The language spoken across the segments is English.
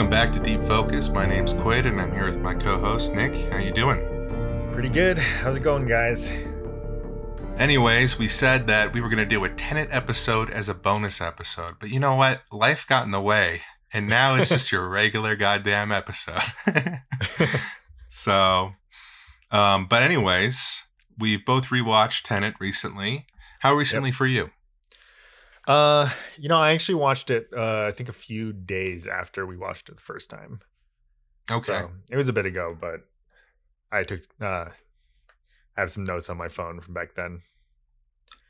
Welcome back to Deep Focus. My name's Quaid, and I'm here with my co-host Nick. How you doing? Pretty good. How's it going, guys? Anyways, we said that we were going to do a Tenet episode as a bonus episode, but you know what? Life got in the way, and now it's just your regular goddamn episode. so, um, but anyways, we've both rewatched Tenet recently. How recently for you? Uh, you know, I actually watched it. Uh, I think a few days after we watched it the first time. Okay. So it was a bit ago, but I took. Uh, I have some notes on my phone from back then.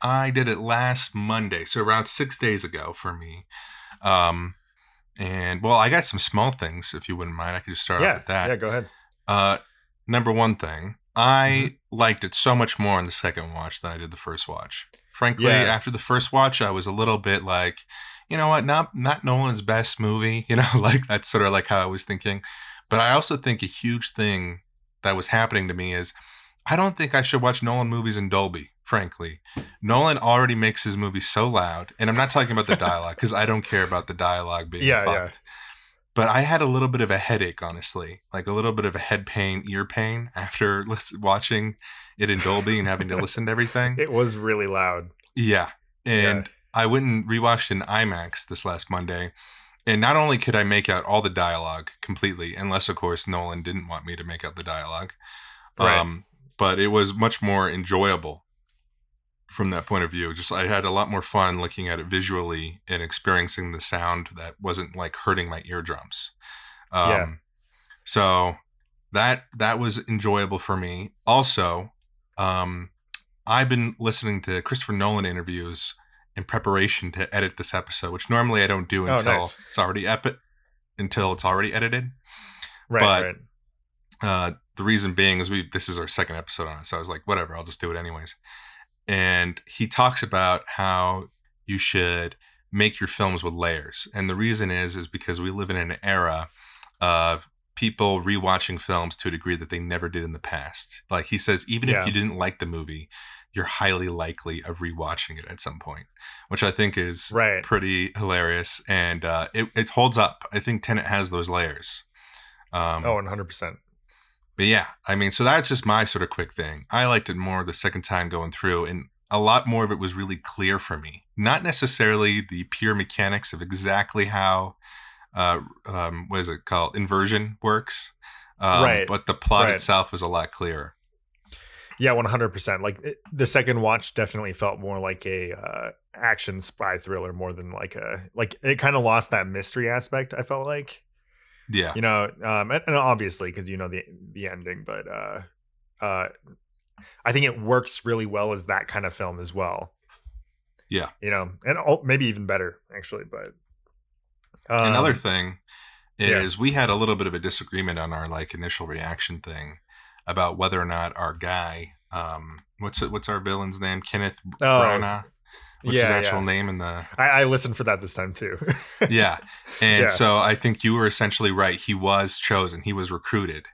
I did it last Monday, so around six days ago for me. Um, and well, I got some small things. If you wouldn't mind, I could just start yeah, off with that. yeah. Go ahead. Uh, number one thing, I Mm-hmm. liked it so much more in the second watch than I did the first watch. Frankly, Yeah. after the first watch, I was a little bit like, you know what, not not Nolan's best movie. You know, like that's sort of like how I was thinking. But I also think a huge thing that was happening to me is I don't think I should watch Nolan movies in Dolby. Frankly, Nolan already makes his movies so loud, and I'm not talking about the dialogue because I don't care about the dialogue being Yeah, yeah. But I had a little bit of a headache, honestly, like a little bit of a head pain, ear pain after listen, watching it in Dolby and having to listen to everything. It was really loud. Yeah. And I went and rewatched in IMAX this last Monday. And not only could I make out all the dialogue completely, unless, of course, Nolan didn't want me to make out the dialogue, Right. um, but it was much more enjoyable from that point of view. Just I had a lot more fun looking at it visually and experiencing the sound that wasn't like hurting my eardrums. Um, Yeah. So that that was enjoyable for me. Also, um, I've been listening to Christopher Nolan interviews in preparation to edit this episode, which normally I don't do Oh, until nice. it's already epi- until it's already edited. Right. But- right. Uh, the reason being is we this is our second episode on it, so I was like, whatever, I'll just do it anyways. And he talks about how you should make your films with layers, and the reason is is because we live in an era of people rewatching films to a degree that they never did in the past. Like he says, even Yeah. if you didn't like the movie, you're highly likely of rewatching it at some point, which I think is Right. pretty hilarious, and uh, it it holds up. I think Tenet has those layers. Um, Oh, 100. But yeah, I mean, so that's just my sort of quick thing. I liked it more the second time going through, and a lot more of it was really clear for me. Not necessarily the pure mechanics of exactly how, uh, um, what is it called, inversion works, um, Right. But the plot Right. itself was a lot clearer. Yeah, 100. percent Like it, the second watch definitely felt more like a uh, action spy thriller more than like a like it kind of lost that mystery aspect. I felt like. Yeah, you know um and, and obviously because you know the the ending but uh uh i think it works really well as that kind of film as well Yeah. you know and oh, maybe even better actually but um, Another thing yeah. is we had a little bit of a disagreement on our like initial reaction thing about whether or not our guy, um, what's it, what's our villain's name, Kenneth Oh, Branagh. What's his yeah, actual yeah. name in the I, I listened for that this time too. Yeah and Yeah. so i think you were essentially right. He was chosen. He was recruited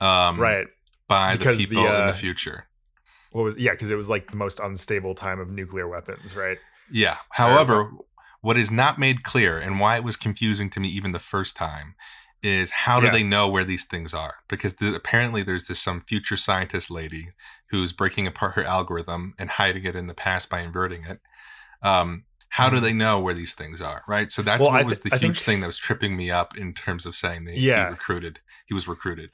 um right. by the Because the, people in uh, the future. what was yeah because it was like the most unstable time of nuclear weapons right? Yeah. However what is not made clear and why it was confusing to me even the first time is how do Yeah. they know where these things are? Because th- apparently there's this some future scientist lady who's breaking apart her algorithm and hiding it in the past by inverting it um how do Mhm. they know where these things are right so that's Well, what I was the I huge think- thing that was tripping me up in terms of saying that Yeah. he recruited he was recruited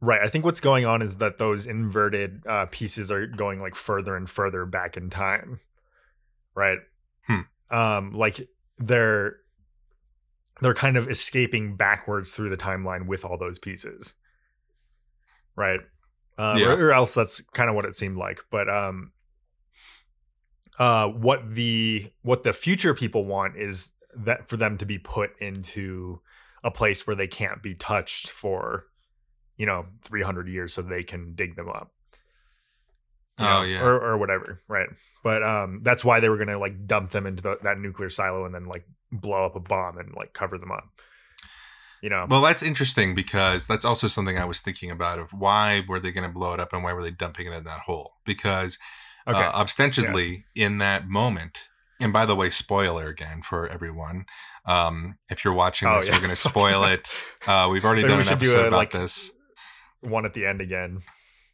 Right. I think what's going on is that those inverted uh, pieces are going like further and further back in time. Right. Hmm. Um, like they're they're kind of escaping backwards through the timeline with all those pieces. Right. Um, Yeah. or, or else that's kind of what it seemed like. But um, uh, what the what the future people want is that for them to be put into a place where they can't be touched for you know 300 years so they can dig them up. You oh know, yeah. or, or whatever right. But um that's why they were gonna like dump them into the, that nuclear silo and then like blow up a bomb and like cover them up. You know? Well, that's interesting because that's also something I was thinking about of why were they going to blow it up and why were they dumping it in that hole? Because okay uh, ostensibly in that moment, and by the way, spoiler again for everyone. Um, if you're watching Oh, this, yeah. we're going to spoil it. Uh, we've already done we an should do episode a, about like- this. One at the end again.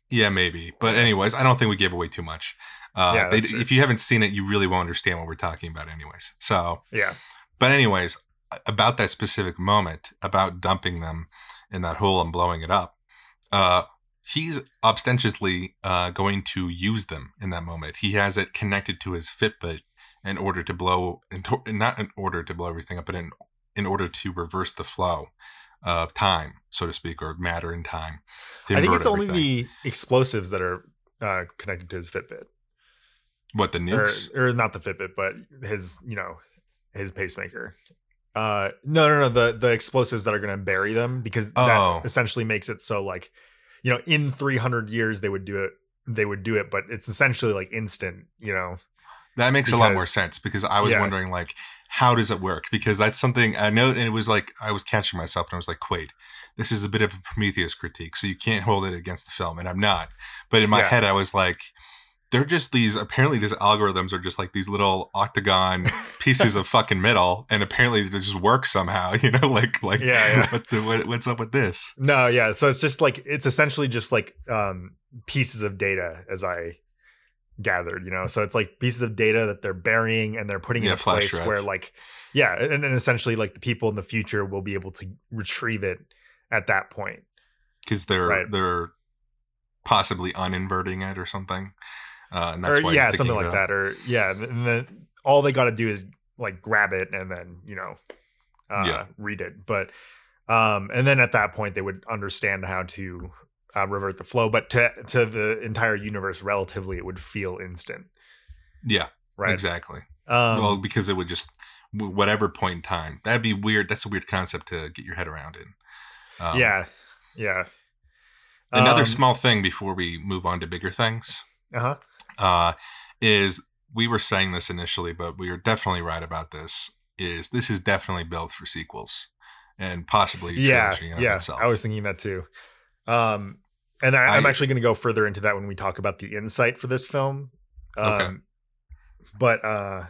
Yeah, maybe. But anyways, I don't think we gave away too much. Uh, Yeah, they, if you haven't seen it, you really won't understand what we're talking about, anyways. So, Yeah. but anyways, about that specific moment, about dumping them in that hole and blowing it up, uh, he's ostentiously uh, going to use them in that moment. He has it connected to his Fitbit in order to blow, in to- not in order to blow everything up, but in in order to reverse the flow of time, so to speak, or matter in time. I think it's only the explosives that are uh, connected to his Fitbit, what the or, nukes. or not the Fitbit, but his you know his pacemaker. Uh, no, no, no. The the explosives that are going to bury them because Oh. that essentially makes it so like, you know, in 300 years they would do it. They would do it, but it's essentially like instant. You know, That makes a lot more sense because I was yeah. wondering like how does it work? Because that's something I know and it was like I was catching myself and I was like, wait, this is a bit of a Prometheus critique, so you can't hold it against the film, and I'm not. But in my Yeah. head I was like, they're just these apparently these algorithms are just like these little octagon pieces of fucking metal and apparently they just work somehow, you know, like like Yeah, yeah. What the, what, what's up with this? No, yeah. So it's just like it's essentially just like um pieces of data as I gathered, you know. So it's like pieces of data that they're burying and they're putting Yeah, in a place drive. where like yeah, and, and essentially like the people in the future will be able to retrieve it at that point. Because they're Right. they're possibly uninverting it or something. Uh, and that's or why yeah, something like that. Or yeah, and then all they got to do is like grab it and then, you know, uh Yeah. read it. But um and then at that point they would understand how to uh, revert the flow, but to to the entire universe relatively it would feel instant, Yeah, right? exactly. Um, well, because it would just whatever point in time. That'd be weird. That's a weird concept to get your head around in. Um, yeah, yeah. Another Um, small thing before we move on to bigger things Uh-huh. Uh, is we were saying this initially, but we are definitely right about this. Is this is definitely built for sequels and possibly Yeah, trilogy in and of yeah. itself. I was thinking that too. Um, and I, I'm actually going to go further into that when we talk about the insight for this film. Um, Okay. But uh,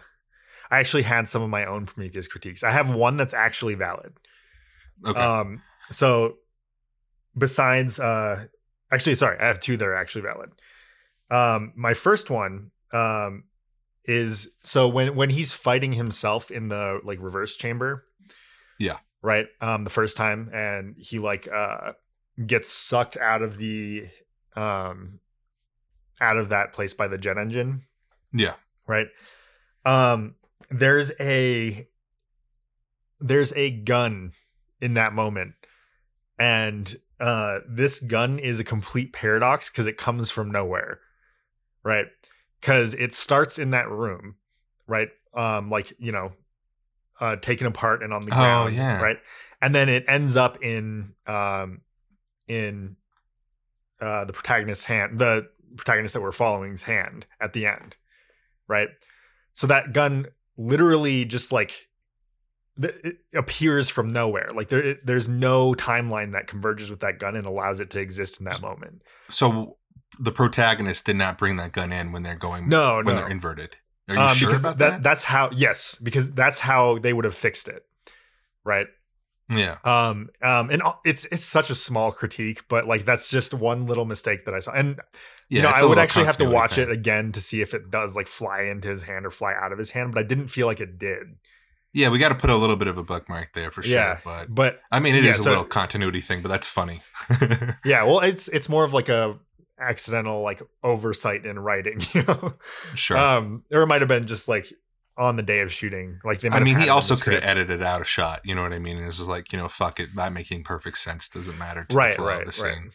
I actually had some of my own Prometheus critiques. I have one that's actually valid. okay. Um, so besides, uh, actually, sorry, I have two that are actually valid. Um, my first one, um, is so when when he's fighting himself in the like reverse chamber, Yeah. right. Um, the first time, and he like uh gets sucked out of the um out of that place by the jet engine yeah. right um there's a there's a gun in that moment and uh this gun is a complete paradox because it comes from nowhere right? Because it starts in that room right? Um like you know uh taken apart and on the Oh, ground yeah. right? And then it ends up in um in uh the protagonist's hand the protagonist that we're following's hand at the end right? So that gun literally just like it appears from nowhere. Like there it, there's no timeline that converges with that gun and allows it to exist in that moment. So the protagonist did not bring that gun in when they're going no when no they're inverted. Are you Um, sure because about that, that? that's how yes because that's how they would have fixed it right Yeah. um um and it's it's such a small critique but like that's just one little mistake that i saw and Yeah. you know i a would actually have to watch thing. it again to see if it does like fly into his hand or fly out of his hand but i didn't feel like it did Yeah, we got to put a little bit of a bookmark there for sure. Yeah. But but I mean, it is Yeah, a so- little continuity thing, but that's funny. yeah well it's it's more of like a accidental like oversight in writing you know sure. um or it might have been just like on the day of shooting like they might I mean, he also could have edited out a shot. You know what I mean? It's just like, you know, fuck it. That making perfect sense doesn't matter to Right, the flow right, of the right. scene.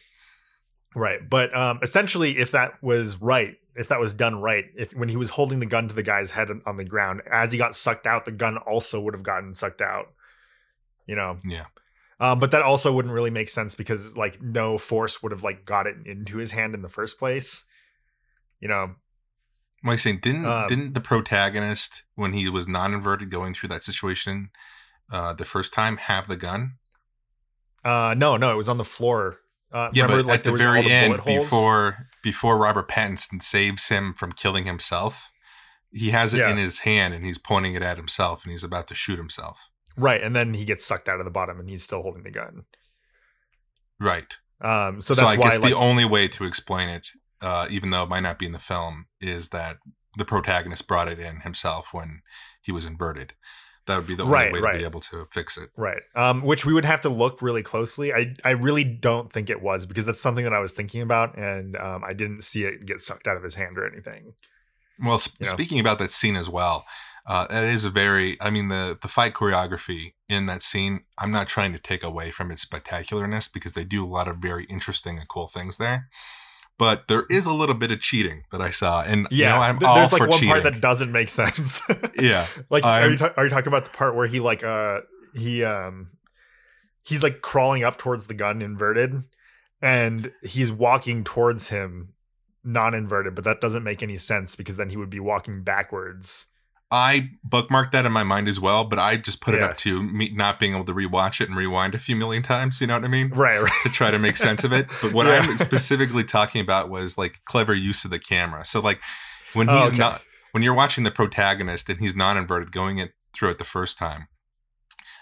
Right. But um essentially if that was right, if that was done right, if when he was holding the gun to the guy's head on the ground, as he got sucked out, the gun also would have gotten sucked out. You know. Yeah. Um, but that also wouldn't really make sense because like no force would have like got it into his hand in the first place. You know. Like I saying, didn't Um, didn't the protagonist, when he was non-inverted, going through that situation uh, the first time, have the gun? Uh no, no, it was on the floor. Uh Yeah, remember but like at the there was all very the end, before before Robert Pattinson saves him from killing himself, he has it Yeah. in his hand and he's pointing it at himself and he's about to shoot himself. Right, and then he gets sucked out of the bottom, and he's still holding the gun. Right. Um, so So, that's I why guess like the only way to explain it, uh, even though it might not be in the film, is that the protagonist brought it in himself when he was inverted. That would be the only Right, way right. to be able to fix it. Right. Um, which we would have to look really closely. I, I really don't think it was because that's something that I was thinking about and um, I didn't see it get sucked out of his hand or anything. Well, sp- speaking about that scene as well, uh, that is a very, I mean, the, the fight choreography in that scene, I'm not trying to take away from its spectacularness because they do a lot of very interesting and cool things there. But there is a little bit of cheating that I saw. And, Yeah. you know, I'm th- all there's like one cheating. part that doesn't make sense. yeah. like I'm- you, ta- are you talking about the part where he like uh he um he's like crawling up towards the gun inverted and he's walking towards him non-inverted but that doesn't make any sense because then he would be walking backwards I bookmarked that in my mind as well, but I just put it up to me not being able to rewatch it and rewind a few million times. You know what I mean? right right to try to make sense of it. But what Yeah. I'm specifically talking about was like clever use of the camera. So like when Oh, he's okay. not when you're watching the protagonist and he's non-inverted going it through it the first time,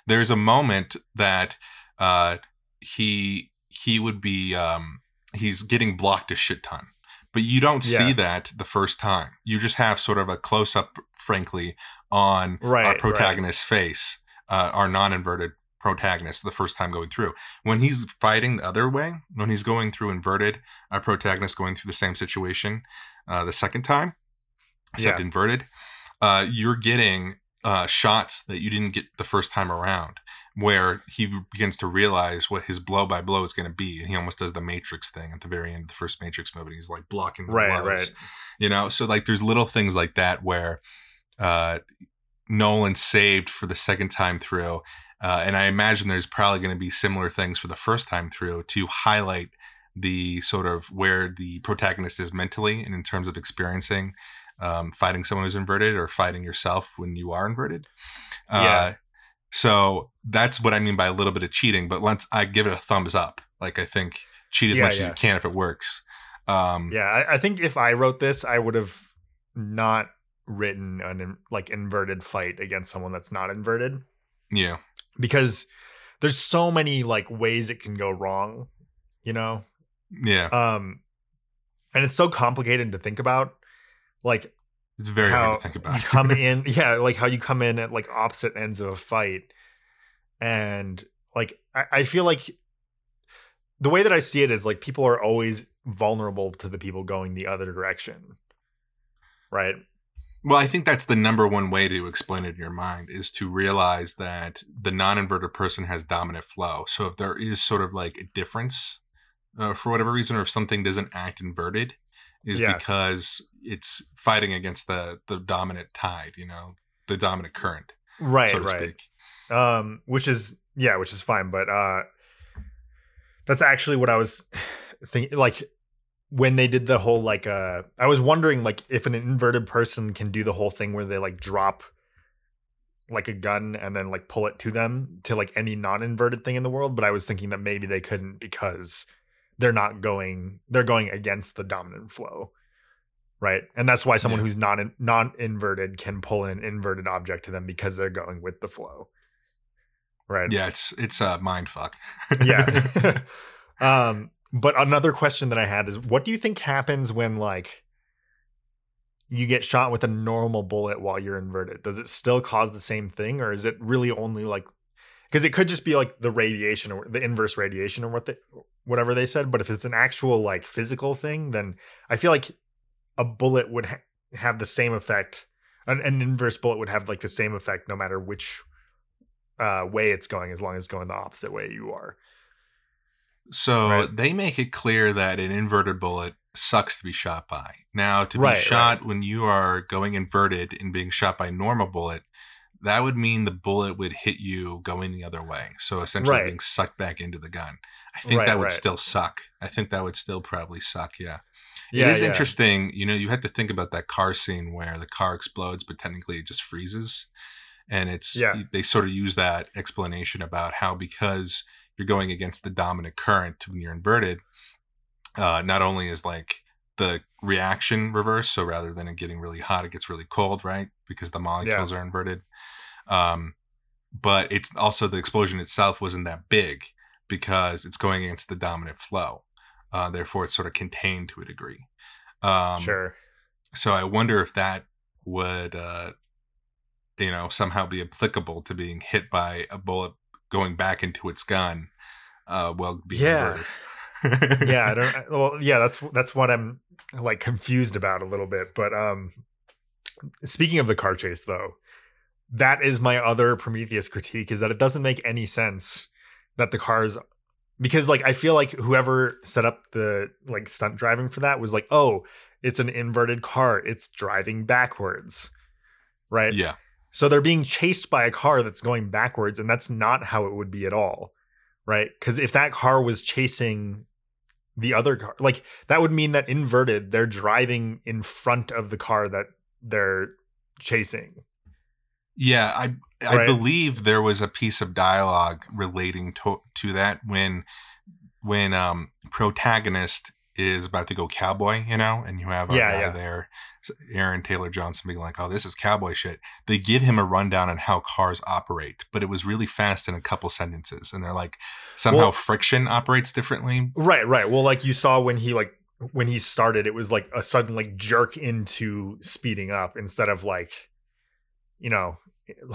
there's a moment that uh he he would be um he's getting blocked a shit ton. But you don't Yeah. see that the first time. You just have sort of a close up, frankly, on Right, our right. protagonist's face, uh, our non-inverted protagonist the first time going through. When he's fighting the other way, when he's going through inverted, our protagonist going through the same situation uh, the second time, except Yeah. inverted, uh, you're getting uh, shots that you didn't get the first time around, where he begins to realize what his blow by blow is going to be, and he almost does the Matrix thing at the very end of the first Matrix movie. He's like blocking the right blows right you know so like there's little things like that where uh nolan saved for the second time through uh, and i imagine there's probably going to be similar things for the first time through to highlight the sort of where the protagonist is mentally and in terms of experiencing um, fighting someone who's inverted or fighting yourself when you are inverted uh, Yeah. So that's what i mean by a little bit of cheating but once i give it a thumbs up. Like i think cheat as Yeah, much as you can if it works. Um yeah I, I think if i wrote this i would have not written an like inverted fight against someone that's not inverted. Yeah. Because there's so many like ways it can go wrong you know? Yeah. Um and it's so complicated to think about. Like It's very how hard to think about. you come in yeah like how you come in at like opposite ends of a fight and like I, I feel like the way that i see it is like people are always vulnerable to the people going the other direction right well, I think that's the number one way to explain it in your mind is to realize that the non-inverted person has dominant flow. So if there is sort of like a difference uh, for whatever reason, or if something doesn't act inverted, is Yeah. because it's fighting against the the dominant tide. You know, the dominant current, right so to right speak. um which is yeah which is fine but uh that's actually what i was thinking like when they did the whole like uh i was wondering like if an inverted person can do the whole thing where they like drop like a gun and then like pull it to them to like any non-inverted thing in the world but i was thinking that maybe they couldn't because they're not going they're going against the dominant flow right and that's why someone Yeah. who's non non-inverted can pull an inverted object to them because they're going with the flow right Yeah, it's it's a mind fuck. yeah um but another question that i had is what do you think happens when like you get shot with a normal bullet while you're inverted does it still cause the same thing or is it really only like because it could just be like the radiation or the inverse radiation or what they whatever they said but if it's an actual like physical thing then i feel like a bullet would ha- have the same effect an, an inverse bullet would have like the same effect no matter which uh way it's going as long as it's going the opposite way you are So Right. they make it clear that an inverted bullet sucks to be shot by. Now, to be Right, shot when you are going inverted and being shot by normal bullet, that would mean the bullet would hit you going the other way. So essentially Right. being sucked back into the gun. I think Right, that would right. still suck. I think that would still probably suck. Yeah. Yeah, it is yeah. interesting. You know, you had to think about that car scene where the car explodes, but technically it just freezes. And it's, Yeah. they sort of use that explanation about how because you're going against the dominant current when you're inverted, uh, not only is like the reaction reverse. So rather than it getting really hot, it gets really cold, right? Because the molecules are inverted. Um, but it's also the explosion itself wasn't that big because it's going against the dominant flow. Uh, therefore, it's sort of contained to a degree. Um, sure. So I wonder if that would, uh, you know, somehow be applicable to being hit by a bullet going back into its gun. Uh, well, yeah. yeah, I don't. Well, yeah, that's that's what I'm like confused about a little bit. But um, speaking of the car chase, though, that is my other Prometheus critique: is that it doesn't make any sense that the cars because like I feel like whoever set up the like stunt driving for that was like, oh, it's an inverted car, it's driving backwards, right? Yeah. So they're being chased by a car that's going backwards, and that's not how it would be at all, right? Because if that car was chasing the other car, like that would mean that inverted, they're driving in front of the car that they're chasing. Yeah, I I believe there was a piece of dialogue relating to to that when when um protagonist is about to go cowboy, you know, and you have a yeah, guy yeah. there, Aaron Taylor Johnson, being like, "Oh, this is cowboy shit." They give him a rundown on how cars operate, but it was really fast in a couple sentences, and they're like, somehow well, friction operates differently. Right, right. Well, like you saw when he like when he started, it was like a sudden like jerk into speeding up instead of like, you know,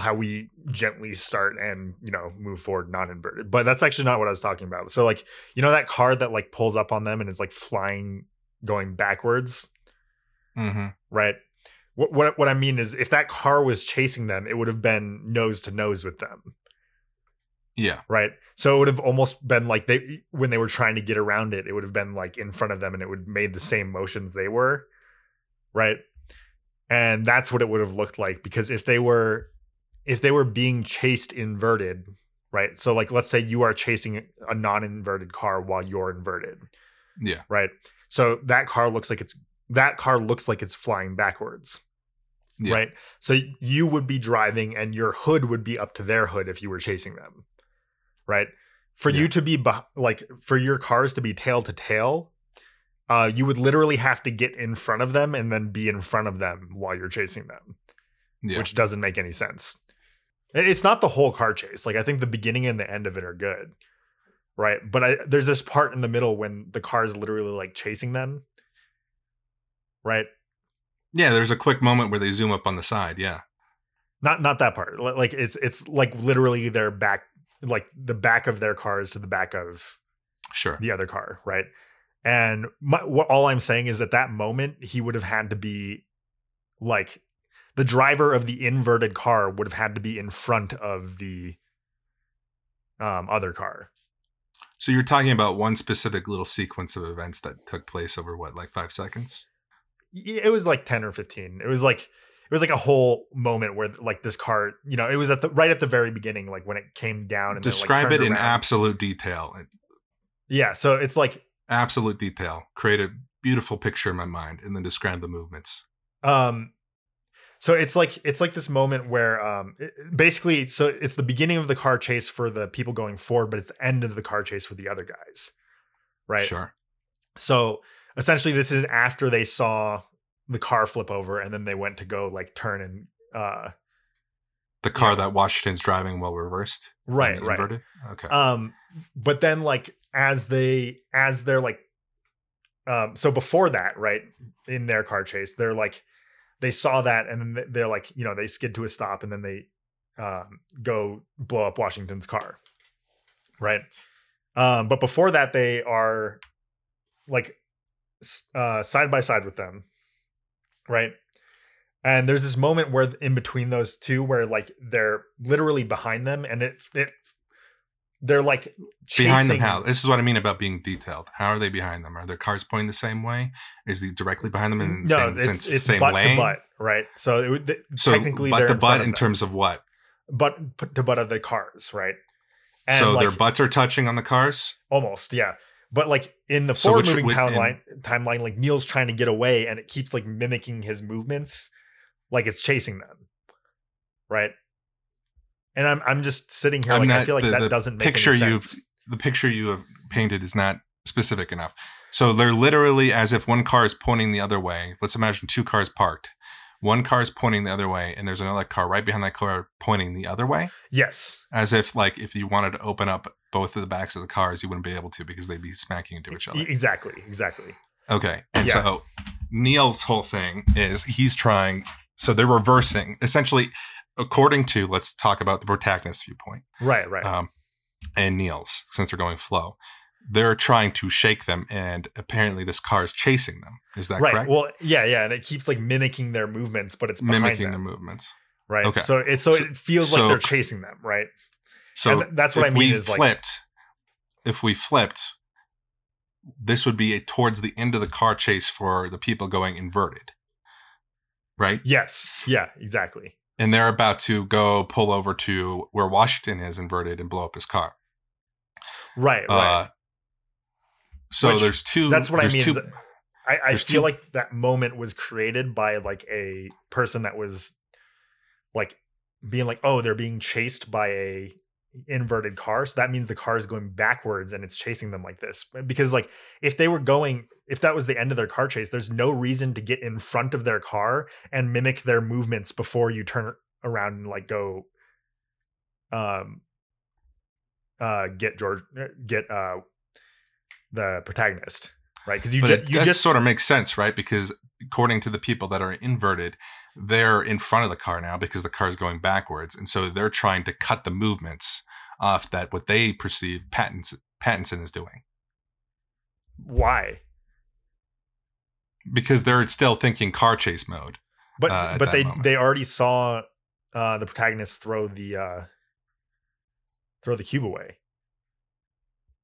how we gently start and you know move forward not inverted. But that's actually not what i was talking about. So like you know that car that like pulls up on them and is like flying going backwards? Mm-hmm. right? What, what what i mean is if that car was chasing them it would have been nose to nose with them. Yeah. Right? So it would have almost been like they when they were trying to get around it it would have been like in front of them and it would have made the same motions they were. Right? And that's what it would have looked like because if they were if they were being chased inverted, right? So like let's say you are chasing a non-inverted car while you're inverted. Yeah. Right. So that car looks like it's that car looks like it's flying backwards. Yeah. Right. So you would be driving and your hood would be up to their hood if you were chasing them. Right. For yeah. you to be like for your cars to be tail to tail, uh, you would literally have to get in front of them and then be in front of them while you're chasing them, yeah. which doesn't make any sense. It's not the whole car chase. Like I think the beginning and the end of it are good, right? But I, there's this part in the middle when the car is literally like chasing them, right? Yeah, there's a quick moment where they zoom up on the side. Yeah, not not that part. Like it's it's like literally their back, like the back of their cars to the back of sure the other car, right? And my, what all I'm saying is at that moment he would have had to be like the driver of the inverted car would have had to be in front of the um, other car. So you're talking about one specific little sequence of events that took place over what, like five seconds? It was like ten or fifteen. It was like it was like a whole moment where like this car, you know, it was at the right at the very beginning, like when it came down and describe then, like, it in absolute detail. Yeah, so it's like absolute detail. Create a beautiful picture in my mind, and then describe the movements. Um, so it's like it's like this moment where um it, basically so it's the beginning of the car chase for the people going forward but it's the end of the car chase for the other guys right? Sure. So essentially this is after they saw the car flip over and then they went to go like turn and uh the car that Washington's driving while reversed? Right right. inverted? okay. Um but then like as they as they're like um so before that right in their car chase they're like they saw that and then they're like, you know, they skid to a stop and then they um, go blow up Washington's car. Right. Um, but before that, they are like uh, side by side with them. Right. And there's this moment where in between those two where like they're literally behind them and it it they're like chasing. behind them how this is what i mean about being detailed. How are they behind them? Are their cars pointing the same way? Is he directly behind them in the no, same, it's, it's same butt lane? to butt right? So it, so technically butt to butt in terms of what? butt to butt of the cars right? And so like, their butts are touching on the cars? Almost yeah. But like in the so forward moving timeline timeline like neil's trying to get away and it keeps like mimicking his movements like it's chasing them right and I'm I'm just sitting here I'm like not, I feel like the, that the doesn't make picture any sense. You've, the picture you have painted is not specific enough. So they're literally as if one car is pointing the other way. Let's imagine two cars parked. One car is pointing the other way, and there's another car right behind that car pointing the other way. Yes. As if, like, if you wanted to open up both of the backs of the cars, you wouldn't be able to because they'd be smacking into each other. Exactly. Exactly. Okay. And Yeah. so Neil's whole thing is he's trying, so they're reversing, essentially, according to, let's talk about the protagonist viewpoint Right. Right. um, and Neil's, since they're going flow. They're trying to shake them, and apparently this car is chasing them. Is that right. correct? Well, yeah, yeah, and it keeps like mimicking their movements, but it's behind Mimicking them, the movements. right? Okay. So it so, So- it feels so- like they're chasing them, right? So And that's what I mean is, like- flipped, if we flipped, this would be a, towards the end of the car chase for the people going inverted, right? Yes. Yeah. Exactly. And they're about to go pull over to where Washington is inverted and blow up his car. Right. Right. Uh, so Which- there's two. that's what I mean. two- I, I feel two- like that moment was created by like a person that was like being like, oh, they're being chased by a inverted car. So that means the car is going backwards and it's chasing them like this. Because like if they were going, if that was the end of their car chase, there's no reason to get in front of their car and mimic their movements before you turn around and like go um uh get George get uh the protagonist right because you, ju- you just sort of makes sense, right? Because according to the people that are inverted, they're in front of the car now because the car is going backwards, and so they're trying to cut the movements off that what they perceive Pattinson, Pattinson is doing why because they're still thinking car chase mode. but uh, but they moment. they already saw uh the protagonist throw the uh throw the cube away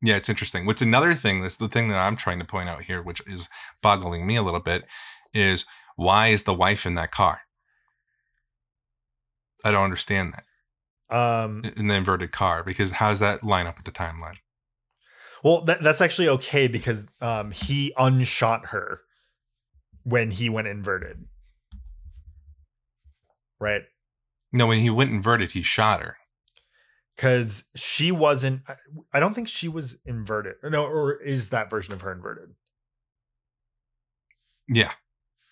Yeah, it's interesting. What's another thing, that's the thing that I'm trying to point out here, which is boggling me a little bit, is why is the wife in that car? I don't understand that um in the inverted car because how does that line up with the timeline? well that, that's actually okay because um he unshot her when he went inverted right No, when he went inverted, he shot her. Because she wasn't I- i don't think she was inverted or no or is that version of her inverted? Yeah,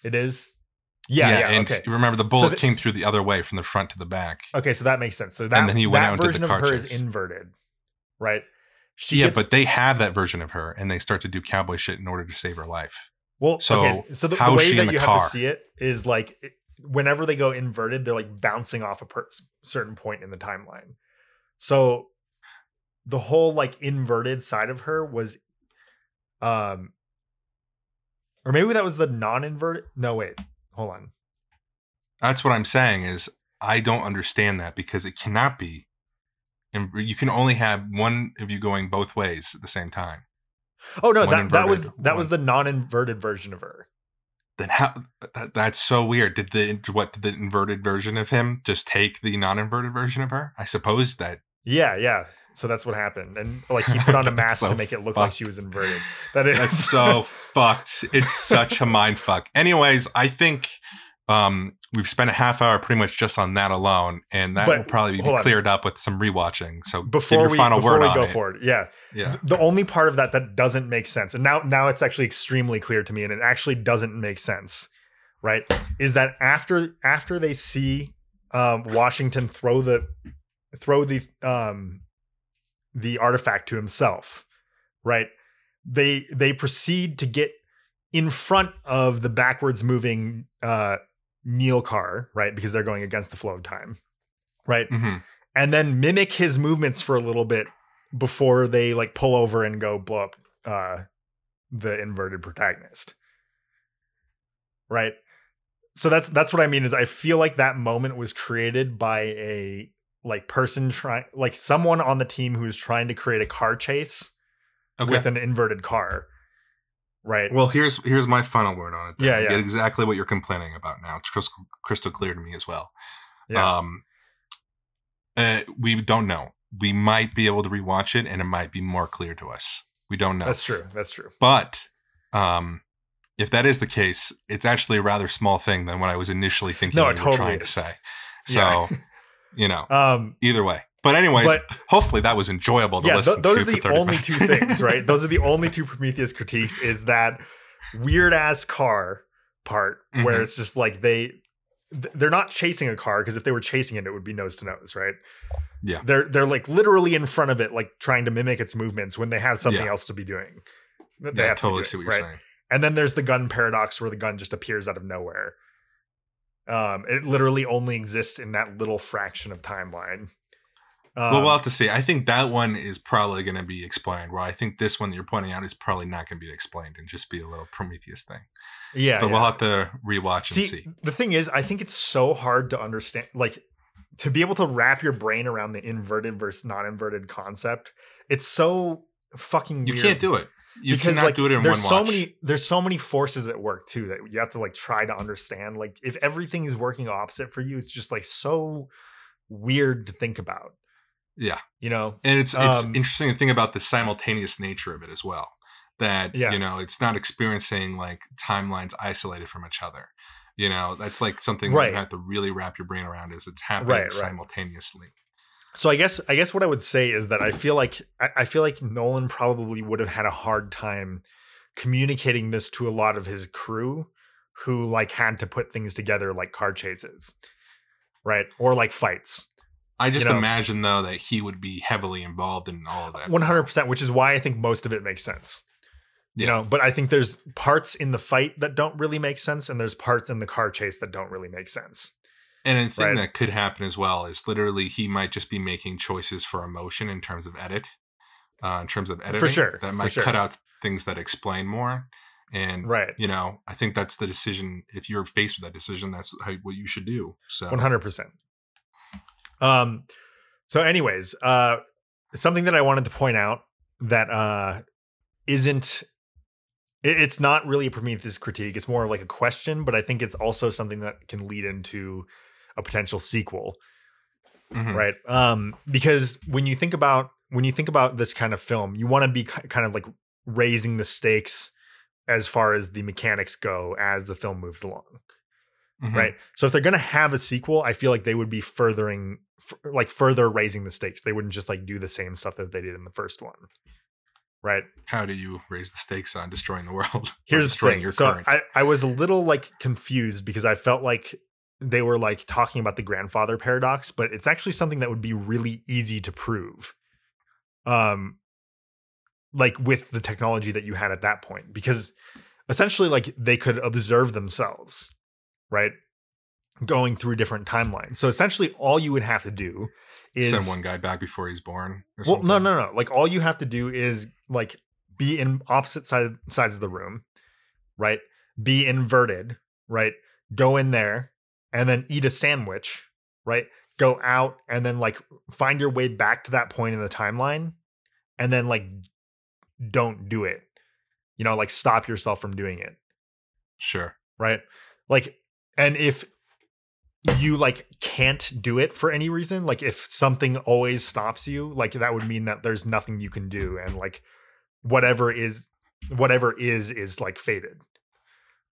it is? Yeah yeah, and okay. remember the bullet th- came through the other way from the front to the back. okay so that makes sense. So that, then he went that out and did the version of car her is inverted right? She yeah, gets, but they have that version of her, and they start to do cowboy shit in order to save her life. well so okay so the, the way that you have to see it is like it- whenever they go inverted they're like bouncing off a per- certain point in the timeline so the whole like inverted side of her was um or maybe that was the non-inverted no wait hold on That's what I'm saying is I don't understand that because it cannot be. And you can only have one of you going both ways at the same time. oh no One that, that was that was the non-inverted version of her Then how? That, that's so weird. Did the what? Did the inverted version of him just take the non-inverted version of her? I suppose that. yeah yeah so that's what happened and like he put on a mask so to make it look like she was inverted that is That's so fucked. It's such a mind fuck. Anyways, I think um, we've spent a half hour pretty much just on that alone, and that But, will probably be hold on. cleared up with some rewatching. So give before your we final before word we go it. forward yeah Yeah. the only part of that that doesn't make sense and now now it's actually extremely clear to me and it actually doesn't make sense right is that after after they see um washington throw the throw the um the artifact to himself right they they proceed to get in front of the backwards moving uh Neil Carr, right? Because they're going against the flow of time right? Hmm and then mimic his movements for a little bit before they like pull over and go blow up uh the inverted protagonist right? So that's that's what i mean is i feel like that moment was created by a like person trying like someone on the team who's trying to create a car chase Okay. with an inverted car right Well, here's here's my final word on it. then. Yeah, I yeah. get exactly what you're complaining about now. It's crystal, crystal clear to me as well. yeah Um, uh, we don't know. We might be able to rewatch it, and it might be more clear to us. We don't know. that's true that's true but um, if that is the case, it's actually a rather small thing than what I was initially thinking No, you it were totally trying to say. So, Yeah. you know, um either way, But anyways, But- hopefully that was enjoyable to yeah, listen th- those to. are the 30 only minutes. two things, right? Those are the only two Prometheus critiques. Is that weird ass car part where Mhm. it's just like they they're not chasing a car because if they were chasing it, it would be nose to nose, right? Yeah. they're they're like literally in front of it, like trying to mimic its movements when they have something Yeah. else to be doing. they yeah, I have to totally doing, see what you're right? saying. And then there's the gun paradox where the gun just appears out of nowhere. Um, it literally only exists in that little fraction of timeline. Um, well, we'll have to see. I think that one is probably going to be explained. Well, I think this one that you're pointing out is probably not going to be explained and just be a little Prometheus thing. yeah, but yeah. we'll have to rewatch and see, see. the thing is, I think it's so hard to understand, like to be able to wrap your brain around the inverted versus non-inverted concept. It's so fucking. You weird. can't do it. You because cannot like do it in there's one so watch. many there's so many forces at work too that you have to like try to understand like if everything is working opposite for you it's just like so weird to think about Yeah. you know And it's it's Um, interesting to think about the simultaneous nature of it as well. That Yeah. you know, it's not experiencing like timelines isolated from each other. You know, that's like something that Right. you have to really wrap your brain around. Is it's happening Right, right. simultaneously. so i guess i guess what i would say is that i feel like I, I feel like nolan probably would have had a hard time communicating this to a lot of his crew who like had to put things together like car chases right or like fights I just know- imagine though that he would be heavily involved in all of that. 100% which is why i think most of it makes sense you know but i think there's parts in the fight that don't really make sense and there's parts in the car chase that don't really make sense And a thing Right. that could happen as well is literally he might just be making choices for emotion in terms of edit, uh, in terms of editing. For sure, That might sure. cut out things that explain more. And right you know, I think that's the decision. If you're faced with that decision, that's how, what you should do. So 100% um so anyways uh something that i wanted to point out that uh isn't it- it's not really a prometheus critique it's more of like a question but i think it's also something that can lead into a potential sequel mhm. right um because when you think about when you think about this kind of film you want to be kind of like raising the stakes as far as the mechanics go as the film moves along Mhm. right so if they're going to have a sequel i feel like they would be furthering f- like further raising the stakes they wouldn't just like do the same stuff that they did in the first one right How do you raise the stakes on destroying the world? or here's the thing your so current. I, I was a little like confused because i felt like they were like talking about the grandfather paradox but it's actually something that would be really easy to prove um like with the technology that you had at that point because essentially like they could observe themselves right going through different timelines so essentially all you would have to do is Send one guy back before he's born. Or well, no, something. no, no. Like all you have to do is like be in opposite side sides of the room, right? Be inverted, right? Go in there and then eat a sandwich, right? Go out and then like find your way back to that point in the timeline and then like don't do it. You know, like stop yourself from doing it Sure. right? Like, and if you like can't do it for any reason, like if something always stops you, like that would mean that there's nothing you can do, and like whatever is whatever is is like fated,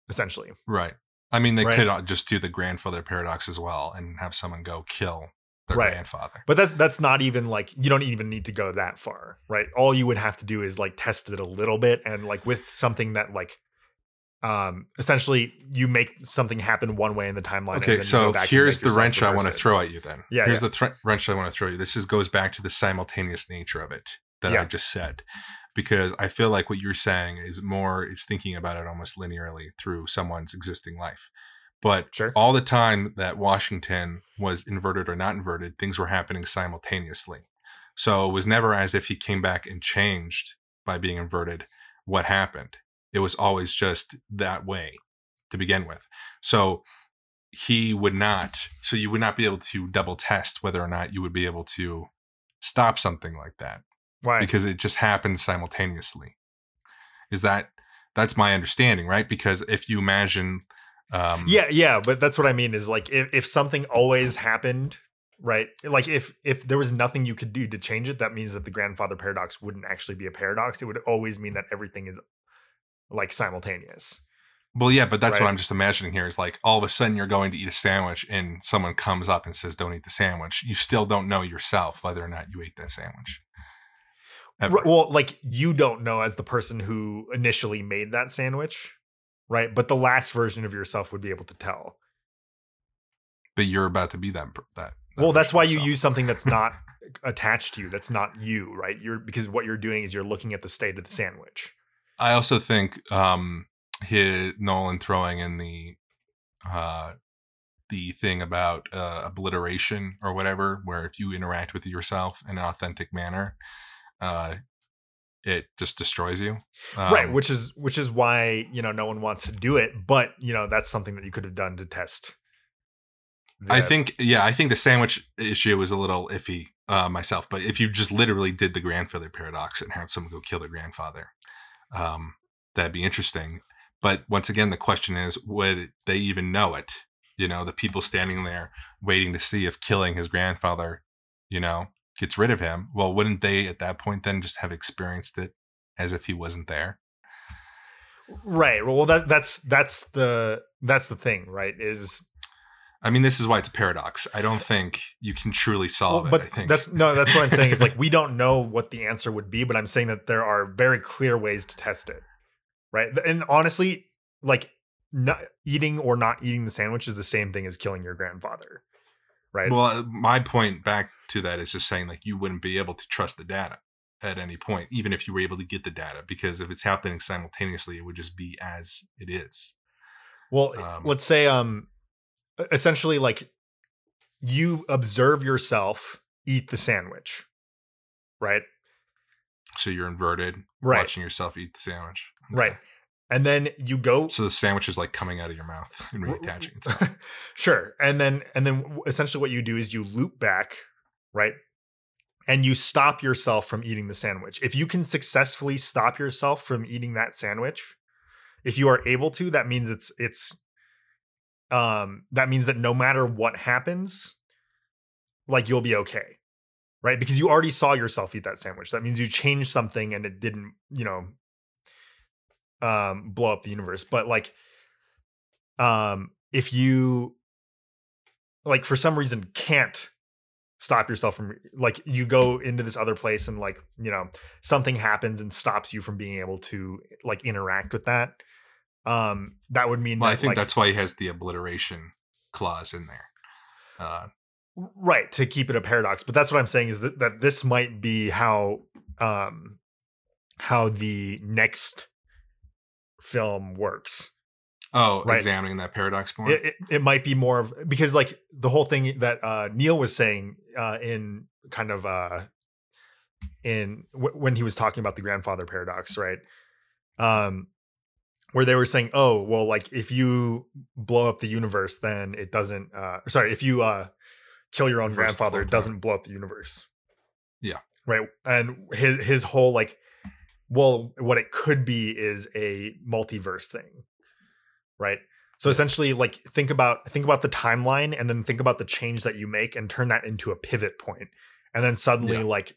essentially. Right. I mean, they Right. could uh, just do the grandfather paradox as well and have someone go kill their Right. grandfather. But that's that's not even like you don't even need to go that far, right? All you would have to do is like test it a little bit, and like with something that like. Um, essentially, you make something happen one way in the timeline. and then Okay, so go back here's the wrench I want to throw at you then. Yeah, Here's yeah. the thre- wrench I want to throw you. This is goes back to the simultaneous nature of it that Yeah. I just said. Because I feel like what you're saying is more is thinking about it almost linearly through someone's existing life. But Sure. all the time that Washington was inverted or not inverted, things were happening simultaneously. So it was never as if he came back and changed by being inverted what happened. It was always just that way to begin with. So he would not, so you would not be able to double test whether or not you would be able to stop something like that Why? because it just happens simultaneously. Is that that's my understanding, right? Because if you imagine um yeah yeah but that's what i mean is like if, if something always happened right like if if there was nothing you could do to change it that means that the grandfather paradox wouldn't actually be a paradox it would always mean that everything is like simultaneous Well, yeah, but that's Right. what I'm just imagining here is like all of a sudden you're going to eat a sandwich and someone comes up and says, don't eat the sandwich. You still don't know yourself whether or not you ate that sandwich. Ever. Well, like you don't know as the person who initially made that sandwich, right? But the last version of yourself would be able to tell. but you're about to be that. that, that well, that's why you use something that's not attached to you. That's not you, right? You're because what you're doing is you're looking at the state of the sandwich. I also think um his Nolan throwing in the uh the thing about uh, obliteration or whatever, where if you interact with yourself in an authentic manner, uh it just destroys you. right, Um, which is which is why, you know, no one wants to do it, but, you know, that's something that you could have done to test. I think, yeah, I think the sandwich issue was a little iffy uh, myself. But if you just literally did the grandfather paradox and had someone go kill their grandfather, um, that'd be interesting. But once again, the question is, would they even know it? You know, the people standing there waiting to see if killing his grandfather, you know, gets rid of him. Well, wouldn't they at that point then just have experienced it as if he wasn't there? Right. Well, that that's that's the that's the thing, right? Is I mean, this is why it's a paradox. I don't think you can truly solve Well, it. but I think that's no, that's what I'm saying is like we don't know what the answer would be, but I'm saying that there are very clear ways to test it, right? And honestly, like not eating or not eating the sandwich is the same thing as killing your grandfather, right? Well, my point back to that is just saying like you wouldn't be able to trust the data at any point, even if you were able to get the data, because if it's happening simultaneously, it would just be as it is. Well, um, let's say um essentially like you observe yourself eat the sandwich, right? So you're inverted, Right. watching yourself eat the sandwich. Right. And then you go So the sandwich is like coming out of your mouth and reattaching itself. sure and then and then essentially what you do is you loop back right and you stop yourself from eating the sandwich if you can successfully stop yourself from eating that sandwich if you are able to that means it's it's um that means that no matter what happens like you'll be okay right? Because you already saw yourself eat that sandwich. That means you changed something and it didn't you know um blow up the universe. But like um if you like for some reason can't stop yourself from like you go into this other place and like you know something happens and stops you from being able to like interact with that um that would mean Well, I think like, that's why he has the obliteration clause in there. Uh, right to keep it a paradox but that's what i'm saying is that, that this might be how um how the next film works oh, Right. examining that paradox more. it, it, it might be more of because like the whole thing that uh neil was saying uh in kind of uh in w- when he was talking about the grandfather paradox right um where they were saying oh well like if you blow up the universe then it doesn't uh sorry if you uh kill your own the grandfather it doesn't blow up the universe. Yeah. right? And his his whole like well what it could be is a multiverse thing. Right? So essentially like think about think about the timeline and then think about the change that you make and turn that into a pivot point. And then suddenly Yeah. like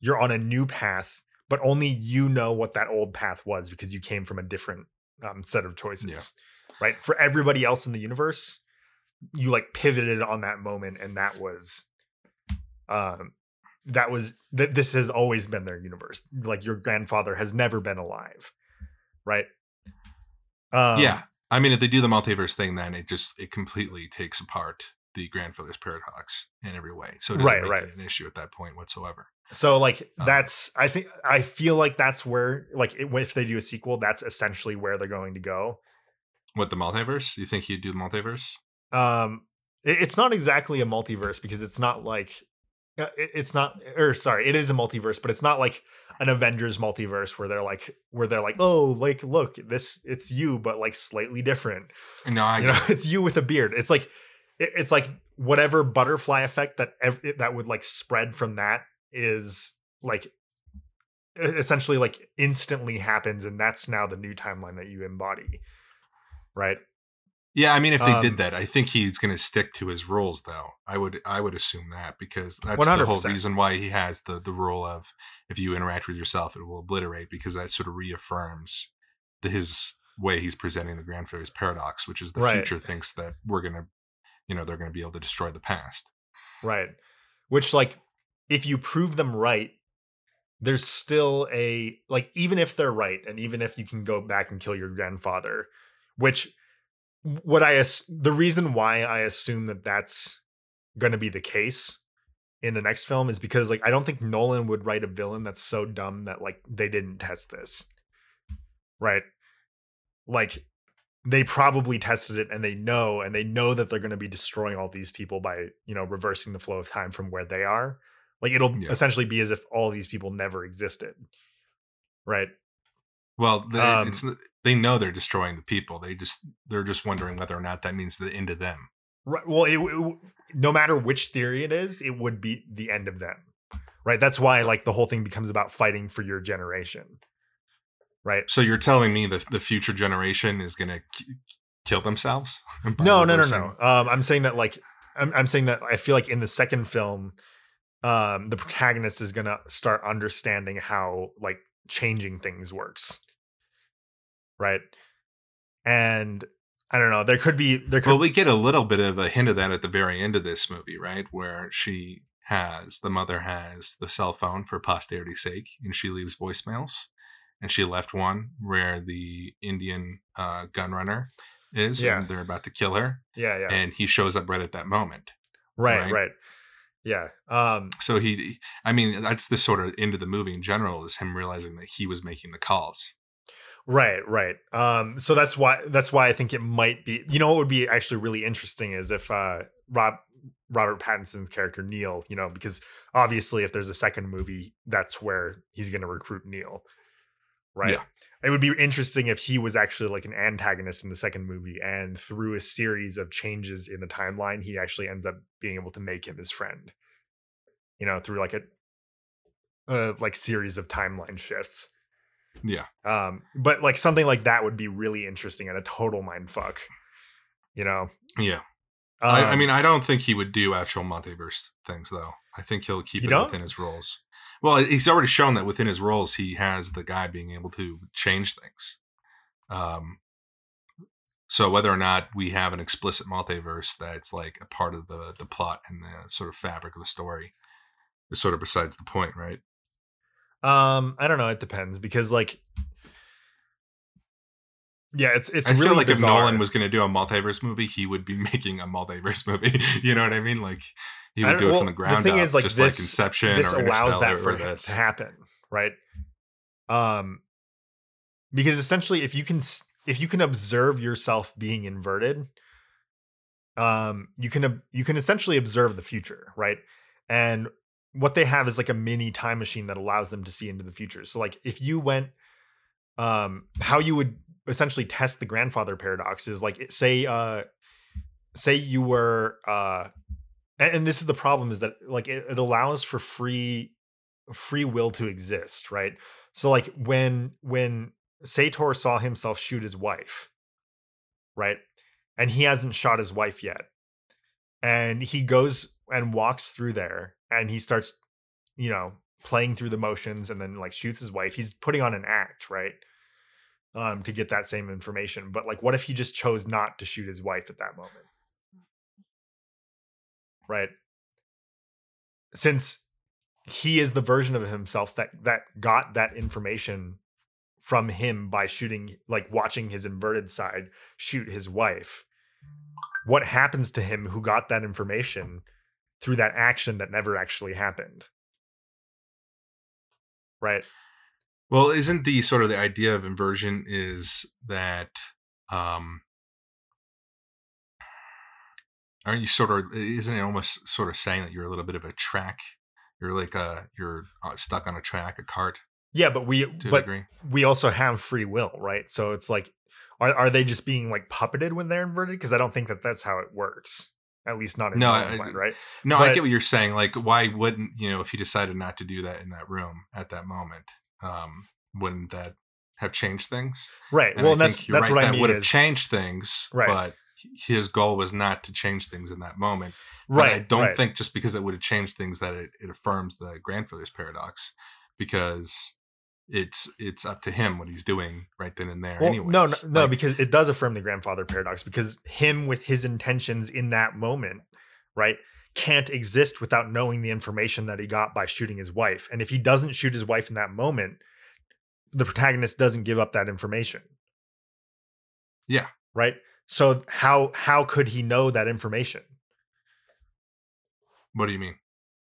you're on a new path but only you know what that old path was because you came from a different um, set of choices right for everybody else in the universe you like pivoted on that moment and that was um that was that this has always been their universe like your grandfather has never been alive right um, yeah. I mean, if they do the multiverse thing, then it just it completely takes apart the grandfather's paradox in every way. So it doesn't Right, make right. it an issue at that point whatsoever. So like Um, that's i think i feel like that's where like if they do a sequel that's essentially where they're going to go What the multiverse? You think he'd do the multiverse? um it- it's not exactly a multiverse because it's not like uh, it- it's not or sorry it is a multiverse but it's not like an avengers multiverse where they're like where they're like oh like look this it's you but like slightly different No, I you know it's you with a beard it's like it- it's like whatever butterfly effect that ev- that would like spread from that is like essentially like instantly happens and that's now the new timeline that you embody right Yeah, I mean, if they Um, did that, I think he's going to stick to his rules, though. I would, I would assume that because that's the whole reason why he has the the rule of if you interact with yourself, it will obliterate because that sort of reaffirms the, his way he's presenting the grandfather's paradox, which is the Right. future thinks that we're gonna, you know, they're gonna be able to destroy the past. Right. Which like if you prove them right, there's still a like even if they're right and even if you can go back and kill your grandfather, which what I the reason why I assume that that's going to be the case in the next film is because like I don't think Nolan would write a villain that's so dumb that like they didn't test this. Right? Like they probably tested it and they know and they know that they're going to be destroying all these people by you know reversing the flow of time from where they are like it'll Yeah. essentially be as if all these people never existed right Well, they, Um, it's they know they're destroying the people. They just they're just wondering whether or not that means the end of them. right well it, it- no matter which theory it is it would be the end of them right that's why like the whole thing becomes about fighting for your generation right So you're telling me that the future generation is gonna k- kill themselves? by no no no no um i'm saying that like I'm, I'm saying that i feel like in the second film um the protagonist is gonna start understanding how like changing things works right and i don't know there could be there could Well, we get a little bit of a hint of that at the very end of this movie, right? Where she has the mother has the cell phone for posterity's sake, and she leaves voicemails, and she left one where the Indian uh, gun runner is, Yeah. and they're about to kill her, yeah yeah and he shows up right at that moment. right right? right yeah um So he, I mean, that's the sort of end of the movie in general is him realizing that he was making the calls. Right, right. Um, so that's why that's why I think it might be. You know, what would be actually really interesting is if uh, Rob Robert Pattinson's character Neil. You know, because obviously, if there's a second movie, that's where he's going to recruit Neil. Right. Yeah. It would be interesting if he was actually like an antagonist in the second movie, and through a series of changes in the timeline, he actually ends up being able to make him his friend. You know, through like a uh, like series of timeline shifts. Yeah. Um, but like something like that would be really interesting and a total mind fuck. You know? Yeah. I, I Um, mean, I don't think he would do actual multiverse things, though. I think he'll keep You it don't? within his roles. Well, he's already shown that within his roles, he has the guy being able to change things. Um, so whether or not we have an explicit multiverse that's like a part of the the plot and the sort of fabric of the story is sort of besides the point, right? um, I don't know. It depends because like, yeah, it's it's I really feel like bizarre. if Nolan was going to do a multiverse movie, he would be making a multiverse movie. you know what I mean? Like he would don't- it well, from the ground the thing up, is, like, just this- like Inception this allows that for this. to happen, right? Um, because essentially, if you can if you can observe yourself being inverted, um, you can you can essentially observe the future, right? And what they have is like a mini time machine that allows them to see into the future. So, like, if you went, um, how you would essentially test the grandfather paradox is like, say, uh, say you were, uh, and, this is the problem is that like it, it allows for free free will to exist right? So like when when sator saw himself shoot his wife right and he hasn't shot his wife yet and he goes and walks through there and he starts you know playing through the motions and then like shoots his wife he's putting on an act right um to get that same information but like what if he just chose not to shoot his wife at that moment right? Since he is the version of himself that that got that information from him by shooting like watching his inverted side shoot his wife what happens to him who got that information through that action that never actually happened? Right? Well, isn't the sort of the idea of inversion is that um aren't you sort of isn't it almost sort of saying that you're a little bit of a track you're like a you're uh, stuck on a track a cart? Yeah but we but we also have free will right? So it's like are, are they just being like puppeted when they're inverted? Because i don't think that that's how it works at least not in No, I- mind, right? no i get what you're saying like why wouldn't you know if he decided not to do that in that room at that moment um wouldn't that have changed things? Right And well that's that's right, what i mean would have changed things Right. but his goal was not to change things in that moment But right I don't right. think just because it would have changed things that it, it affirms the grandfather's paradox, because it's it's up to him what he's doing right then and there. Well, anyways. no, no, no, Like, because it does affirm the grandfather paradox because him with his intentions in that moment, right, can't exist without knowing the information that he got by shooting his wife. And if he doesn't shoot his wife in that moment, the protagonist doesn't give up that information. Yeah. Right? So how how could he know that information? what do you mean?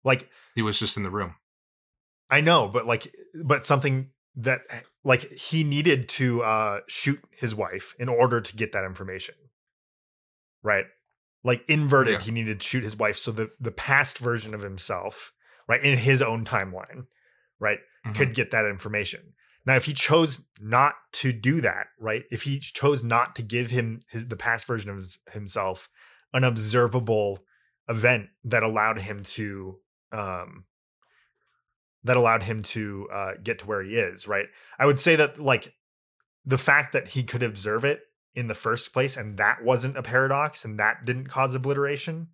Like He was just in the room. I know, but like, but something that like he needed to uh shoot his wife in order to get that information, right? Like inverted, Yeah. he needed to shoot his wife so the the past version of himself, right, in his own timeline, right, Mhm. could get that information. Now, if he chose not to do that, right, if he chose not to give him his the past version of his, himself an observable event that allowed him to um that allowed him to uh, get to where he is, right? I would say that like the fact that he could observe it in the first place and that wasn't a paradox and that didn't cause obliteration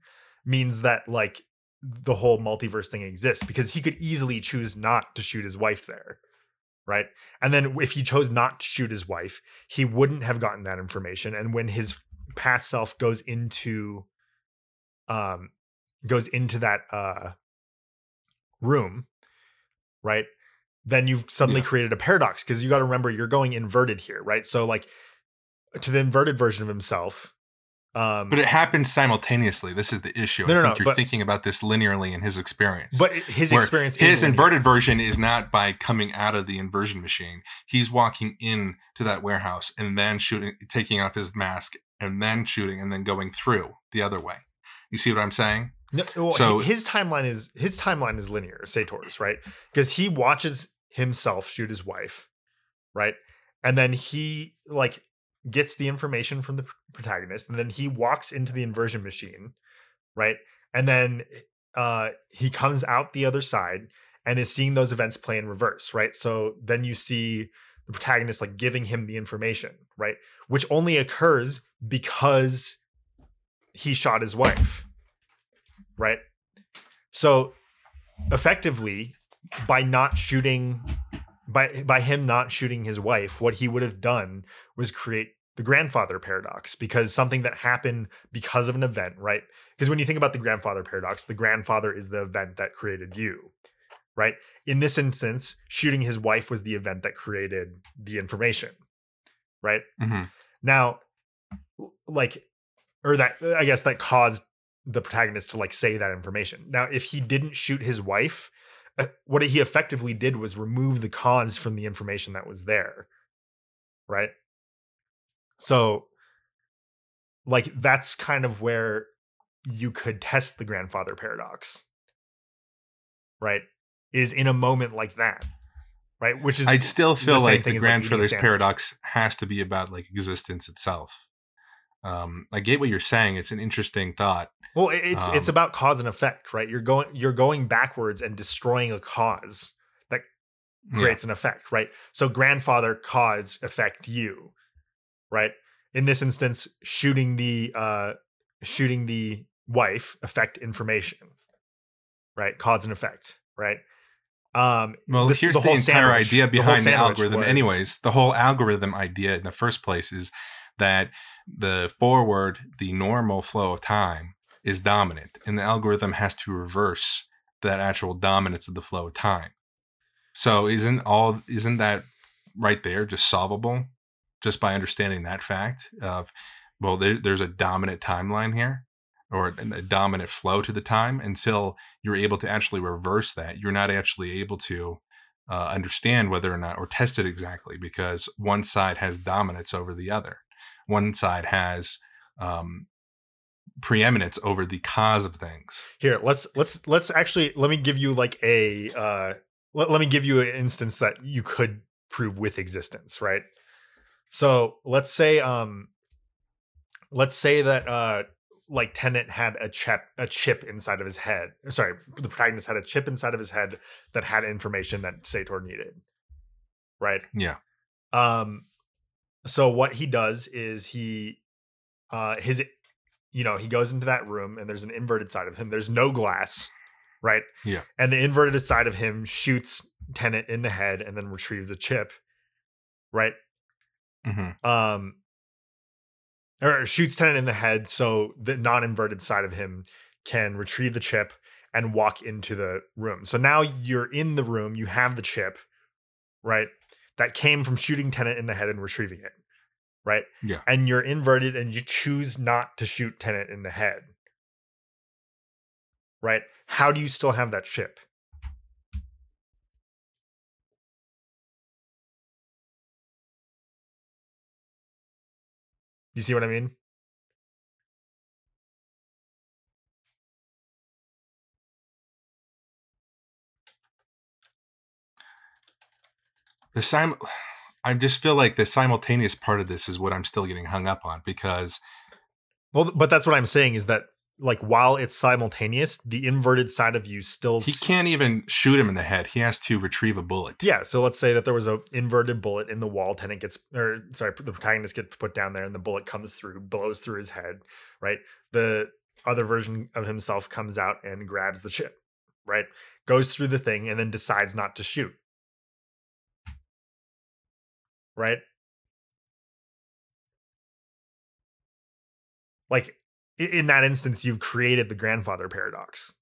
means that like the whole multiverse thing exists because he could easily choose not to shoot his wife there. Right. And then if he chose not to shoot his wife, he wouldn't have gotten that information. And when his past self goes into um goes into that uh room, right? Then you've suddenly Yeah. created a paradox because you got to remember you're going inverted here, right? So like to the inverted version of himself. Um But it happens simultaneously. This is the issue. No, I no, think no, you're but- thinking about this linearly in his experience. but his experience is his inverted version is not by coming out of the inversion machine. He's walking in to that warehouse and then shooting, taking off his mask and then shooting and then going through the other way. You see what I'm saying? No, well, So- his timeline is his timeline is linear, Sator's, right? Because he watches himself shoot his wife, right? And then he like gets the information from the protagonist, and then he walks into the inversion machine, right? And then uh he comes out the other side and is seeing those events play in reverse, right? So then you see the protagonist like giving him the information, right? Which only occurs because he shot his wife right? So effectively, by not shooting, by by him not shooting his wife, what he would have done was create the grandfather paradox because something that happened because of an event, right? Because when you think about the grandfather paradox, the grandfather is the event that created you, right? In this instance, shooting his wife was the event that created the information, right? hmm Now, like, or that I guess that caused the protagonist to like say that information. Now, if he didn't shoot his wife, Uh, what he effectively did was remove the cause from the information that was there, right? So, like, that's kind of where you could test the grandfather paradox, right? Is in a moment like that, right? Which is I'd still feel like the as, like, grandfather's paradox has to be about like existence itself. Um, I get what you're saying. It's an interesting thought. Well, it- it's it's Um, about cause and effect, right? You're going you're going backwards and destroying a cause that Yeah. creates an effect, right? So grandfather cause affect you, right? In this instance, shooting the uh shooting the wife affect information, right? Cause and effect, right? Um Well, this- here's the, whole entire sandwich- idea behind the, sandwich algorithm. was- Anyways, the whole algorithm idea in the first place is that the forward, the normal flow of time is dominant, and the algorithm has to reverse that actual dominance of the flow of time. So, isn't all isn't that right there just solvable just by understanding that fact of well, there, there's a dominant timeline here or a dominant flow to the time until you're able to actually reverse that. You're not actually able to uh, understand whether or not or test it exactly because one side has dominance over the other. One side has um, preeminence over the cause of things. Here, let's let's let's actually let me give you like a uh let, let me give you an instance that you could prove with existence, right? So let's say um let's say that uh like Tenet had a chip a chip inside of his head. Sorry, the protagonist had a chip inside of his head that had information that Sator needed. Right? Yeah. Um so what he does is he uh his you know, he goes into that room and there's an inverted side of him. There's no glass, right? Yeah. And the inverted side of him shoots Tenet in the head and then retrieve the chip, right? mm-hmm. Um, or shoots Tenet in the head so the non-inverted side of him can retrieve the chip and walk into the room. So now you're in the room, you have the chip, right? That came from shooting Tenet in the head and retrieving it, right? Yeah. And you're inverted and you choose not to shoot Tenet in the head, right? How do you still have that chip? You see what I mean? The sim I just feel like the simultaneous part of this is what I'm still getting hung up on because Well, but that's what I'm saying is that like while it's simultaneous, the inverted side of you still he can't even shoot him in the head. He has to retrieve a bullet. Yeah, so let's say that there was a inverted bullet in the wall. Tenet gets, or sorry, the protagonist gets put down there, and the bullet comes through, blows through his head. Right, the other version of himself comes out and grabs the chip. Right, goes through the thing, and then decides not to shoot. Right, like in that instance, you've created the grandfather paradox.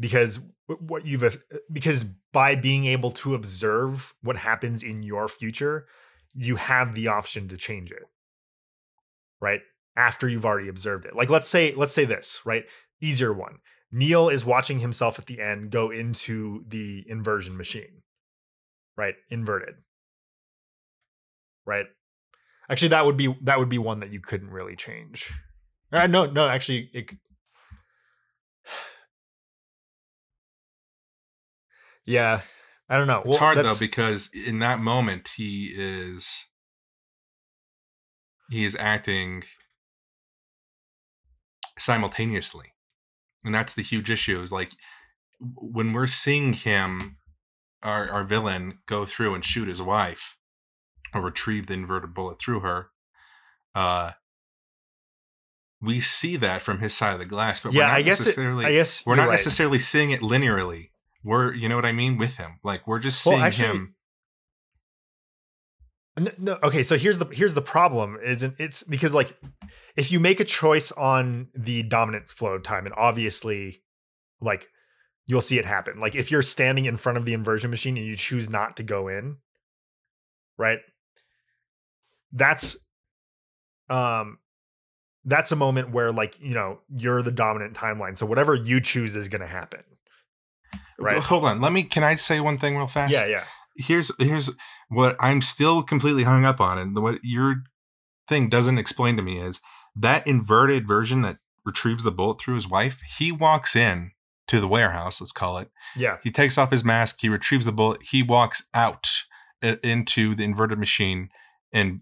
because what you've uh, because by being able to observe what happens in your future you have the option to change it. Right? After you've already observed it. Like let's say let's say this right? Easier one. Neil is watching himself at the end go into the inversion machine right inverted right actually that would be that would be one that you couldn't really change uh, no no actually it, Yeah, I don't know. It's hard though because in that moment he is he is acting simultaneously. And that's the huge issue is like when we're seeing him our our villain go through and shoot his wife or retrieve the inverted bullet through her uh we see that from his side of the glass but we're yeah, not I guess. It, necessarily I guess we're not right. necessarily seeing it linearly. We're, you know what I mean, with him. Like we're just Well, seeing actually- him. N- No, okay, so here's the here's the problem. Isn't it's because like if you make a choice on the dominance flow time, and obviously, like you'll see it happen. Like if you're standing in front of the inversion machine and you choose not to go in, right? That's um that's a moment where like you know you're the dominant timeline. So whatever you choose is going to happen. Right. Well, hold on. Let me. Can I say one thing real fast? Yeah, yeah. Here's here's what I'm still completely hung up on, and what your thing doesn't explain to me is that inverted version that retrieves the bullet through his wife. He walks in to the warehouse. Let's call it. Yeah. He takes off his mask. He retrieves the bullet. He walks out into the inverted machine and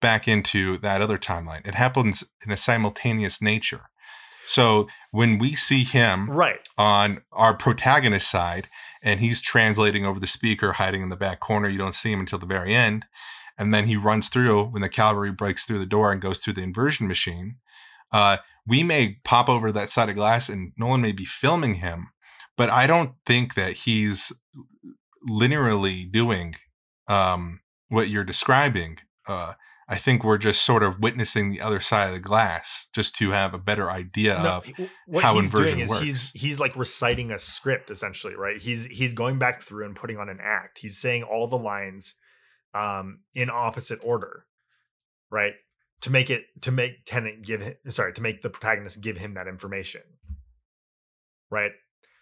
back into that other timeline. It happens in a simultaneous nature. So when we see him Right. on our protagonist side and he's translating over the speaker, hiding in the back corner, you don't see him until the very end. And then he runs through when the cavalry breaks through the door and goes through the inversion machine. Uh, we may pop over that side of glass and Nolan may be filming him, but I don't think that he's linearly doing um, what you're describing. Uh, I think we're just sort of witnessing the other side of the glass just to have a better idea no, of what how he's doing is works. he's he's like reciting a script essentially, right? He's he's going back through and putting on an act. He's saying all the lines um in opposite order, right? To make it to make Tenet give him sorry, to make the protagonist give him that information. Right?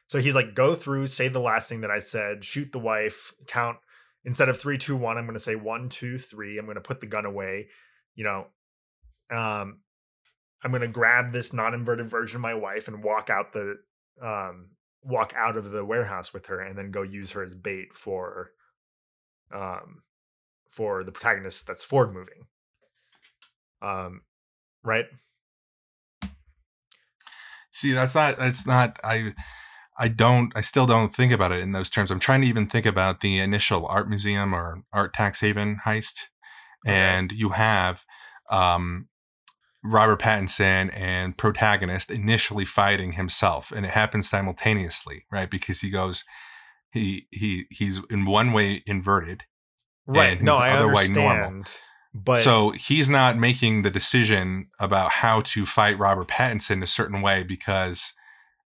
So he's like, go through, say the last thing that I said, shoot the wife, count instead of three, two, one, I'm gonna say one, two, three. I'm gonna put the gun away, you know. Um I'm gonna grab this non-inverted version of my wife and walk out the um walk out of the warehouse with her and then go use her as bait for um for the protagonist that's forward moving. Um right? See, that's not that's not I I don't I still don't think about it in those terms. I'm trying to even think about the initial art museum or art tax haven heist. And you have um Robert Pattinson and protagonist initially fighting himself, and it happens simultaneously, right? Because he goes, he he he's in one way inverted, right? No, I understand. But so he's not making the decision about how to fight Robert Pattinson a certain way because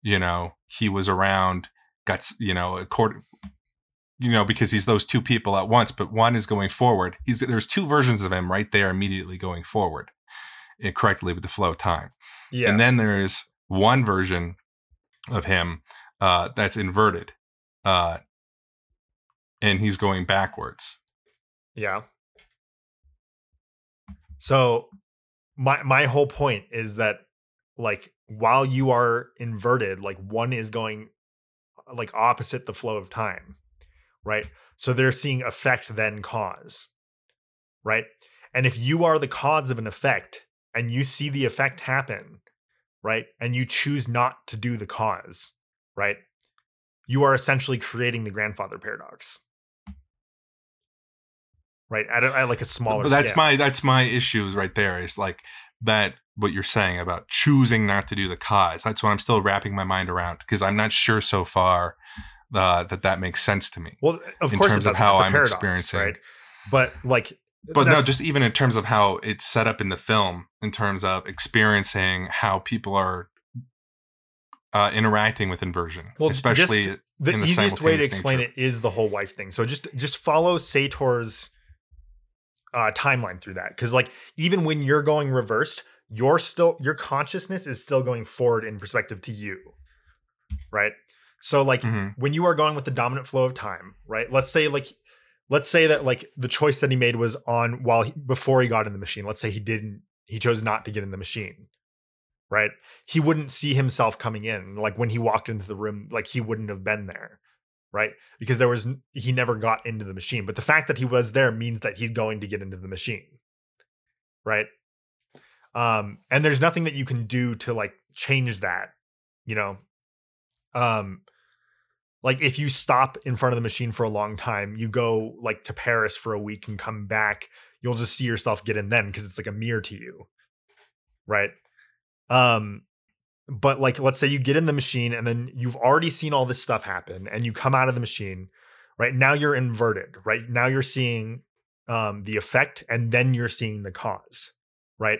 you know he was around, got you know, a court you know, because he's those two people at once, but one is going forward. He's there's two versions of him right there immediately going forward eh, correctly with the flow of time. Yeah. And then there's one version of him uh, that's inverted. Uh, and he's going backwards. Yeah. So my my whole point is that like while you are inverted, like one is going uh, like opposite the flow of time right? So they're seeing effect then cause, right? And if you are the cause of an effect and you see the effect happen, right? And you choose not to do the cause, right? You are essentially creating the grandfather paradox. Right. At, a, at like a smaller But that's scale. my that's my issue right there is like that what you're saying about choosing not to do the cause. That's what I'm still wrapping my mind around because I'm not sure so far uh, that that makes sense to me. Well, of course in course, terms of how I'm paradox, experiencing, right? But like, but no, just even in terms of how it's set up in the film, in terms of experiencing how people are uh, interacting with inversion, well, especially just, the, the easiest way to explain nature. it is the whole wife thing. So just just follow Sator's uh, timeline through that, because like even when you're going reversed, you're still your consciousness is still going forward in perspective to you, right? So like mm-hmm. when you are going with the dominant flow of time, right? Let's say like let's say that like the choice that he made was on while he, before he got in the machine. Let's say he didn't he chose not to get in the machine. Right? He wouldn't see himself coming in. Like when he walked into the room, like he wouldn't have been there. Right? Because there was he never got into the machine. But the fact that he was there means that he's going to get into the machine. Right? Um and there's nothing that you can do to like change that, you know. Um like if you stop in front of the machine for a long time you go like to paris for a week and come back you'll just see yourself get in then because it's like a mirror to you right um but like let's say you get in the machine and then you've already seen all this stuff happen and you come out of the machine right? Now you're inverted right? Now you're seeing um the effect and then you're seeing the cause right?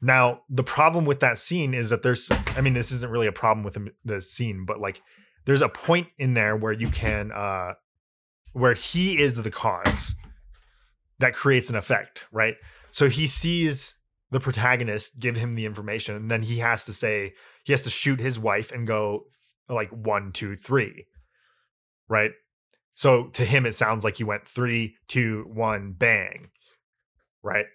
Now the problem with that scene is that there's i mean this isn't really a problem with the, the scene but like there's a point in there where you can uh where he is the cause that creates an effect, right? So he sees the protagonist give him the information, and then he has to say he has to shoot his wife and go like one, two, three, right? So to him, it sounds like he went three, two, one, bang, right?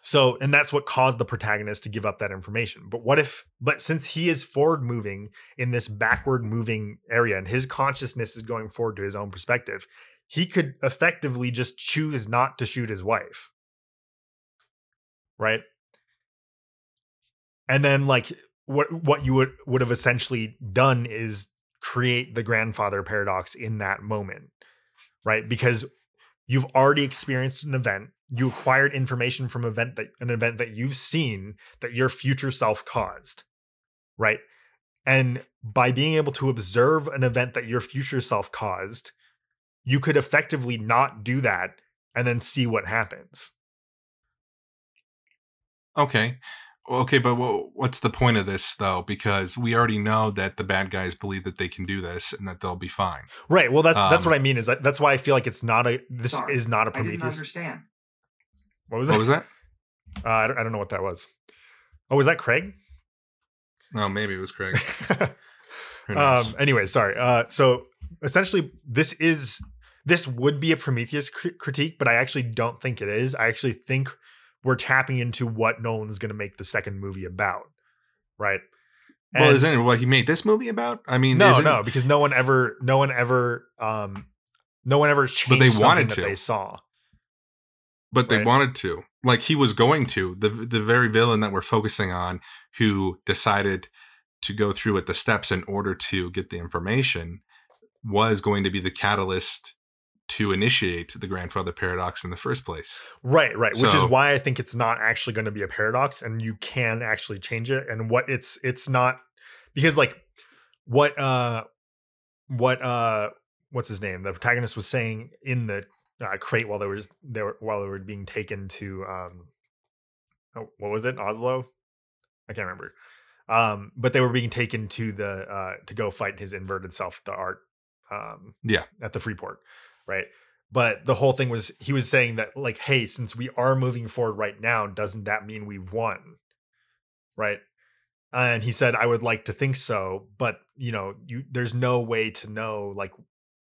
So, and that's what caused the protagonist to give up that information. But what if, but since he is forward moving in this backward moving area and his consciousness is going forward to his own perspective, he could effectively just choose not to shoot his wife. Right? And then like what what you would would have essentially done is create the grandfather paradox in that moment. Right? Because you've already experienced an event you acquired information from event that an event that you've seen that your future self caused right and by being able to observe an event that your future self caused you could effectively not do that and then see what happens okay okay but what's the point of this though because we already know that the bad guys believe that they can do this and that they'll be fine right well that's um, that's what i mean is that, that's why i feel like it's not a this sorry, is not a prometheus I didn't understand what was that? What was that? Uh, I, don't, I don't know what that was. Oh, was that Craig? No, maybe it was Craig. um. Anyway, sorry. Uh. So essentially, this is this would be a Prometheus cr- critique, but I actually don't think it is. I actually think we're tapping into what Nolan's going to make the second movie about, right? And well, isn't it what he made this movie about? I mean, no, no, because no one ever, no one ever, um, no one ever changed. But they wanted to. They saw but they right. wanted to like he was going to the the very villain that we're focusing on who decided to go through with the steps in order to get the information was going to be the catalyst to initiate the grandfather paradox in the first place. Right, right. Which is why I think it's not actually going to be a paradox and you can actually change it. And what it's it's not because like what uh what uh what's his name? The protagonist was saying in the uh, crate while they were they were while they were being taken to um oh, what was it? Oslo? I can't remember. Um but they were being taken to the uh to go fight his inverted self, the art um Yeah. at the Freeport, right? But the whole thing was he was saying that like, hey, since we are moving forward right now, doesn't that mean we've won? Right. And he said, I would like to think so, but you know, you there's no way to know like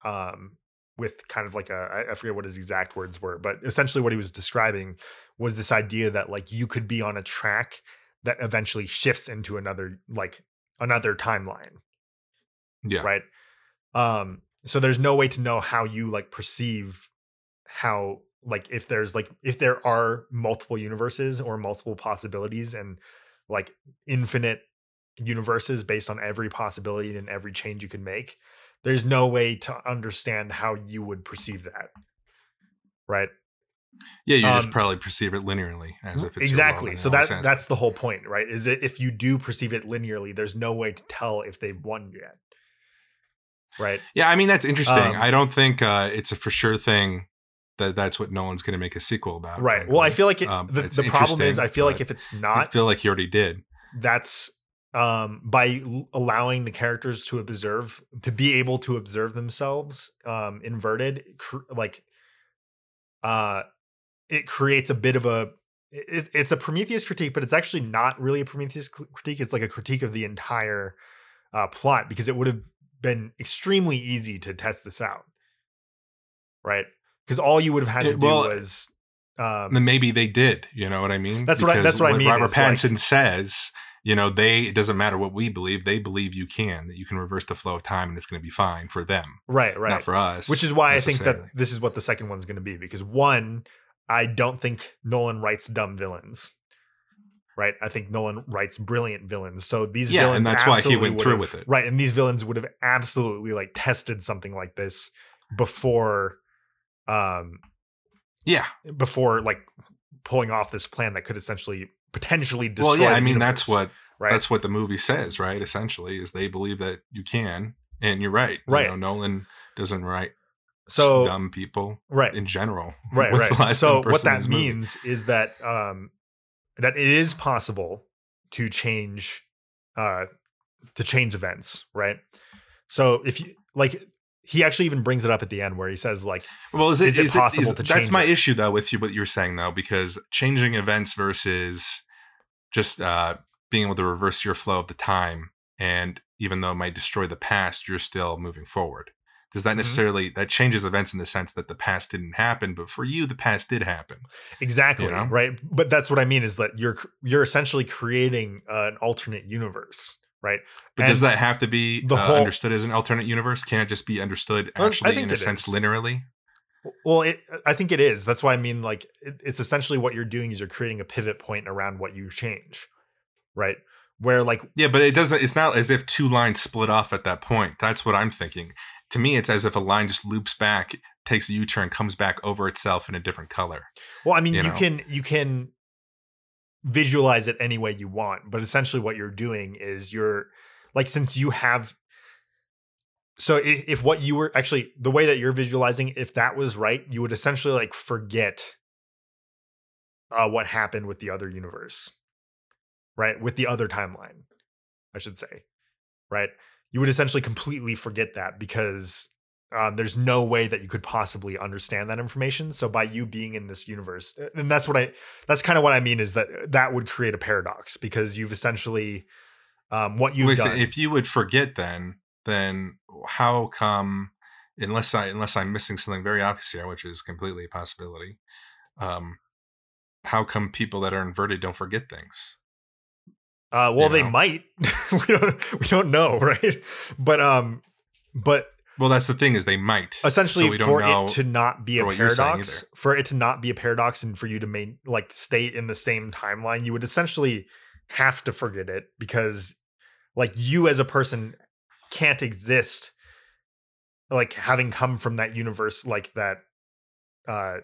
um with kind of like a I- I forget what his exact words were, but essentially what he was describing was this idea that like you could be on a track that eventually shifts into another like another timeline Yeah. right um so there's no way to know how you like perceive how like if there's like if there are multiple universes or multiple possibilities and like infinite universes based on every possibility and every change you can make there's no way to understand how you would perceive that. Right? Yeah, you just Um, probably perceive it linearly as if it's exactly. so that has that's the whole point right is that if you do perceive it linearly there's no way to tell if they've won yet right Yeah, I mean that's interesting. Um, I don't think uh, it's a for sure thing that that's what Nolan's going to make a sequel about. right well i feel like it, Um, the, the problem is i feel like if it's not, I feel like he already did. that's um by allowing the characters to observe to be able to observe themselves um inverted cr- like uh it creates a bit of a it, it's a prometheus critique but it's actually not really a prometheus critique it's like a critique of the entire uh plot because it would have been extremely easy to test this out right because all you would have had It- to do well, was um Then maybe they did. You know what I mean? That's what I- that's what I mean Robert is, like- Pattinson says. You know, they it doesn't matter what we believe. They believe you can that you can reverse the flow of time and it's going to be fine for them, right right not for us. which is why I think that this is what the second one's going to be because one, I don't think Nolan writes dumb villains. Right, I think Nolan writes brilliant villains. So these Yeah, and that's why he went through with it. Right, and these villains would have absolutely like tested something like this before, um, yeah. before like pulling off this plan that could essentially potentially destroy. Well, yeah. I mean, that's what right. that's what the movie says, right? Essentially, is they believe that you can, and you're right. You Right. know, Nolan doesn't write so dumb people right, in general. right What's right so what that this movie? means is that um that it is possible to change uh to change events right so if you like he actually even brings it up at the end where he says like Well, is it, Is it is possible is- to That's my it? issue though with you what you're saying though, because changing events versus just uh, being able to reverse your flow of the time, and even though it might destroy the past, you're still moving forward. Does that Mhm. necessarily that changes events in the sense that the past didn't happen, but for you the past did happen? exactly know? right but that's what i mean is that you're you're essentially creating an alternate universe right But does that have to be the uh, whole- understood as an alternate universe? Can it just be understood actually in a sense is. linearly? well it i think it is that's why i mean like it, it's essentially what you're doing is you're creating a pivot point around what you change right where like Yeah, but it doesn't. It's not as if two lines split off at that point. That's what I'm thinking. To me, it's as if a line just loops back, takes a U-turn, comes back over itself in a different color. Well, I mean, you you, know? can you can visualize it any way you want, but essentially what you're doing is you're like since you have so if, if what you were actually the way that you're visualizing, if that was right, you would essentially like forget uh, what happened with the other universe, right? With the other timeline, I should say, right? You would essentially completely forget that because um, there's no way that you could possibly understand that information. So by you being in this universe, uh, and that's what I, that's kind of what I mean is that uh, that would create a paradox because you've essentially um, what you've Wait, so done. if you would forget, then then how come? Unless I unless I'm missing something very obvious here, which is completely a possibility. Um, how come people that are inverted don't forget things? Uh, well, they might. we don't. We don't know, right? But um, but Well, that's the thing is they might. essentially don't for it to not be a for what you're saying paradox, for it to not be a paradox, and for you to main like stay in the same timeline, you would essentially have to forget it because, like, you as a person can't exist like having come from that universe like that uh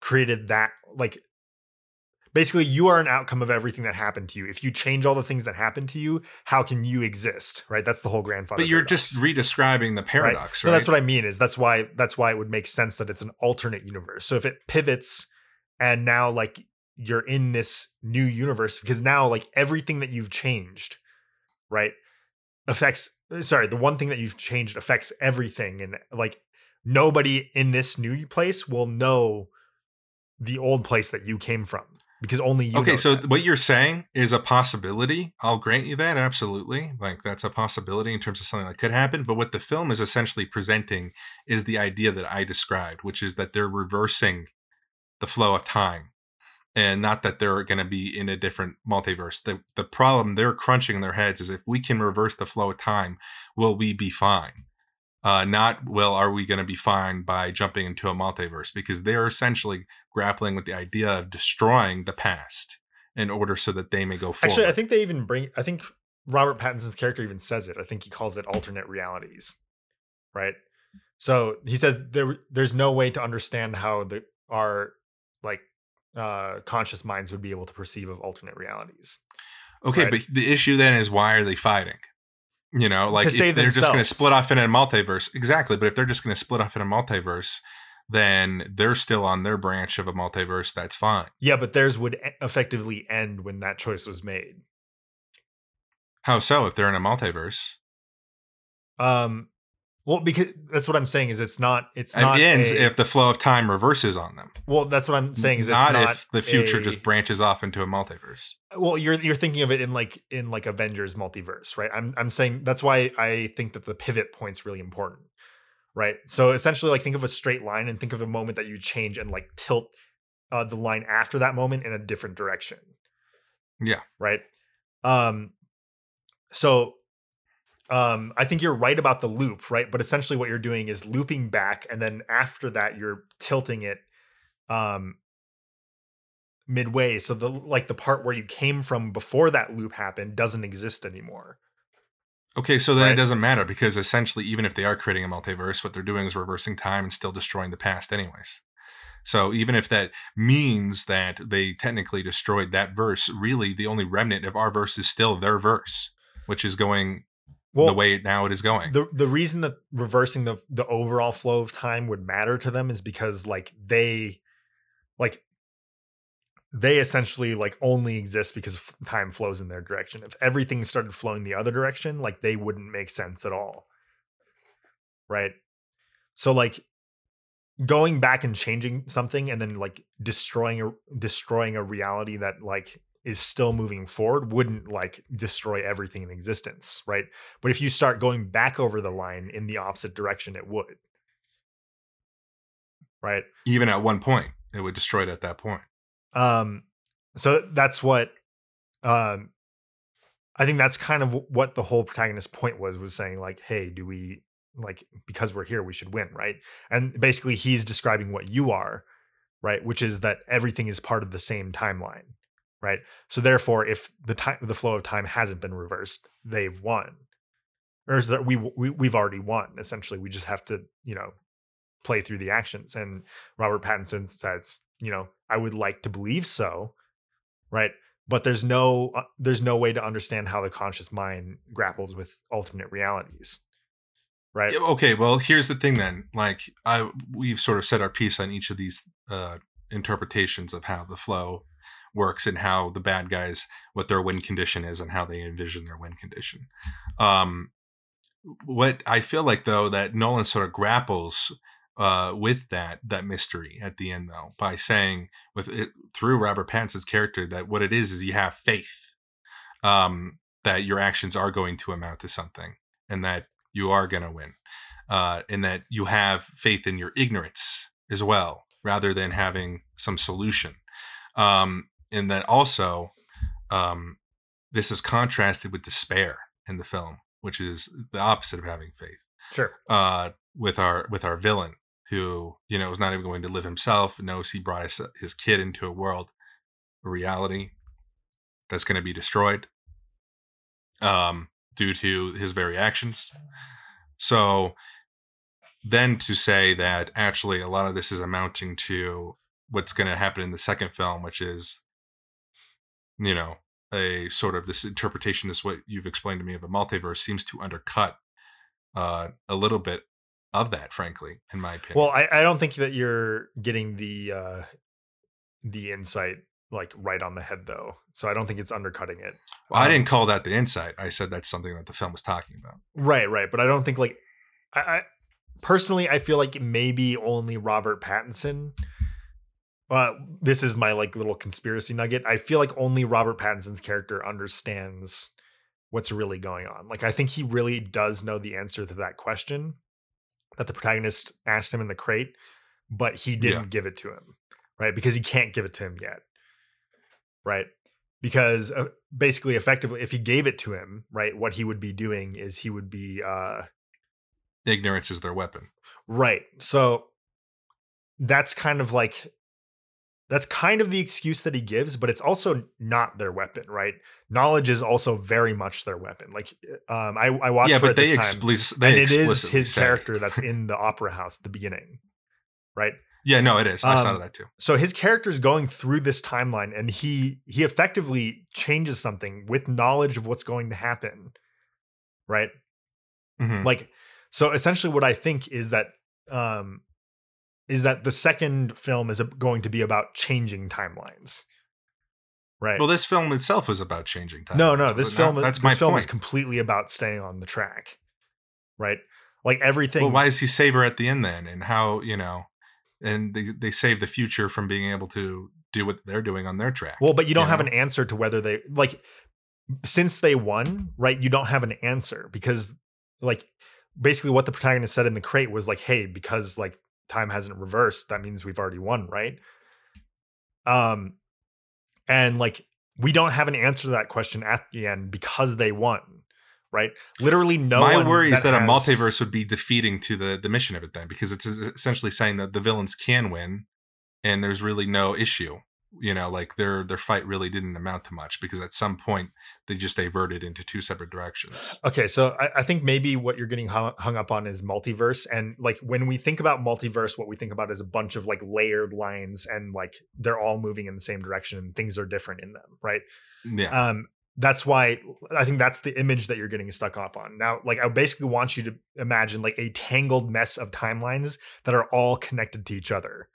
created that like basically you are an outcome of everything that happened to you if you change all the things that happened to you how can you exist right that's the whole grandfather But you're paradox. just redescribing the paradox, No, right? that's what I mean. Is that's why that's why it would make sense that it's an alternate universe. So if it pivots and now like you're in this new universe because now like everything that you've changed, right, affects. Sorry, the one thing that you've changed affects everything, and like nobody in this new place will know the old place that you came from because only you. okay, so that. what you're saying is a possibility. I'll grant you that absolutely. Like that's a possibility in terms of something that could happen. But what the film is essentially presenting is the idea that I described, which is that they're reversing the flow of time, and not that they're going to be in a different multiverse. The the problem they're crunching in their heads is if we can reverse the flow of time, will we be fine? Uh, not well, are we going to be fine by jumping into a multiverse? Because they're essentially grappling with the idea of destroying the past in order so that they may go forward. Actually, I think they even bring. I think Robert Pattinson's character even says it. I think he calls it alternate realities, right? So he says there, there's no way to understand how the our like uh conscious minds would be able to perceive of alternate realities. okay, right. but the issue then is why are they fighting? You know, like if they're just going to split off in a multiverse, exactly. But if they're just going to split off in a multiverse, then they're still on their branch of a multiverse. That's fine. Yeah, but theirs would effectively end when that choice was made. How so? If they're in a multiverse, Um, well, because that's what I'm saying is it's not. It's it not ends a- if the flow of time reverses on them. Well, that's what I'm saying is it's not, not, if the future a- just branches off into a multiverse. well you're you're thinking of it in like in like avengers multiverse right i'm i'm saying that's why i think that the pivot point's really important right? So essentially like think of a straight line and think of a moment that you change and like tilt uh, the line after that moment in a different direction. Yeah. right? Um so um i think you're right about the loop right? But essentially what you're doing is looping back and then after that you're tilting it um midway. So the like the part where you came from before that loop happened doesn't exist anymore Okay, so then Right. it doesn't matter because essentially, even if they are creating a multiverse, what they're doing is reversing time and still destroying the past, anyways. So even if that means that they technically destroyed that verse, really the only remnant of our verse is still their verse, which is going well the way now it is going. the the reason that reversing the the overall flow of time would matter to them is because like they like they essentially like only exist because time flows in their direction. If everything started flowing the other direction like they wouldn't make sense at all. Right? So like going back and changing something and then like destroying a destroying a reality that like is still moving forward wouldn't like destroy everything in existence right? But if you start going back over the line in the opposite direction it would. Right? Even at one point, it would destroy it at that point. Um so that's what um i think that's kind of what the whole protagonist point was was saying like hey do we like because we're here we should win right? And basically he's describing what you are right? Which is that everything is part of the same timeline right? So therefore if the time the flow of time hasn't been reversed they've won. Or is that we, we we've already won essentially. We just have to you know play through the actions. And robert pattinson says you know i would like to believe so right but there's no uh, there's no way to understand how the conscious mind grapples with alternate realities right Okay, well, here's the thing then. Like I we've sort of said our piece on each of these uh interpretations of how the flow works and how the bad guys what their win condition is and how they envision their win condition. Um what I feel like though that Nolan sort of grapples uh with that that mystery at the end though by saying with it through Robert Pattinson's character that what it is is you have faith um that your actions are going to amount to something and that you are going to win uh, and that you have faith in your ignorance as well, rather than having some solution. Um, and that also, um, this is contrasted with despair in the film, which is the opposite of having faith. sure Uh, with our with our villain, who you know is not even going to live himself, knows he brought his, his kid into a world, a reality that's going to be destroyed, um, due to his very actions. So then to say that actually a lot of this is amounting to what's going to happen in the second film, which is, you know, a sort of this interpretation, this what you've explained to me of a multiverse, seems to undercut uh, a little bit of that, frankly, in my opinion. Well, I, I don't think that you're getting the uh, the insight like right on the head though. So I don't think it's undercutting it. Well, um, I didn't call that the insight. I said that's something that the film was talking about. Right, right. But I don't think like I, I personally I feel like maybe only Robert Pattinson. Uh, this is my like little conspiracy nugget. I feel like only Robert Pattinson's character understands what's really going on. Like I think he really does know the answer to that question that the protagonist asked him in the crate, but he didn't yeah. give it to him, right? Because he can't give it to him yet right? Because uh, basically, effectively, if he gave it to him, right, what he would be doing is he would be uh, ignorance is their weapon, right? So that's kind of like that's kind of the excuse that he gives, but it's also not their weapon, right? Knowledge is also very much their weapon. Like, uh, um, I, I watched, yeah, but they, explicit, they and it is his say. character that's in the opera house at the beginning, right? Yeah, no, it is. I um, saw that too. So his character is going through this timeline and he he effectively changes something with knowledge of what's going to happen. Right? Mm-hmm. Like so essentially what I think is that um is that the second film is going to be about changing timelines. Right. Well, this film itself is about changing timelines. No, no, this film that's this my film point. is completely about staying on the track. Right? Like everything Well, why does he save her at the end then? And how, you know, and they, they save the future from being able to do what they're doing on their track. Well, but you don't you have know? an answer to whether they like since they won, right? You don't have an answer because like basically what the protagonist said in the crate was like, "Hey, because like time hasn't reversed, that means we've already won, right?" Um and like we don't have an answer to that question at the end because they won right? Literally, no. My worry is that has... a multiverse would be defeating to the the mission of it then, because it's essentially saying that the villains can win, and there's really no issue. You know, like their their fight really didn't amount to much because at some point they just diverted into two separate directions. Okay, so I, I think maybe what you're getting hung, hung up on is multiverse, and like when we think about multiverse, what we think about is a bunch of like layered lines, and like they're all moving in the same direction, and things are different in them, right? Yeah. Um, that's why I think that's the image that you're getting stuck up on. Now, like I basically want you to imagine like a tangled mess of timelines that are all connected to each other.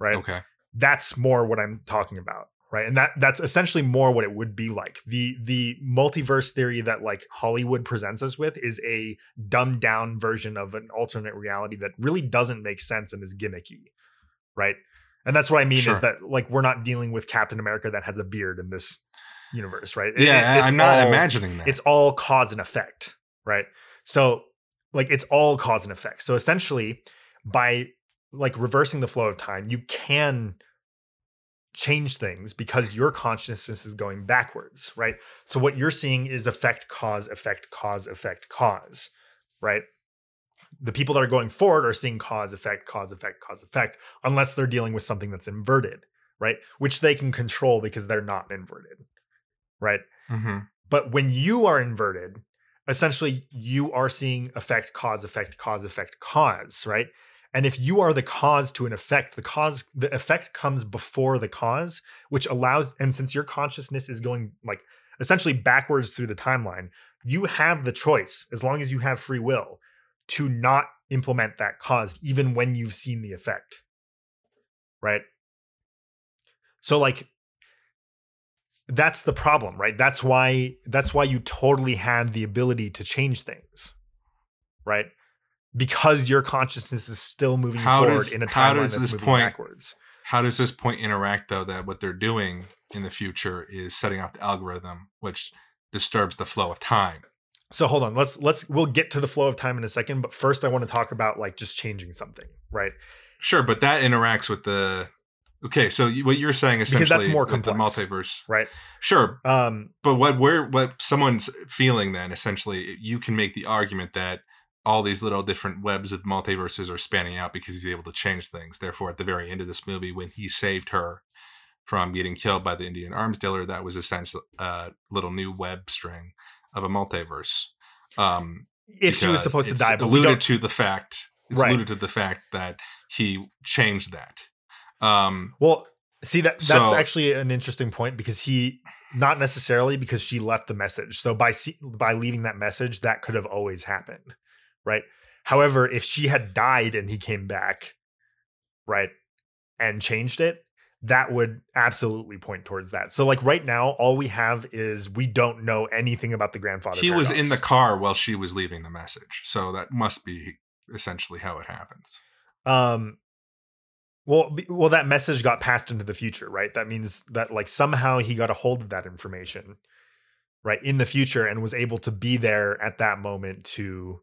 Right? Okay. That's more what I'm talking about, right? And that that's essentially more what it would be like. The the multiverse theory that like Hollywood presents us with is a dumbed down version of an alternate reality that really doesn't make sense and is gimmicky. Right? And that's what I mean sure. is that like we're not dealing with Captain America that has a beard in this universe, right? Yeah, it, I'm not all, imagining that. It's all cause and effect, right? So, like, it's all cause and effect. So, essentially, by like reversing the flow of time, you can change things because your consciousness is going backwards, right? So, what you're seeing is effect, cause, effect, cause, effect, cause, right? The people that are going forward are seeing cause, effect, cause, effect, cause, effect, unless they're dealing with something that's inverted, right? Which they can control because they're not inverted, right? Mm-hmm. But when you are inverted, essentially you are seeing effect, cause, effect, cause, effect, cause, right? And if you are the cause to an effect, the cause, the effect comes before the cause, which allows, and since your consciousness is going like essentially backwards through the timeline, you have the choice, as long as you have free will, to not implement that cause, even when you've seen the effect. Right. So, like, that's the problem right that's why that's why you totally have the ability to change things right because your consciousness is still moving how forward does, in a timeline that's moving point, backwards. how does this point interact though that what they're doing in the future is setting up the algorithm which disturbs the flow of time? So hold on. Let's let's we'll get to the flow of time in a second but first i want to talk about like just changing something right? Sure but that interacts with the Okay, so what you're saying essentially because that's more complex, the multiverse, right? Sure, um, but what we're what someone's feeling then essentially, you can make the argument that all these little different webs of multiverses are spanning out because he's able to change things. Therefore, at the very end of this movie, when he saved her from getting killed by the Indian arms dealer, that was essentially a little new web string of a multiverse. Um, if she was supposed to die, but alluded to the fact It's Right. alluded to the fact that he changed that. Um, Well, see that that's So- actually an interesting point because he not necessarily because she left the message. So by by leaving that message, that could have always happened, right? However, if she had died and he came back, right, and changed it, that would absolutely point towards that. So like right now, all we have is we don't know anything about the grandfather. he was in the car while she was leaving the message, so that must be essentially how it happens. um well well that message got passed into the future right that means that like somehow he got a hold of that information right in the future and was able to be there at that moment to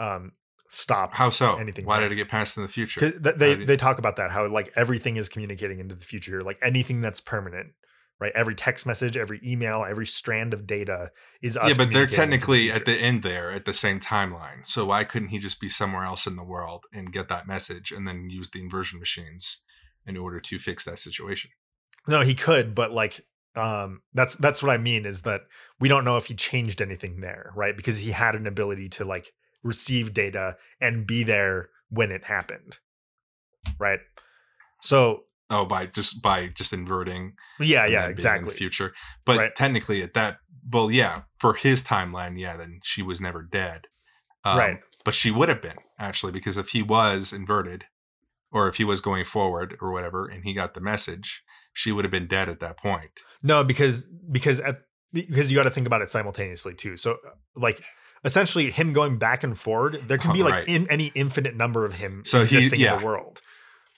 um stop How so? Anything Why bad. did it get passed in the future? th- they you- they talk about that how like everything is communicating into the future like anything that's permanent right every text message every email every strand of data is us yeah, but they're technically at the end there at the same timeline. So why couldn't he just be somewhere else in the world and get that message and then use the inversion machines in order to fix that situation? No, he could, but like um that's that's what I mean is that we don't know if he changed anything there, right? Because he had an ability to like receive data and be there when it happened. Right? So, Oh, by just by just inverting. yeah, yeah, being in exactly. the future, but Right. technically at that, well, yeah, for his timeline, yeah, then she was never dead. Um, Right. But she would have been actually because if he was inverted, or if he was going forward or whatever, and he got the message, she would have been dead at that point. No, because because at because you got to think about it simultaneously too. So like essentially him going back and forward, there can be like Right. in any infinite number of him So he- existing in the world.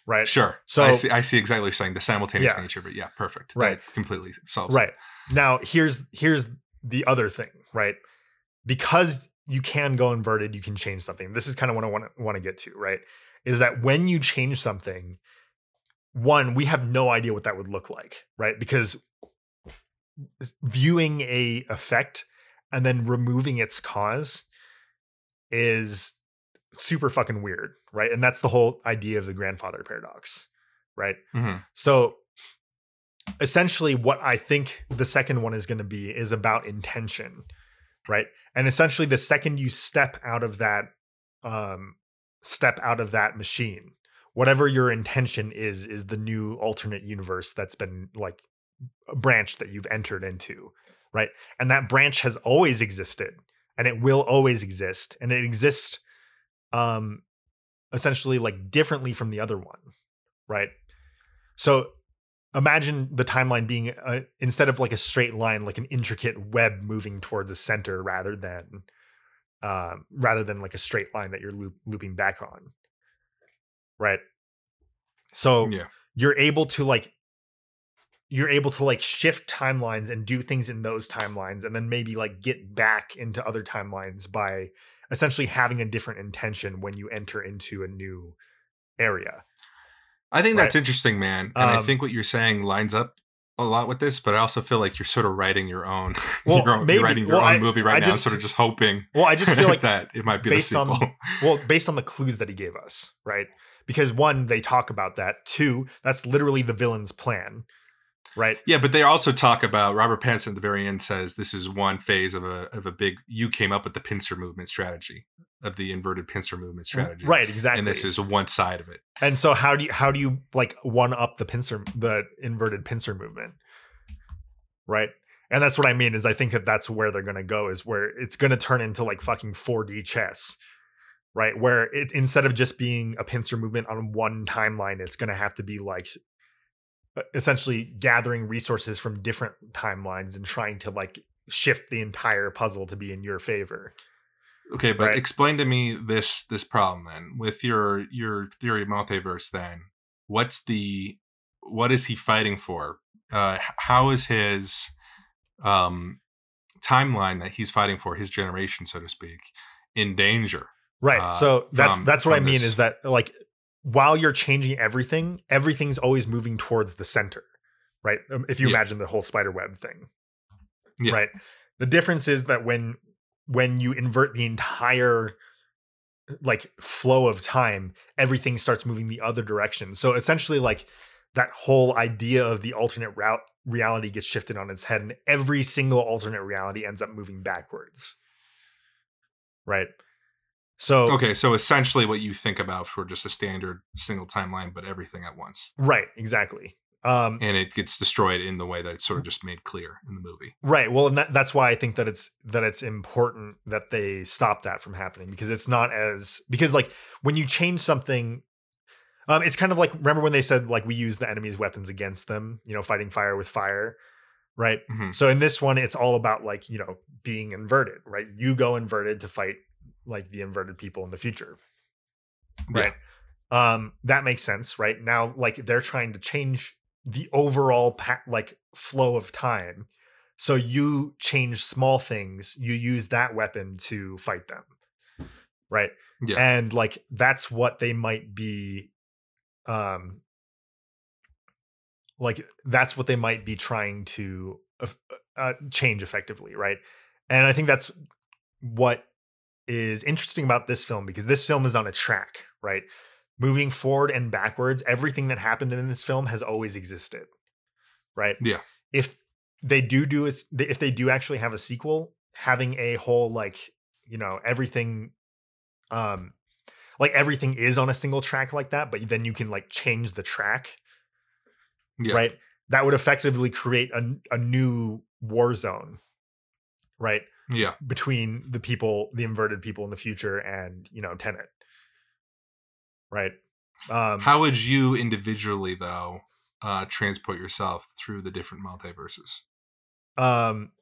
Right? Sure. So- I see. I see exactly what you're saying. The simultaneous Yeah. nature, but yeah, perfect. Right. That completely solves. it. Right. Now here's here's the other thing, right? Because you can go inverted, you can change something. This is kind of what I want to want to get to, right? Is that when you change something, one, we have no idea what that would look like, right? Because viewing a effect and then removing its cause is super fucking weird, right? And that's the whole idea of the grandfather paradox, right? Mhm. So essentially what I think the second one is going to be is about intention, right? And essentially the second you step out of that um step out of that machine, whatever your intention is is the new alternate universe that's been like a branch that you've entered into, right? And that branch has always existed and it will always exist and it exists um essentially like differently from the other one, right? So imagine the timeline being uh instead of like a straight line, like an intricate web moving towards a center rather than um, rather than like a straight line that you're loop, looping back on, right? So Yeah. you're able to like you're able to like shift timelines and do things in those timelines and then maybe like get back into other timelines by essentially having a different intention when you enter into a new area. I think that's interesting, man. And I Um, think what you're saying lines up a lot with this, but I also feel like you're sort of writing your own. Well, maybe- you're writing your well, own I- movie right I now, just- sort of just hoping well i just feel like that it might be based the on- well based on the clues that he gave us right? Because one they talk about that. Two that's literally the villain's plan right yeah, but they also talk about Robert Pattinson at the very end says this is one phase of a of a big. You came up with the pincer movement strategy of the inverted pincer movement mm, strategy, right exactly And this is one side of it. And so how do you how do you like one up the pincer the inverted pincer movement? Right? And that's what I mean is I think that that's where they're going to go is where it's going to turn into like fucking 4D chess. Right? Where it instead of just being a pincer movement on one timeline it's going to have to be like essentially gathering resources from different timelines and trying to like shift the entire puzzle to be in your favor. Okay, but Right. explain to me this this problem then with your your theory of multiverse. Then what's the what is he fighting for? Uh, how is his um timeline that he's fighting for, his generation, so to speak, in danger? Right. uh, so that's from- that's what I mean this. is that like while you're changing everything, everything's always moving towards the center. Right? Um, If you Yeah. imagine the whole spider web thing. Yeah. Right? The difference is that when when you invert the entire like flow of time, everything starts moving the other direction. So essentially like that whole idea of the alternate route reality gets shifted on its head and every single alternate reality ends up moving backwards. Right? So Okay, so essentially what you think about for just a standard single timeline, but everything at once. right, exactly. Um, And it gets destroyed in the way that it's sort of just made clear in the movie. Right. Well, and that, that's why I think that it's that it's important that they stop that from happening because it's not as because like when you change something, um, it's kind of like remember when they said like we use the enemy's weapons against them, you know, fighting fire with fire, right? Mhm. So in this one, it's all about like you know being inverted, right? You go inverted to fight like the inverted people in the future, Yeah. right? Um, that makes sense, right? Now, like they're trying to change the overall pa- like flow of time. So you change small things, you use that weapon to fight them, right? Yeah. And like that's what they might be, um, like that's what they might be trying to uh, change effectively, right? And I think that's what is interesting about this film because this film is on a track, right? Moving forward and backwards, everything that happened in this film has always existed, right? Yeah. If they do do is if they do actually have a sequel, having a whole like you know everything, um, like everything is on a single track like that, but then you can like change the track Yeah. right? That would effectively create a, a new war zone, right? Yeah. Between the people, the inverted people in the future and, you know, Tenet. Right. Um How would you individually, though, uh, transport yourself through the different multiverses? um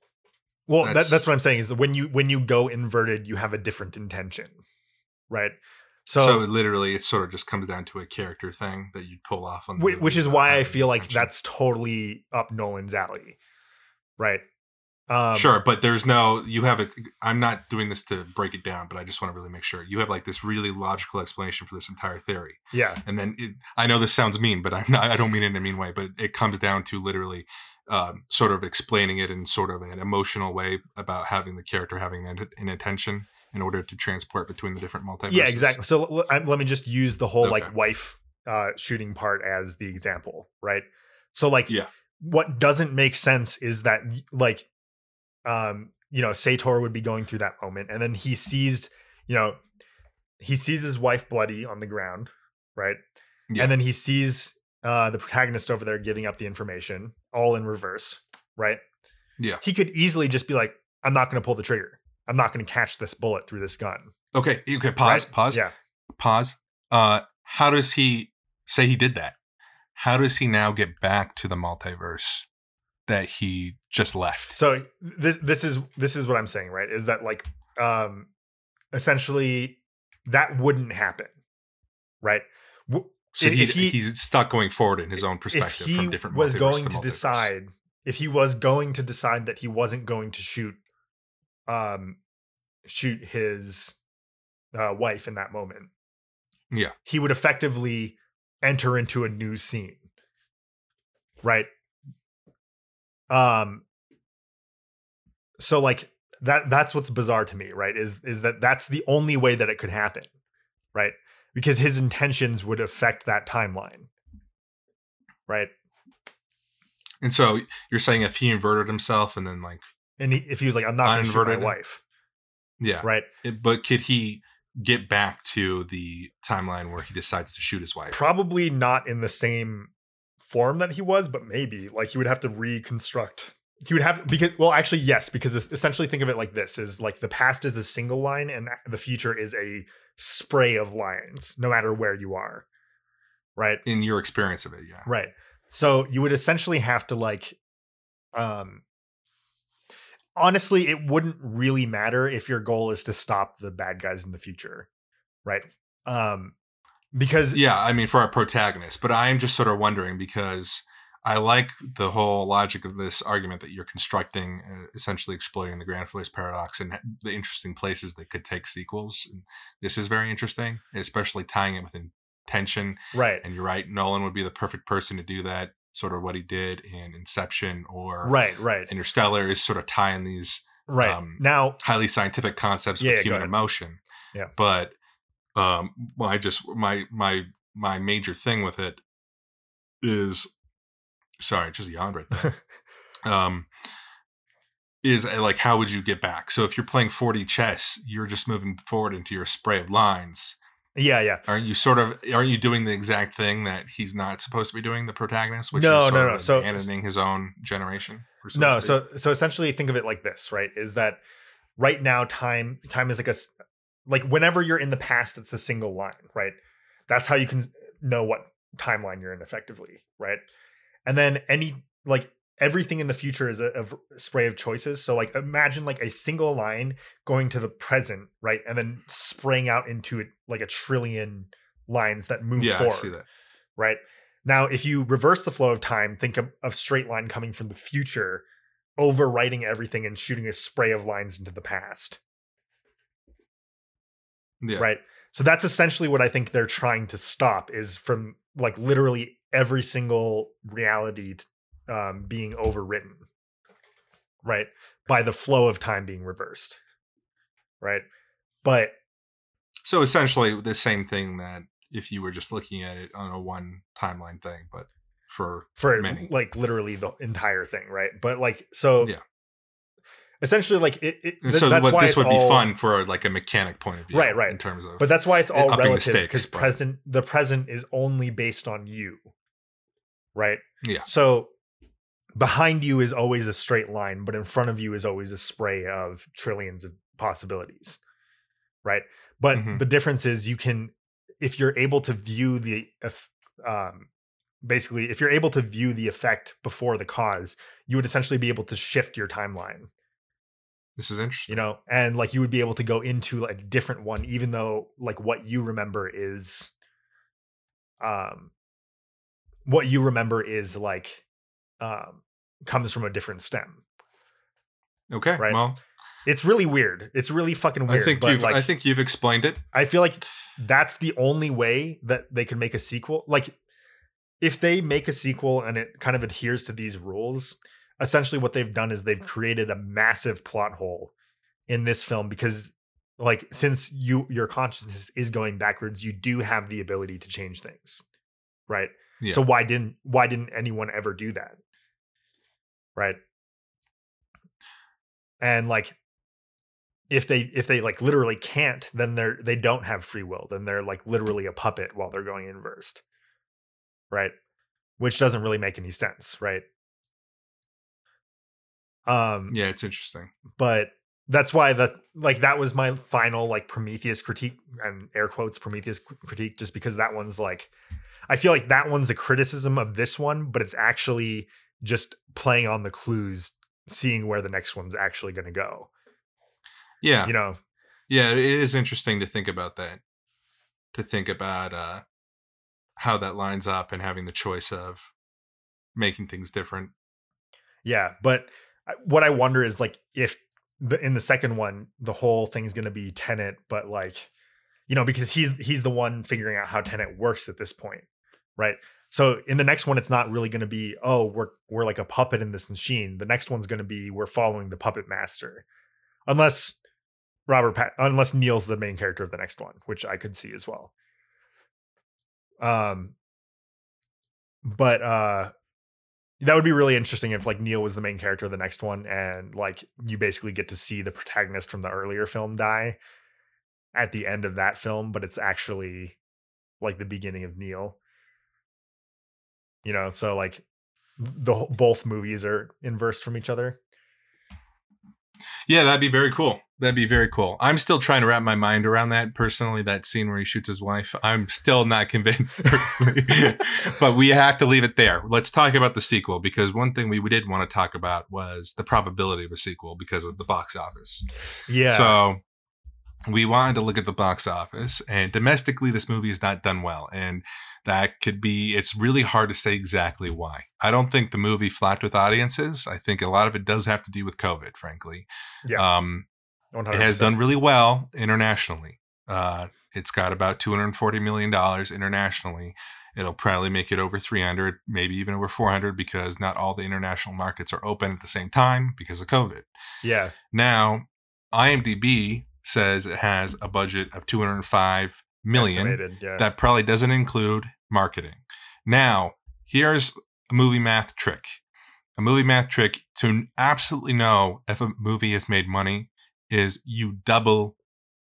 well that, That's- that's what I'm saying is that when you when you go inverted, you have a different intention. Right. So, So, literally, it sort of just comes down to a character thing that you'd pull off on the which is why I feel like intention. that's totally up Nolan's alley. Right. Um sure, but there's no. You have a. I'm not doing this to break it down, but I just want to really make sure you have like this really logical explanation for this entire theory. Yeah. and then it, I know this sounds mean, but I'm not. I don't mean it in a mean way. But it comes down to literally, um, sort of explaining it in sort of an emotional way about having the character having an, an intention in order to transport between the different multiverses. Yeah, exactly. So l- I- let me just use the whole Okay. like wife uh, shooting part as the example, right? So like, Yeah. what doesn't make sense is that like, um, you know, Sator would be going through that moment, and then he sees, you know, he sees his wife bloody on the ground, right? Yeah. And then he sees uh, the protagonist over there giving up the information, all in reverse, right? Yeah. He could easily just be like, "I'm not going to pull the trigger. I'm not going to catch this bullet through this gun." Okay. Okay. Pause. right? Pause. Yeah. Pause. Uh, how does he say he did that? How does he now get back to the multiverse that he just left? so this this is this is what i'm saying right is that like um essentially that wouldn't happen right So if- he, if he- he's stuck going forward in his own if perspective he from different was going to to decide if he was going to decide that he wasn't going to shoot um shoot his uh, wife in that moment Yeah. he would effectively enter into a new scene right um so like that that's what's bizarre to me right is is that that's the only way that it could happen right because his intentions would affect that timeline. Right? And so you're saying if he inverted himself and then like and he, if he was like i'm not going to shoot my wife. Yeah, right? It- but could he get back to the timeline where he decides to shoot his wife? probably not in the same form that he was but maybe like he would have to reconstruct. He would have because well actually yes because essentially think of it like this is like the past is a single line and the future is a spray of lines no matter where you are. Right? In your experience of it, yeah. right. So you would essentially have to like um honestly it wouldn't really matter if your goal is to stop the bad guys in the future. Right? Um because Yeah, I mean for our protagonist, but I am just sort of wondering because I like the whole logic of this argument that you're constructing, uh, essentially exploiting the Grand paradox and the interesting places that could take sequels. And this is very interesting, especially tying it with intention. right And you're right, Nolan would be the perfect person to do that. Sort of what he did in Inception or right right Interstellar is sort of tying these right um, now highly scientific concepts Yeah, with human emotion. Yeah. But um well, I just my my my major thing with it is sorry, just yawned right there. um is uh, like how would you get back? So if you're playing 4D chess, you're just moving forward into your spray of lines. Yeah, yeah. Aren't you sort of aren't you doing the exact thing that he's not supposed to be doing, the protagonist, which No, is no, no. of So- abandoning his own generation? no so so essentially think of it like this right is that right now time time is like a like whenever you're in the past it's a single line right? That's how you can know what timeline you're in effectively right? And then any like everything in the future is a spray of choices. So like imagine like a single line going to the present right? And then spraying out into it like a trillion lines that move yeah, I forward see that. right? Now, if you reverse the flow of time, think of, of straight line coming from the future, overwriting everything and shooting a spray of lines into the past, Yeah. right? So that's essentially what I think they're trying to stop is from like literally every single reality um, being overwritten, right? By the flow of time being reversed, right? But So essentially the same thing that if you were just looking at it on a one timeline thing, but for for Many. like literally the entire thing, right? But like so, Yeah. Essentially, like it. it th- so that's what why this would all- be fun for like a mechanic point of view. Right, right. In terms of But that's why it's all relative because present the present is only based on you. Right? Yeah. So behind you is always a straight line, but in front of you is always a spray of trillions of possibilities. Right? But Mhm. the difference is you can if you're able to view the eff- um basically if you're able to view the effect before the cause, you would essentially be able to shift your timeline this is interesting. you know and like you would be able to go into like a different one even though like what you remember is um what you remember is like um comes from a different stem Okay. Right. Well, it's really weird it's really fucking weird I think you've like I think you've explained it. I feel like that's the only way that they can make a sequel. Like, if they make a sequel and it kind of adheres to these rules, essentially what they've done is they've mm. created a massive plot hole in this film because, like, since you your consciousness is going backwards, you do have the ability to change things, right? Yeah. So why didn't why didn't anyone ever do that, right? And like if they if they like literally can't then they're they don't have free will then they're like literally a puppet while they're going inversed right which doesn't really make any sense right um yeah, it's interesting. but that's why that like that was my final like prometheus critique and air quotes prometheus critique just because that one's like i feel like that one's a criticism of this one but it's actually just playing on the clues seeing where the next one's actually going to go Yeah. you know Yeah, it is interesting to think about that. To think about uh how that lines up and having the choice of making things different. Yeah, but what I wonder is like if the in the second one the whole thing's going to be Tenet, but like you know because he's he's the one figuring out how Tenet works at this point, right? So in the next one, it's not really going to be oh we're we're like a puppet in this machine. The next one's going to be we're following the puppet master, unless Robert Pat unless Neil's the main character of the next one, which I could see as well. Um, but uh that would be really interesting if like Neil was the main character of the next one and like you basically get to see the protagonist from the earlier film die at the end of that film but it's actually like the beginning of Neil you know so like the both movies are inversed from each other Yeah, that'd be very cool. That'd be very cool. I'm still trying to wrap my mind around that personally, that scene where he shoots his wife. I'm still not convinced personally. but we have to leave it there. Let's talk about the sequel because one thing we did want to talk about was the probability of a sequel because of the box office. yeah So we wanted to look at the box office, and domestically, this movie has not done well. And that could be, it's really hard to say exactly why. I don't think the movie flopped with audiences. I think a lot of it does have to do with COVID, frankly. Yeah. Um, 100%. it has done really well internationally. Uh, it's got about $240 million internationally. It'll probably make it over 300, maybe even over 400 because not all the international markets are open at the same time because of COVID. yeah Now, IMDb says it has a budget of 205 million. estimated, yeah That probably doesn't include marketing. Now, here's a movie math trick. a movie math trick to absolutely know if a movie has made money is you double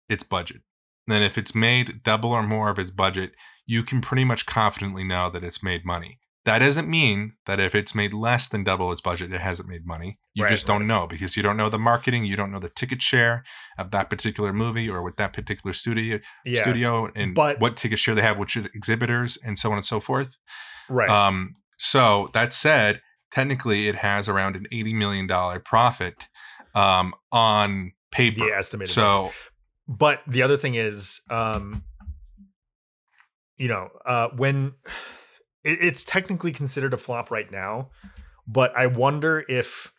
its budget. Then if it's made double or more of its budget, you can pretty much confidently know that it's made money. That doesn't mean that if it's made less than double its budget, it hasn't made money. You Right, just don't right. know because you don't know the marketing, you don't know the ticket share of that particular movie or with that particular studio, Yeah. studio, and But- what ticket share they have, which exhibitors, and so on and so forth. Right. Um, so that said, technically, it has around an eighty million dollar profit um, on paper. the estimated. so but the other thing is um you know uh when it, it's technically considered a flop right now but i wonder if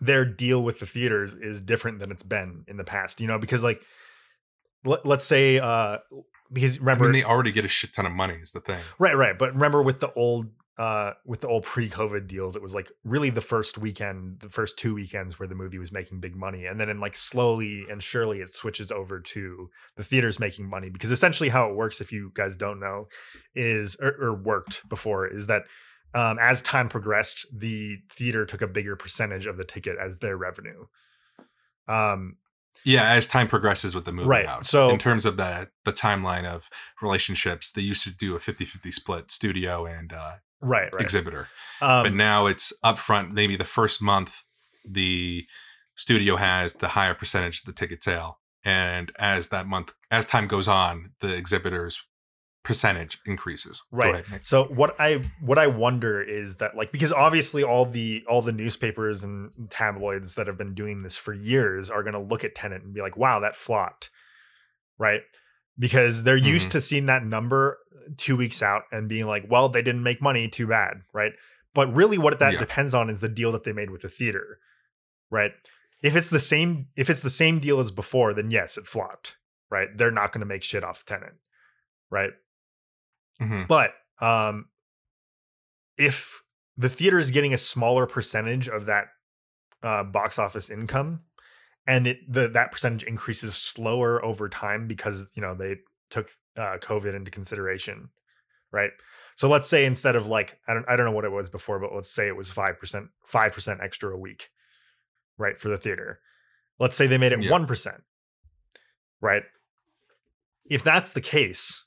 their deal with the theaters is different than it's been in the past you know because like let, let's say uh because I remember mean, they already get a shit ton of money. Is the thing. Right, right. But remember with the old uh with the old pre-COVID deals, it was like really the first weekend, the first two weekends where the movie was making big money. And then in like slowly and surely it switches over to the theaters making money. Because essentially how it works, if you guys don't know, is or, or worked before, is that um as time progressed, the theater took a bigger percentage of the ticket as their revenue. Um Yeah, as time progresses with the movie Right, out. so- in terms of the the timeline of relationships, they used to do a 50-50 split studio and uh, right, right. exhibitor. Um, but now it's upfront. Maybe the first month, the studio has the higher percentage of the ticket sale, and as that month, as time goes on, the exhibitor's percentage increases. Right. ahead, So what I what I wonder is that like because obviously all the all the newspapers and tabloids that have been doing this for years are going to look at Tenet and be like, "Wow, that flopped," right? Because they're used Mhm. to seeing that number two weeks out and being like, "Well, they didn't make money, too bad," right? But really, what that Yeah. depends on is the deal that they made with the theater, right? If it's the same if it's the same deal as before, then yes, it flopped, right? They're not going to make shit off Tenet, right? Mhm. But um, if the theater is getting a smaller percentage of that uh, box office income, and it the that percentage increases slower over time because you know they took uh, COVID into consideration, right? So let's say instead of like I don't I don't know what it was before, but let's say it was five percent five percent extra a week, right for the theater. Let's say they made it Yeah. one right? If that's the case,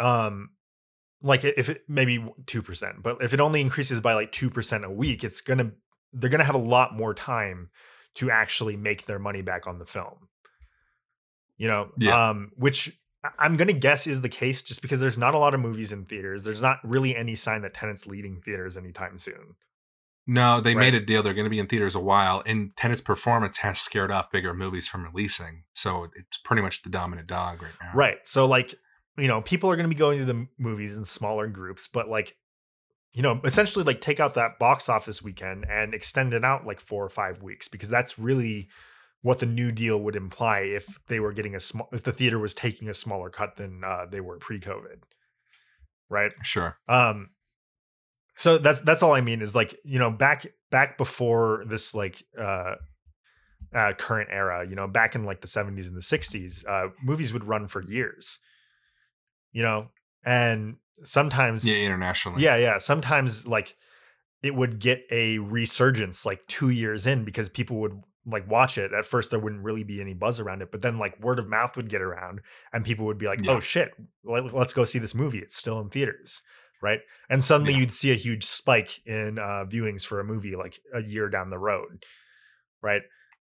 um, like if it maybe two percent, but if it only increases by like two percent a week, it's gonna they're gonna have a lot more time to actually make their money back on the film. You know, Yeah. um, which I'm gonna guess is the case just because there's not a lot of movies in theaters. There's not really any sign that Tenet's leading theaters anytime soon. No, they Right. made a deal. They're going to be in theaters a while, and Tenet's performance has scared off bigger movies from releasing. So it's pretty much the dominant dog right now. Right. So like, you know, people are going to be going to the movies in smaller groups, but like, you know, essentially like take out that box office weekend and extend it out like 4 or 5 weeks because that's really what the new deal would imply if they were getting a small if the theater was taking a smaller cut than uh, they were pre-COVID. Right? Sure. um so that's that's all i mean is like you know back back before this like uh uh current era you know back in like the 70s and the 60s uh movies would run for years you know and sometimes Yeah, internationally. yeah yeah sometimes like it would get a resurgence like two years in because people would like watch it at first there wouldn't really be any buzz around it but then like word of mouth would get around and people would be like Yeah. oh shit let, let's go see this movie it's still in theaters right and suddenly Yeah. you'd see a huge spike in uh viewings for a movie like a year down the road right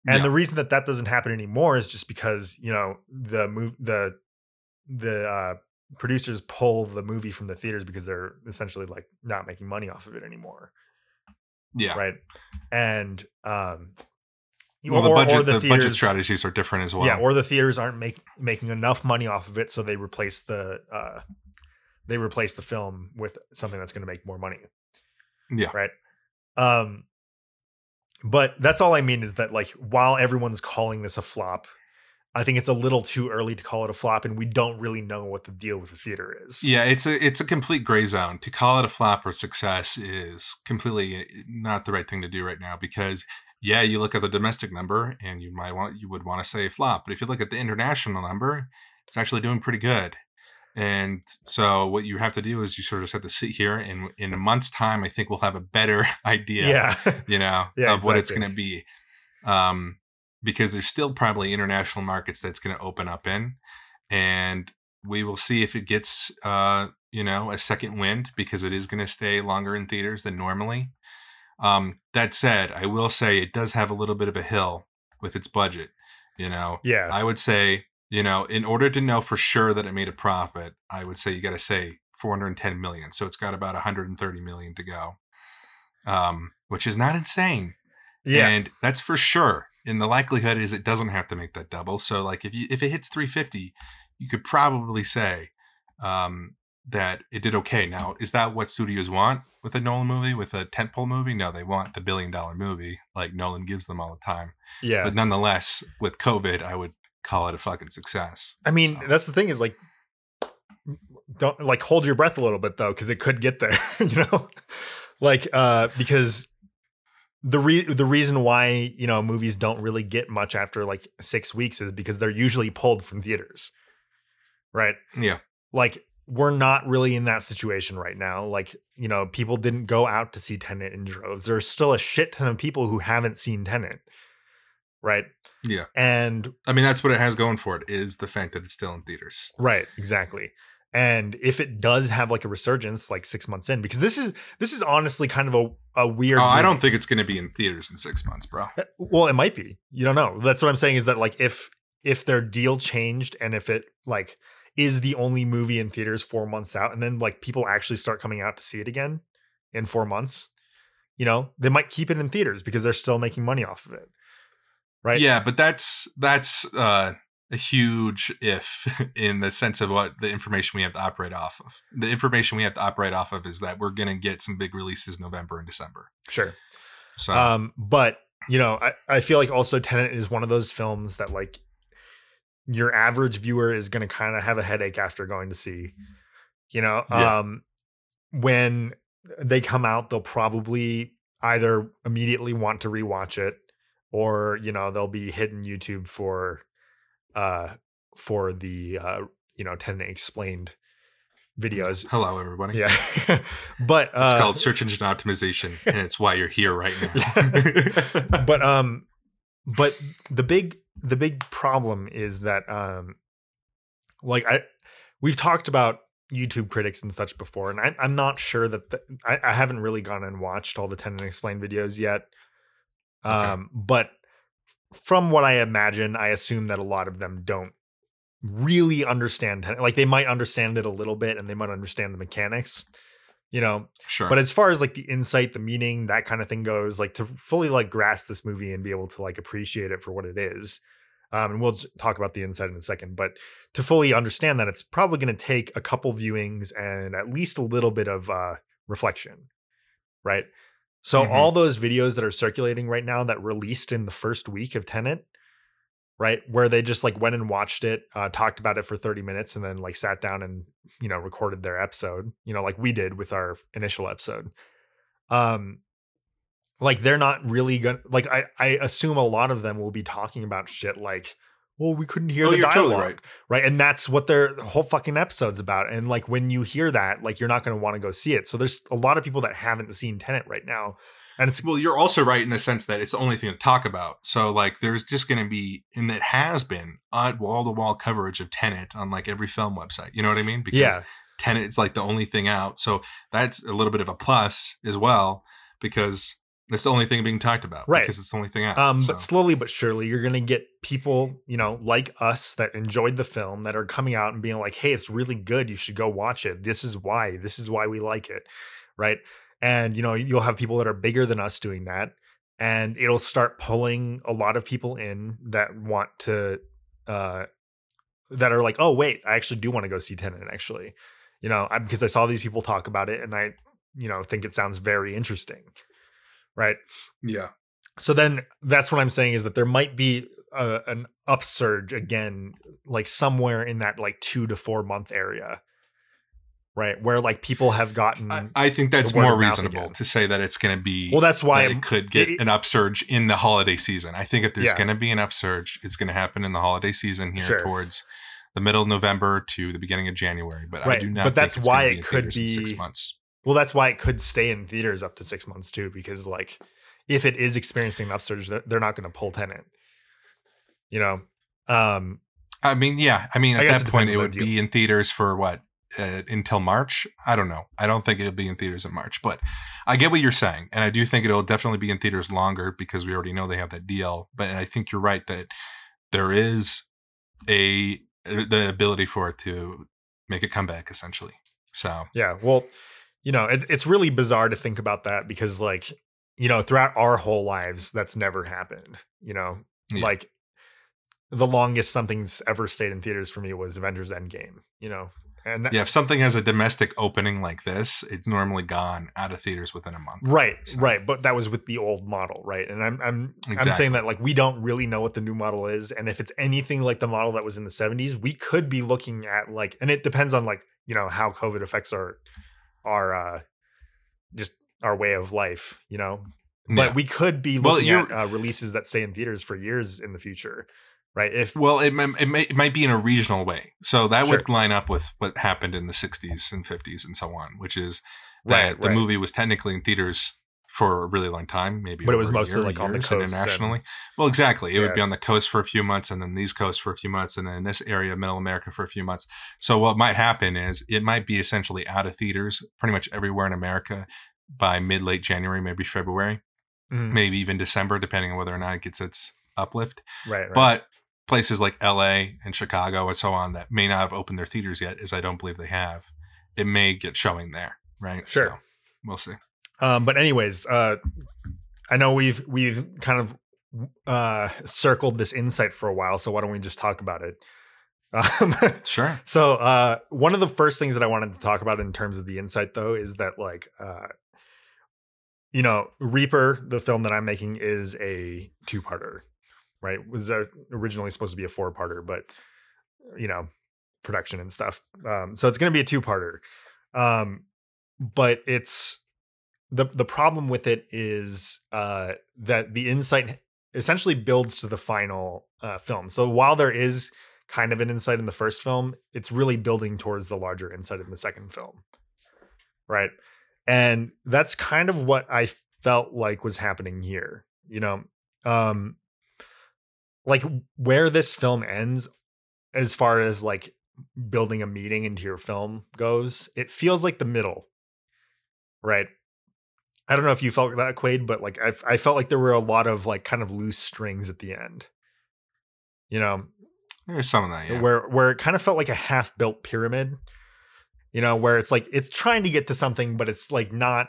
and Yeah. the reason that that doesn't happen anymore is just because you know the move the the uh producers pull the movie from the theaters because they're essentially like not making money off of it anymore Yeah. right and um Well, the or- or budget the, budget theaters- strategies are different as well. yeah or the theaters aren't make, making enough money off of it so they replace the uh they replace the film with something that's going to make more money yeah. right um but that's all i mean is that like while everyone's calling this a flop i think it's a little too early to call it a flop and we don't really know what the deal with the theater is Yeah, it's a it's a complete gray zone. To call it a flop or success is completely uh, not the right thing to do right now because yeah, you look at the domestic number and you might want you would want to say flop, but if you look at the international number, it's actually doing pretty good. And so what you have to do is you sort of just have to sit here and in a month's time, I think we'll have a better idea, Yeah. you know, Yeah, of what it's going to be. Um, because there's still probably international markets that's going to open up in, and we will see if it gets, uh, you know, a second wind because it is going to stay longer in theaters than normally. Um, that said, I will say it does have a little bit of a hill with its budget. You know, yeah. I would say, you know, in order to know for sure that it made a profit, I would say you got to say 410 million. So it's got about 130 million to go, um, which is not insane. yeah. And that's for sure. And the likelihood is it doesn't have to make that double. So like if you if it hits 350, you could probably say um, that it did okay. Now, is that what studios want with a Nolan movie, with a tentpole movie? No, they want the billion dollar movie like Nolan gives them all the time. yeah. But nonetheless, with COVID, I would call it a fucking success. I mean, So- that's the thing is like, don't like hold your breath a little bit though, because it could get there, you know, like uh because the re- the reason why you know movies don't really get much after like six weeks is because they're usually pulled from theaters, right? Yeah. Like we're not really in that situation right now. Like you know, people didn't go out to see Tenet in droves. There's still a shit ton of people who haven't seen Tenet, right? Yeah. And I mean, that's what it has going for it is the fact that it's still in theaters. Right, exactly. And if it does have like a resurgence like 6 months in because this is this is honestly kind of a a weird Oh, I don't think it's going to be in theaters in six months, bro. Uh, well, it might be. You don't know. That's what I'm saying is that like if if their deal changed and if it like is the only movie in theaters 4 months out and then like people actually start coming out to see it again in 4 months, you know, they might keep it in theaters because they're still making money off of it. Right? Yeah, but that's that's uh, a huge if in the sense of what the information we have to operate off of. The information we have to operate off of is that we're going to get some big releases November and December. Sure. So Um, but you know, I, I feel like also Tenet is one of those films that like your average viewer is gonna kind of have a headache after going to see. You know, Yeah. um when they come out, they'll probably either immediately want to rewatch it or you know they'll be hitting YouTube for uh for the uh you know Tenet explained videos. hello everybody. Yeah. but uh It's called search engine optimization, and it's why you're here right now. But um but the big the big problem is that um like i we've talked about youtube critics and such before and I, i'm not sure that the, I, I haven't really gone and watched all the Tenet explained videos yet Okay. um but from what i imagine i assume that a lot of them don't really understand like they might understand it a little bit and they might understand the mechanics you know sure. but as far as like the insight the meaning that kind of thing goes like to fully like grasp this movie and be able to like appreciate it for what it is um, and we'll talk about the insight in a second but to fully understand that it's probably going to take a couple viewings and at least a little bit of uh, reflection right so Mhm. all those videos that are circulating right now that released in the first week of Tenet, right where they just like went and watched it uh, talked about it for 30 minutes and then like sat down and you know recorded their episode you know like we did with our initial episode um like they're not really gonna like i i assume a lot of them will be talking about shit like well we couldn't hear Oh, the you're dialogue totally right. right and that's what their whole fucking episode's about and like when you hear that like you're not going to want to go see it so there's a lot of people that haven't seen Tenet right now and it's Well, you're also right in the sense that it's the only thing to talk about. So, like, there's just going to be, and it has been, wall to wall coverage of Tenet on like every film website. You know what I mean? Because yeah Tenet is like the only thing out. So that's a little bit of a plus as well because it's the only thing being talked about. Right. Because it's the only thing out. Um, so. but slowly but surely, you're gonna get people, you know, like us that enjoyed the film that are coming out and being like, "Hey, it's really good. You should go watch it. This is why. This is why we like it." Right? And you know, you'll have people that are bigger than us doing that, and it'll start pulling a lot of people in that want to, uh, that are like, "Oh, wait, I actually do want to go see Tenet." Actually, you know, I, because I saw these people talk about it, and I, you know, think it sounds very interesting. Right? yeah. so then that's what i'm saying is that there might be a, an upsurge again like somewhere in that like two to four month area right where like people have gotten I, I think that's more reasonable to say that it's going to be. well that's why that it could get it- an upsurge in the holiday season. I think if there's Yeah. going to be an upsurge, it's going to happen in the holiday season here Sure. towards the middle of November to the beginning of January. But I do not. but that's why it could be six months. Well, that's why it could stay in theaters up to six months too, because like if it is experiencing an upsurge, they're, they're not going to pull Tenet. You know, um, I mean, yeah. I mean, at guess that it point, it would deal. be in theaters for what uh, until March. I don't know. I don't think it'll be in theaters in March, but I get what you're saying, and I do think it'll definitely be in theaters longer because we already know they have that deal. But I think you're right that there is a the ability for it to make a comeback, essentially. So yeah. Well, you know, it, it's really bizarre to think about that because like you know, throughout our whole lives, that's never happened. You know, Yeah. like the longest something's ever stayed in theaters for me was Avengers Endgame. You know, and that, yeah, if something has a domestic opening like this, it's normally gone out of theaters within a month. Right, So- right, but that was with the old model, right? And I'm I'm I'm saying that like we don't really know what the new model is, and if it's anything like the model that was in the 70s, we could be looking at like, and it depends on like you know how COVID affects our our uh just our way of life, you know. But we could be Well, looking you're- at uh, releases that stay in theaters for years in the future, right? If Well, it, it, may, it might be in a regional way. So that would line up with what happened in the 60s and 50s and so on, which is that right, the right. movie was technically in theaters for a really long time, maybe. But it was mostly, year, like, on the years coasts and- Well, exactly. It would be on the coast for a few months and then these coasts for a few months and then this area, of middle America for a few months. So what might happen is it might be essentially out of theaters pretty much everywhere in America by mid late January, maybe February, Mhm, maybe even December, depending on whether or not it gets its uplift. right, right. But places like LA and Chicago and so on that may not have opened their theaters yet, as I don't believe they have, it may get showing there, right? Sure. So we'll see. Um, but anyways, uh, I know we've we've kind of uh, circled this insight for a while, so why don't we just talk about it? Um, Sure. so uh, one of the first things that I wanted to talk about in terms of the insight, though, is that like, uh, you know, Reaper, the film that I'm making, is a two-parter, right? It was uh, originally supposed to be a four-parter, but you know, production and stuff. Um, so it's going to be a two-parter. Um, but it's the the problem with it is uh, that the insight essentially builds to the final uh, film. So while there is kind of an insight in the first film, it's really building towards the larger insight in the second film, right? And that's kind of what I felt like was happening here. You know, um, like where this film ends, as far as like building a meeting into your film goes, it feels like the middle, right? I don't know if you felt that, Quaid, but like I, I felt like there were a lot of like kind of loose strings at the end. You know, There's some of that, yeah. where where it kind of felt like a half built pyramid. You know, where it's like it's trying to get to something, but it's like not.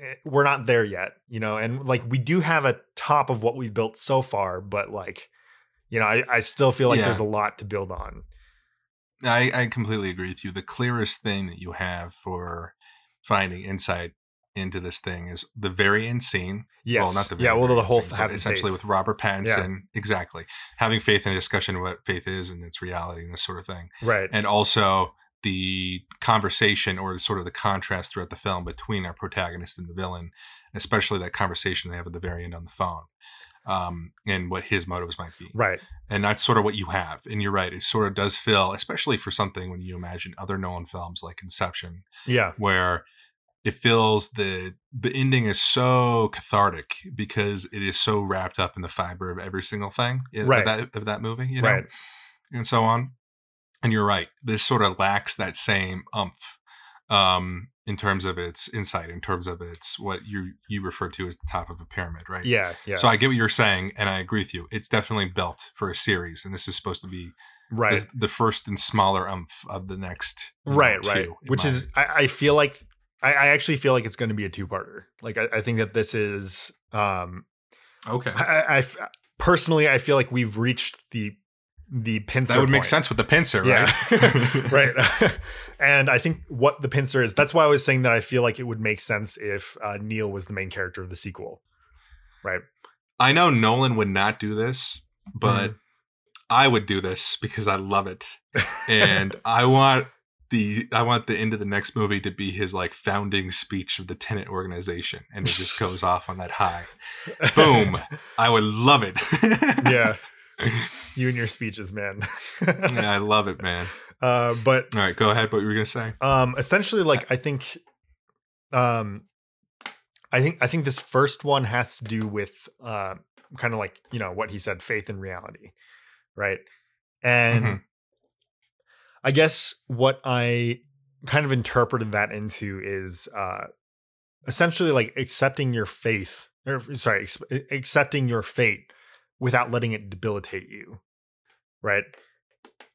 eh, We're not there yet, you know, and like we do have a top of what we've built so far, but like, you know, I, I still feel like Yeah. there's a lot to build on. I, I completely agree with you. The clearest thing that you have for finding insight into this thing is the very end scene. Yes, Well, not the yeah. Well, very the whole scene, having essentially faith. with Robert Pattinson. Exactly. Having faith in a discussion of what faith is and its reality and this sort of thing. right, and also the conversation or sort of the contrast throughout the film between our protagonist and the villain, especially that conversation they have at the very end on the phone, um, and what his motives might be. right, And that's sort of what you have. And you're right; it sort of does feel, especially for something when you imagine other Nolan films like Inception, yeah, where it feels the the ending is so cathartic because it is so wrapped up in the fiber of every single thing of that of that movie, you know right, and so on. And you're right. This sort of lacks that same umph um, in terms of its insight, in terms of its what you you refer to as the top of a pyramid, right? yeah, yeah, So I get what you're saying, and I agree with you. It's definitely built for a series, and this is supposed to be right. the, the first and smaller umph of the next. you know, right right which is. I, I feel like I, I actually feel like it's going to be a two-parter like I, I think that this is um okay. I personally i feel like we've reached the the pincer That would make sense with the pincer, yeah right? right and i think what the pincer is that's why i was saying that i feel like it would make sense if uh, neil was the main character of the sequel right I know Nolan would not do this, but Mhm. I would do this because I love it. and I want the I want the end of the next movie to be his like founding speech of the Tenet organization, and it just goes off on that high. Boom! I would love it. yeah you and your speeches, man. yeah, I love it, man. Uh, but All right, go ahead. What were you were gonna say? um, essentially, like I think, um, I think I think this first one has to do with uh, kind of like you know what he said, faith in reality, right? And Mhm. I guess what I kind of interpreted that into is uh, essentially like accepting your faith, or sorry, ex- accepting your fate without letting it debilitate you, right?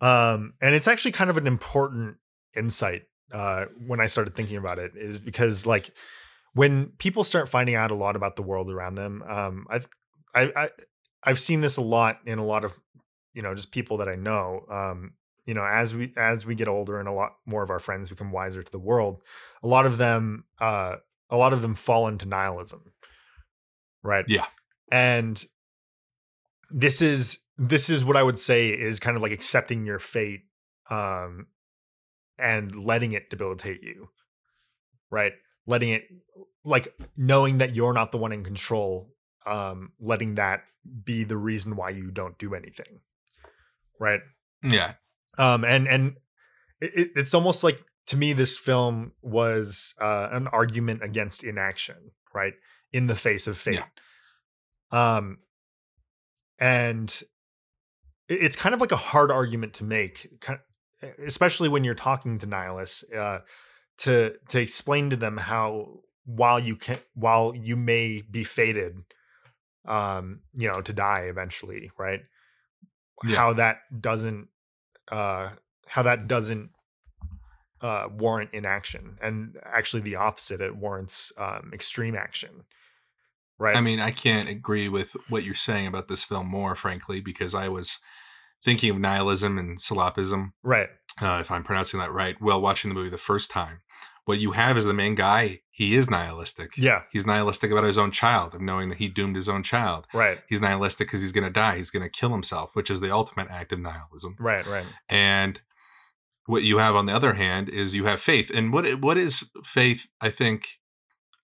Um, and it's actually kind of an important insight uh, when I started thinking about it, is because like when people start finding out a lot about the world around them, um, I've I, I I've seen this a lot in a lot of you know just people that I know. Um, you know, as we as we get older and a lot more of our friends become wiser to the world, a lot of them uh, a lot of them fall into nihilism, right? Yeah. and this is this is what I would say is kind of like accepting your fate um and letting it debilitate you. Right? Letting it like knowing that you're not the one in control, um letting that be the reason why you don't do anything. Right? Yeah, um and and it, it's almost like to me this film was uh an argument against inaction right in the face of fate um and it's kind of like a hard argument to make especially when you're talking to nihilists uh to to explain to them how while you can while you may be fated um you know to die eventually right Yeah. how that doesn't uh how that doesn't uh warrant inaction and actually the opposite it warrants um extreme action right I mean, I can't agree with what you're saying about this film more, frankly, because I was thinking of nihilism and solapism, right uh, if I'm pronouncing that right, while watching the movie the first time. What you have is the main guy. He is nihilistic. yeah He's nihilistic about his own child, of knowing that he doomed his own child. right He's nihilistic because he's going to die. He's going to kill himself, which is the ultimate act of nihilism. right right And what you have on the other hand is you have faith. And what what is faith? I think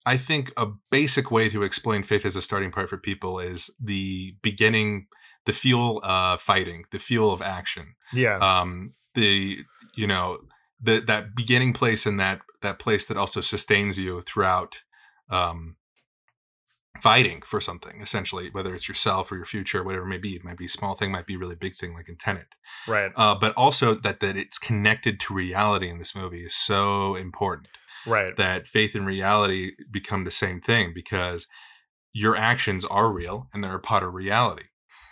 I think a basic way to explain faith as a starting point for people is the beginning, the fuel of fighting, the fuel of action. yeah Um, the you know the that beginning place and that that place that also sustains you throughout um, fighting for something essentially whether it's yourself or your future whatever it may be it might be a small thing might be a really big thing like in Tenet right uh, but also that that it's connected to reality in this movie is so important. right That faith and reality become the same thing because your actions are real and they're a part of reality.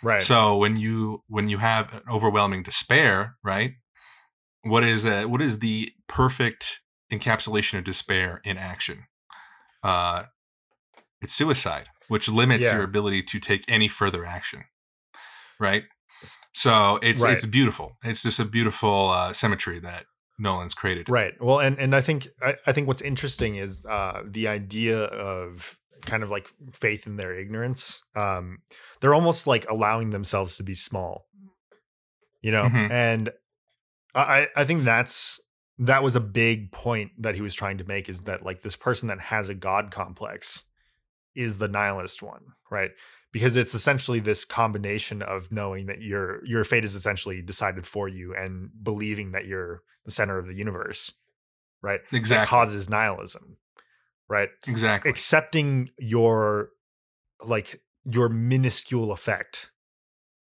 right So when you when you have an overwhelming despair, right? What is that what is the perfect encapsulation of despair in action? Uh, it's suicide, which limits Yeah. your ability to take any further action, right? So it's Right. it's beautiful. It's just a beautiful uh, symmetry that Nolan's created. right well and and i think i, I think what's interesting is uh the idea of kind of like faith in their ignorance um they're almost like allowing themselves to be small you know Mhm. and I- i think that's that was a big point that he was trying to make is that like this person that has a god complex is the nihilist one right because it's essentially this combination of knowing that your your fate is essentially decided for you and believing that you're the center of the universe right that Exactly. causes nihilism right Exactly. accepting your like your minuscule effect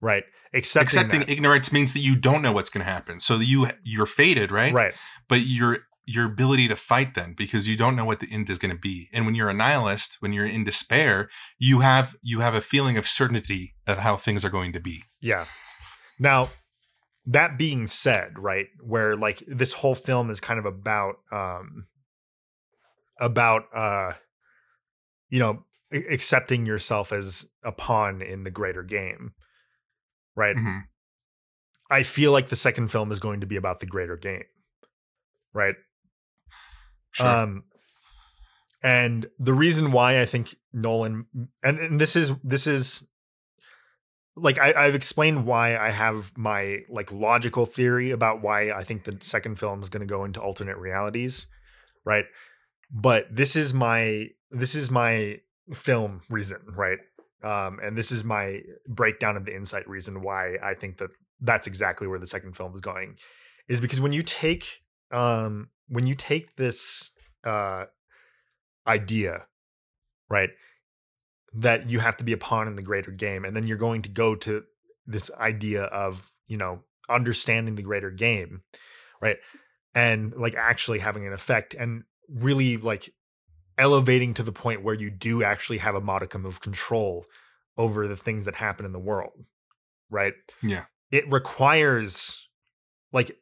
right accepting Accepting that. ignorance means that you don't know what's going to happen. So you you're fated, right? right But your your ability to fight then because you don't know what the end is going to be. And when you're a nihilist, when you're in despair, you have you have a feeling of certainty of how things are going to be. Yeah. Now, that being said, right, where like this whole film is kind of about um about uh you know accepting yourself as a pawn in the greater game. Right? Mhm. I feel like the second film is going to be about the greater game. Right? Sure. Um, and the reason why I think Nolan and, and this is this is like I, I've explained why I have my like logical theory about why I think the second film is going to go into alternate realities, right? But this is my this is my film reason, right? Um, and this is my breakdown of the insight reason why I think that that's exactly where the second film is going, is because when you take um, when you take this uh, idea, right, that you have to be a pawn in the greater game, and then you're going to go to this idea of you know understanding the greater game, right, and like actually having an effect, and really like elevating to the point where you do actually have a modicum of control over the things that happen in the world right Yeah. it requires like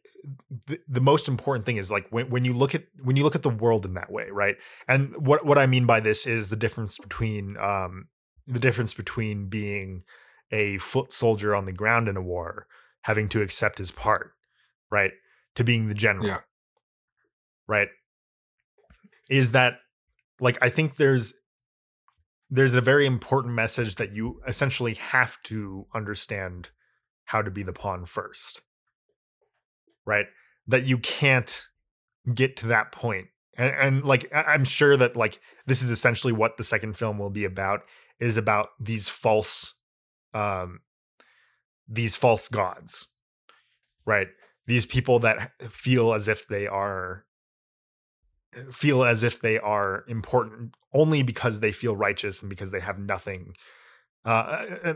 the, the most important thing is like when, when you look at when you look at the world in that way right and what what i mean by this is the difference between um the difference between being a foot soldier on the ground in a war having to accept his part right to being the general Yeah. right is that like i think there's there's a very important message that you essentially have to understand how to be the pawn first right? That you can't get to that point. And, and like i'm sure that like this is essentially what the second film will be about is about these false um these false gods right? These people that feel as if they are feel as if they are important only because they feel righteous and because they have nothing uh uh,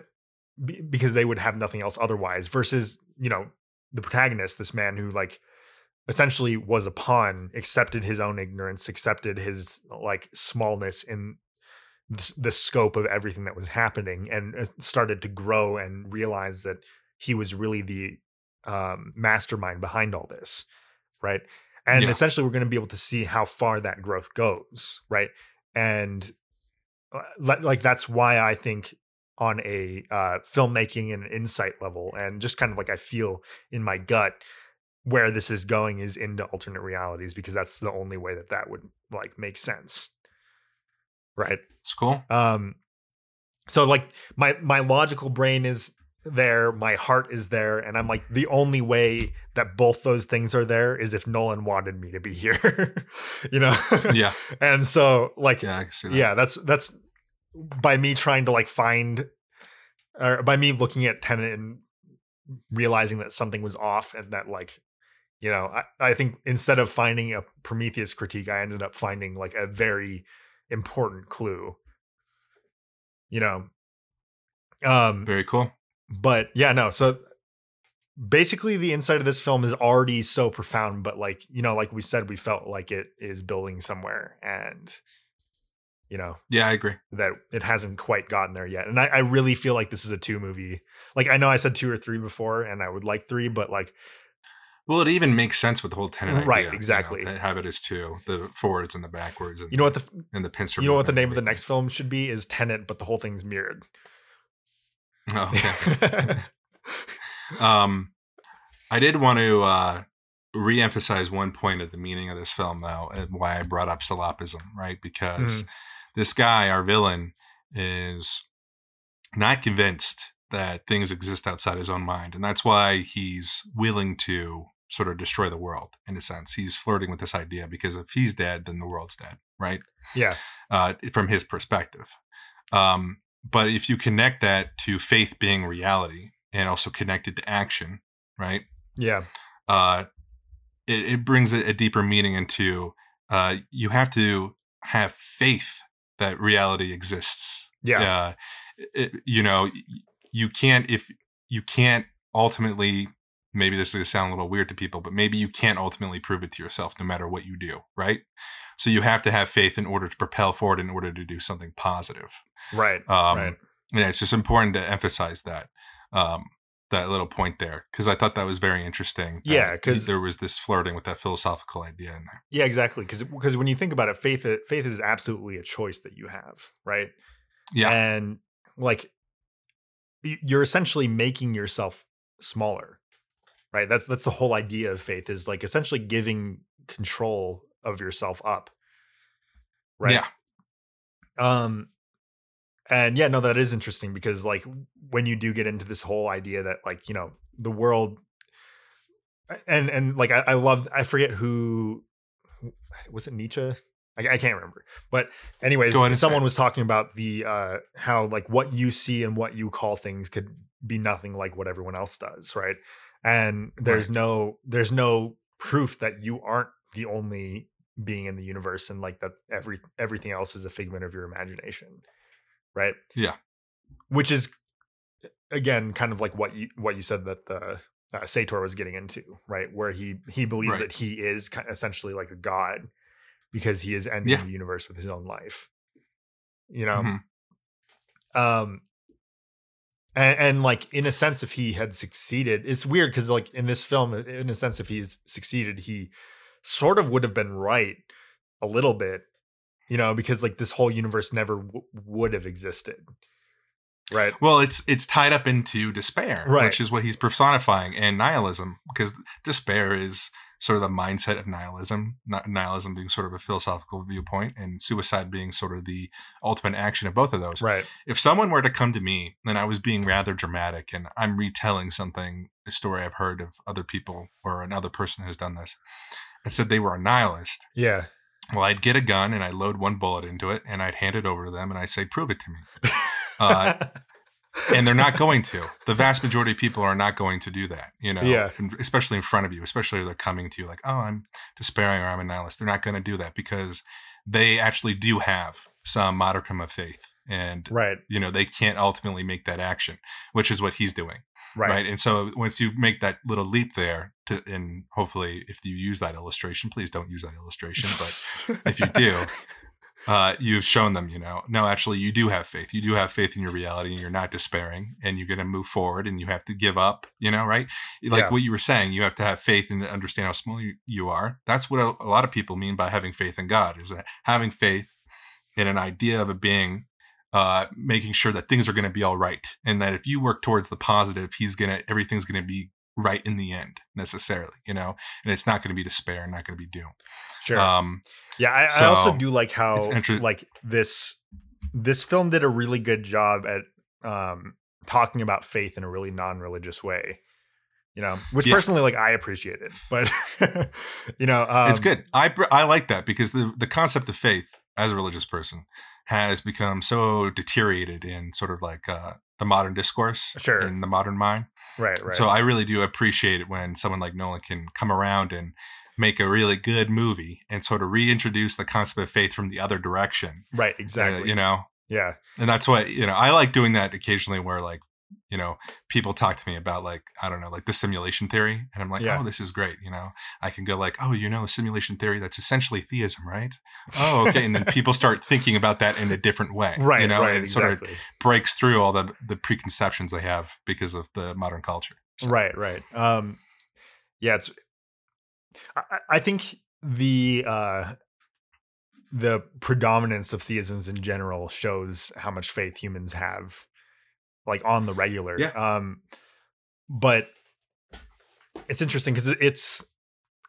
because they would have nothing else otherwise versus you know the protagonist this man who like essentially was a pawn accepted his own ignorance accepted his like smallness in the, the scope of everything that was happening and uh, started to grow and realize that he was really the um, mastermind behind all this right and Yeah. essentially we're going to be able to see how far that growth goes right and uh, like that's why i think on a uh, filmmaking and insight level and just kind of like i feel in my gut where this is going is into alternate realities because that's the only way that that would like make sense right It's cool. um so like my my logical brain is there my heart is there and i'm like the only way that both those things are there is if nolan wanted me to be here you know Yeah. and so like Yeah. That. yeah that's that's by me trying to like find or by me looking at Tenet and realizing that something was off and that like you know I, I think instead of finding a prometheus critique i ended up finding like a very important clue you know um Very cool. But yeah no so basically the inside of this film is already so profound but like you know like we said we felt like it is building somewhere and you know Yeah, I agree. that it hasn't quite gotten there yet and I, I really feel like this is a two movie like i know i said two or three before and i would like three but like Well, it even makes sense with the whole Tenet Right, idea, you know, exactly. have it as two, the forwards and the backwards. And, you know what the and the pincer. you know what the name of the next film should be is Tenet but the whole thing's mirrored. Oh, okay. Um, I did want to uh, re-emphasize one point of the meaning of this film, though, and why I brought up solapism, right? Because Mhm. this guy, our villain, is not convinced that things exist outside his own mind, and that's why he's willing to sort of destroy the world. In a sense, he's flirting with this idea because if he's dead, then the world's dead, right? yeah uh, from his perspective. Um, but if you connect that to faith being reality and also connected to action, right? yeah Uh, it, it brings a, a deeper meaning into uh, you have to have faith that reality exists. yeah Uh, it, you know, you can't if you can't ultimately. Maybe this is going to sound a little weird to people, but maybe you can't ultimately prove it to yourself, no matter what you do, right? So you have to have faith in order to propel forward, in order to do something positive. right Um, right Yeah, it's just important to emphasize that um, that little point there because I thought that was very interesting. Yeah, 'cause- there was this flirting with that philosophical idea in there. yeah exactly because because when you think about it faith faith is absolutely a choice that you have right Yeah, and like you're essentially making yourself smaller right? That's that's the whole idea of faith is like essentially giving control of yourself up right? Yeah, um and yeah no that is interesting because like when you do get into this whole idea that like you know the world and and like i, I love i forget who was it nietzsche? I, I can't remember. But anyways, Go ahead and say someone was talking about the uh how like what you see and what you call things could be nothing like what everyone else does, right? And there's no there's no proof that you aren't the only being in the universe and like that every everything else is a figment of your imagination. Right? Yeah. Which is again kind of like what you what you said that the uh, Sator was getting into, right? Where he he believes Right. that he is essentially like a god because he is ending Yeah. the universe with his own life. You know, Mhm. um, and, and like in a sense, if he had succeeded, it's weird because like in this film, in a sense, if he's succeeded, he sort of would have been right a little bit, you know, because like this whole universe never w- would have existed, right? Well, it's it's tied up into despair, Right. which is what he's personifying, and nihilism, because despair is sort of the mindset of nihilism. Nihilism being sort of a philosophical viewpoint, and suicide being sort of the ultimate action of both of those. Right. If someone were to come to me and I was being rather dramatic, and I'm retelling something, a story I've heard of other people or another person who's done this, and said they were a nihilist, Yeah. well, I'd get a gun and I'd load one bullet into it, and I'd hand it over to them, and I'd say, "Prove it to me." Uh, and they're not going to. The vast majority of people are not going to do that, you know, Yeah. especially in front of you, especially if they're coming to you like, oh, I'm despairing or I'm a nihilist. They're not going to do that because they actually do have some modicum of faith. And, right. you know, they can't ultimately make that action, which is what he's doing. Right. Right. And so once you make that little leap there, to, and hopefully if you use that illustration, please don't use that illustration, but if you do, uh, you've shown them, you know, no, actually, you do have faith. You do have faith in your reality, and you're not despairing, and you're going to move forward, and you have to give up, you know, right? Like Yeah. what you were saying, you have to have faith and understand how small you, you are. That's what a, a lot of people mean by having faith in God, is that having faith in an idea of a being, uh, making sure that things are going to be all right, and that if you work towards the positive, He's gonna, everything's going to be right in the end, necessarily, you know, and it's not going to be despair, not going to be doom. Sure. Um, Yeah, I, I also do like how inter- like this this film did a really good job at um talking about faith in a really non-religious way. You know, which Yeah. personally like I appreciate it, but you know, um, it's good. I I like that because the the concept of faith as a religious person has become so deteriorated in sort of like uh, the modern discourse, Sure. in the modern mind. Right, right. So I really do appreciate it when someone like Nolan can come around and make a really good movie and sort of reintroduce the concept of faith from the other direction. right, Uh, exactly. you know, yeah, and that's what you know. I like doing that occasionally, where like you know people talk to me about like I don't know, like the simulation theory, and I'm like, Yeah. oh, this is great. You know, I can go like, oh, you know, simulation theory that's essentially theism, right? oh okay and then people start thinking about that in a different way right, you know right, and it sort of exactly. breaks through all the the preconceptions they have because of the modern culture So, Right, right. Um yeah, it's I, I- I think the uh the predominance of theisms in general shows how much faith humans have like on the regular. Yeah. Um but it's interesting because it's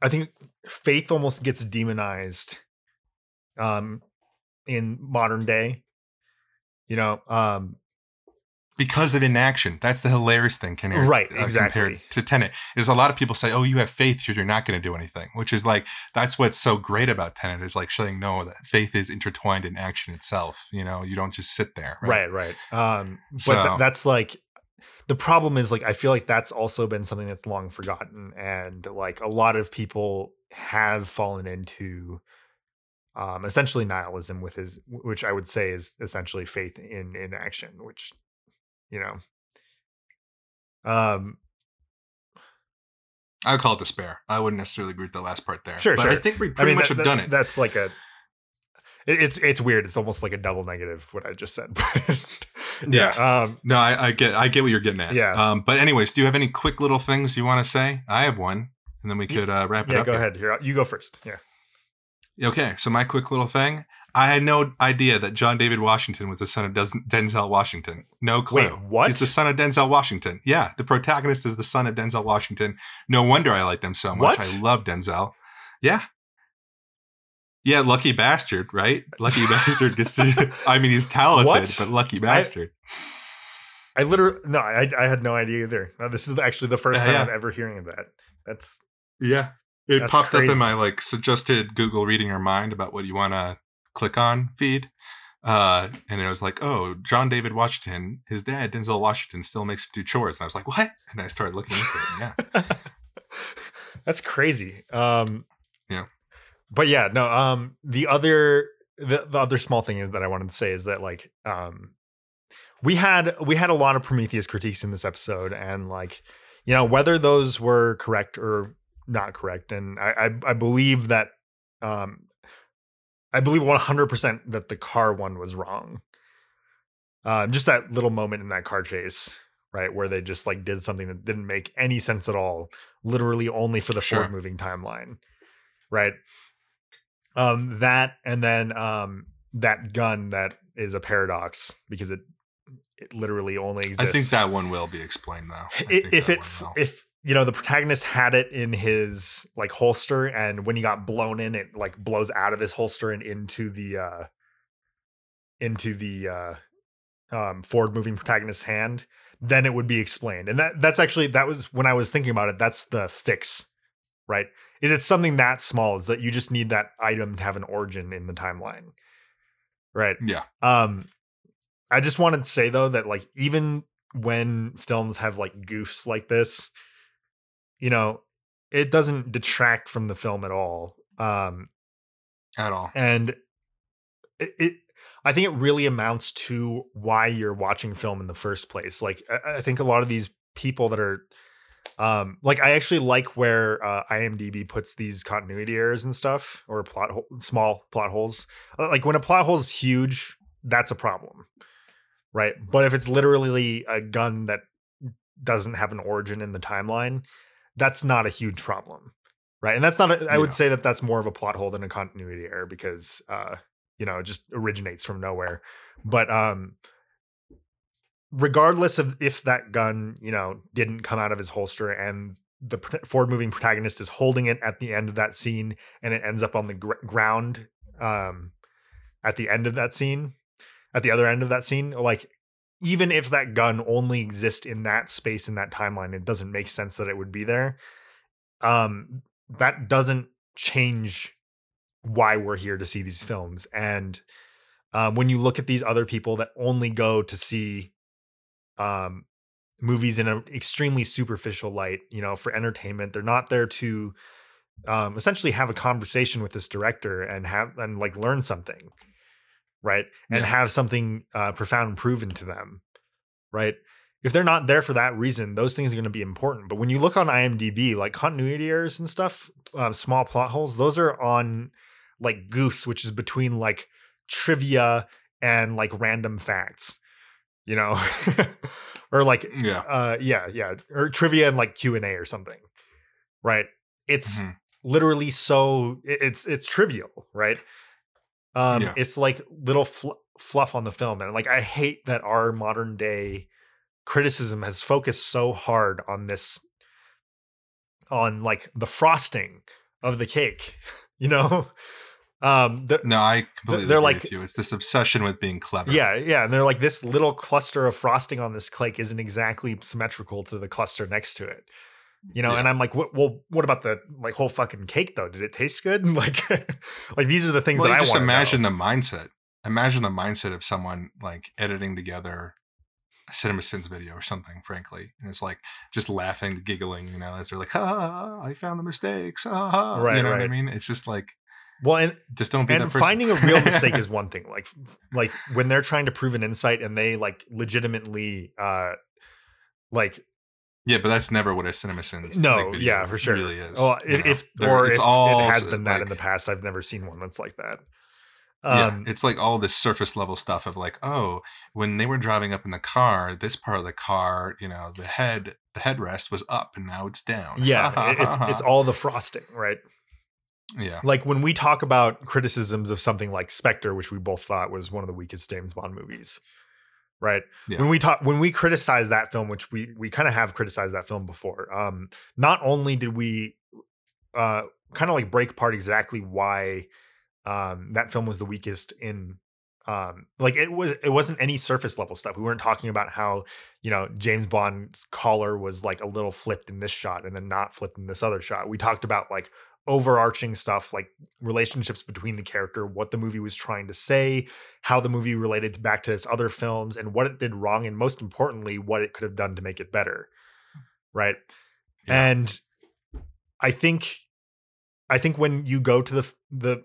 I think faith almost gets demonized um in modern day. You know, um because of inaction. That's the hilarious thing can Right, compared exactly. to tenet is a lot of people say oh you have faith you're not going to do anything which is like that's what's so great about tenet is like showing no that faith is intertwined in action itself you know? You don't just sit there right? Right um but th- that's like the problem is like i feel like that's also been something that's long forgotten and like a lot of people have fallen into um essentially nihilism with his which i would say is essentially faith in in action which you know um i would call it despair i wouldn't necessarily agree with the last part there Sure, but sure. i think we i pretty mean much that- have that- done it that's like a it's it's weird it's almost like a double negative what i just said Yeah. um No, I, I get I get what you're getting at. Yeah. Um, but anyways, do you have any quick little things you want to say? I have one, and then we could uh, wrap it yeah up. Yeah, go here. ahead here you go first yeah Okay, so my quick little thing. I had no idea that John David Washington was the son of Denzel Washington. No clue. Wait, what? He's the son of Denzel Washington. Yeah, the protagonist is the son of Denzel Washington. No wonder I like them so much. What? I love Denzel. Yeah. Yeah, lucky bastard, right? Lucky bastard gets to. I mean, he's talented, What? but lucky bastard. I literally no, I I had no idea either. This is actually the first time yeah. I'm ever hearing of that. That's yeah. it That's popped up in my like suggested Google reading your mind about what you want to click on feed. Uh, and it was like, oh, John David Washington, his dad, Denzel Washington, still makes him do chores. And I was like, what? And I started looking into it. Yeah. That's crazy. Um Yeah. But yeah, no, um the other the, the other small thing is that I wanted to say is that like um we had we had a lot of Prometheus critiques in this episode and like you know whether those were correct or not correct and I I, I believe that um I believe 100% that the car one was wrong. Uh, just that little moment in that car chase, right, where they just like did something that didn't make any sense at all, literally only for the Sure. forward moving timeline, right? Um, that and then um, that gun that is a paradox because it it literally only exists. I think that one will be explained though. I I- think if it one f- will. if you know the protagonist had it in his like holster and when he got blown in it like blows out of his holster and into the uh into the uh um forward moving protagonist's hand then it would be explained. And that that's actually that was when i was thinking about it that's the fix right? Is it something that small is that you just need that item to have an origin in the timeline right? Yeah. um, I just wanted to say though that like even when films have like goofs like this, you know, it doesn't detract from the film at all. Um, At all. and it, it I think it really amounts to why you're watching film in the first place. Like I, I think a lot of these people that are um like I actually like where uh, IMDb puts these continuity errors and stuff or plot hole, small plot holes. Uh, Like when a plot hole is huge, that's a problem. Right? But if it's literally a gun that doesn't have an origin in the timeline, that's not a huge problem. Right? And that's not a, I would say that that's more of a plot hole than a continuity error because uh you know, it just originates from nowhere. But um regardless of if that gun, you know, didn't come out of his holster and the forward moving protagonist is holding it at the end of that scene and it ends up on the gr- ground um at the end of that scene at the other end of that scene like even if that gun only exists in that space in that timeline it doesn't make sense that it would be there. Um that doesn't change why we're here to see these films. And um, when you look at these other people that only go to see um, movies in an extremely superficial light, you know, for entertainment, they're not there to um, essentially have a conversation with this director and have and like learn something, right? And Yeah. have something uh, profound proven to them, right? If they're not there for that reason, those things are going to be important. But when you look on IMDb, like continuity errors and stuff, um, small plot holes, those are on like goofs, which is between like trivia and like random facts, you know, or like Yeah. uh yeah yeah or trivia and like q&a or something right it's Mhm. literally so it's it's trivial right um Yeah. it's like little fl- fluff on the film and like i hate that our modern day criticism has focused so hard on this on like the frosting of the cake you know um the, No, I completely they're agree like- with you. It's this obsession with being clever. yeah, yeah, and they're like this little cluster of frosting on this cake isn't exactly symmetrical to the cluster next to it. You know, Yeah. and I'm like, what, well, what about the like whole fucking cake though? Did it taste good? Like, like these are the things Well, that I just imagine the mindset. Imagine the mindset of someone like editing together a Cinema Sins video or something, frankly. And it's like just laughing, giggling, you know, as they're like, ah, I found the mistakes. Ah, Right, you know what I mean? It's just like, Well, and just don't be and finding a real mistake is one thing. Like, like when they're trying to prove an insight and they like legitimately, uh, like yeah, but that's never what a Cinema Sins no, like, yeah, for sure. really is. Well, if, if or it's if all it has been that in the past, I've never seen one that's like that. yeah, Um, it's like all this surface level stuff of like, oh, when they were driving up in the car, this part of the car, you know, the head, the headrest was up and now it's down. yeah, it's it's all the frosting, right? yeah, like when we talk about criticisms of something like Spectre, which we both thought was one of the weakest James Bond movies, right? Yeah. When we talk, when we criticize that film, which we we kind of have criticized that film before, um, not only did we uh, kind of like break apart exactly why um, that film was the weakest in. Um, like it was, it wasn't any surface level stuff. We weren't talking about how, you know, James Bond's collar was like a little flipped in this shot and then not flipped in this other shot. We talked about like, overarching stuff like relationships between the character, what the movie was trying to say, how the movie related back to its other films, and what it did wrong, and most importantly, what it could have done to make it better. Right. Yeah. And I think I think when you go to the the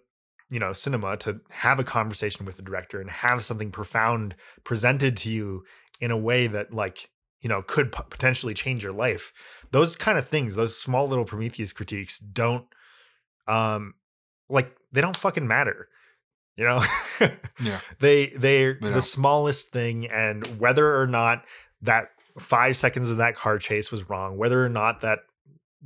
you know cinema to have a conversation with the director and have something profound presented to you in a way that like you know could p- potentially change your life those kind of things those small little prometheus critiques don't um like they don't fucking matter you know Yeah. they they're They the smallest thing and whether or not that five seconds of that car chase was wrong whether or not that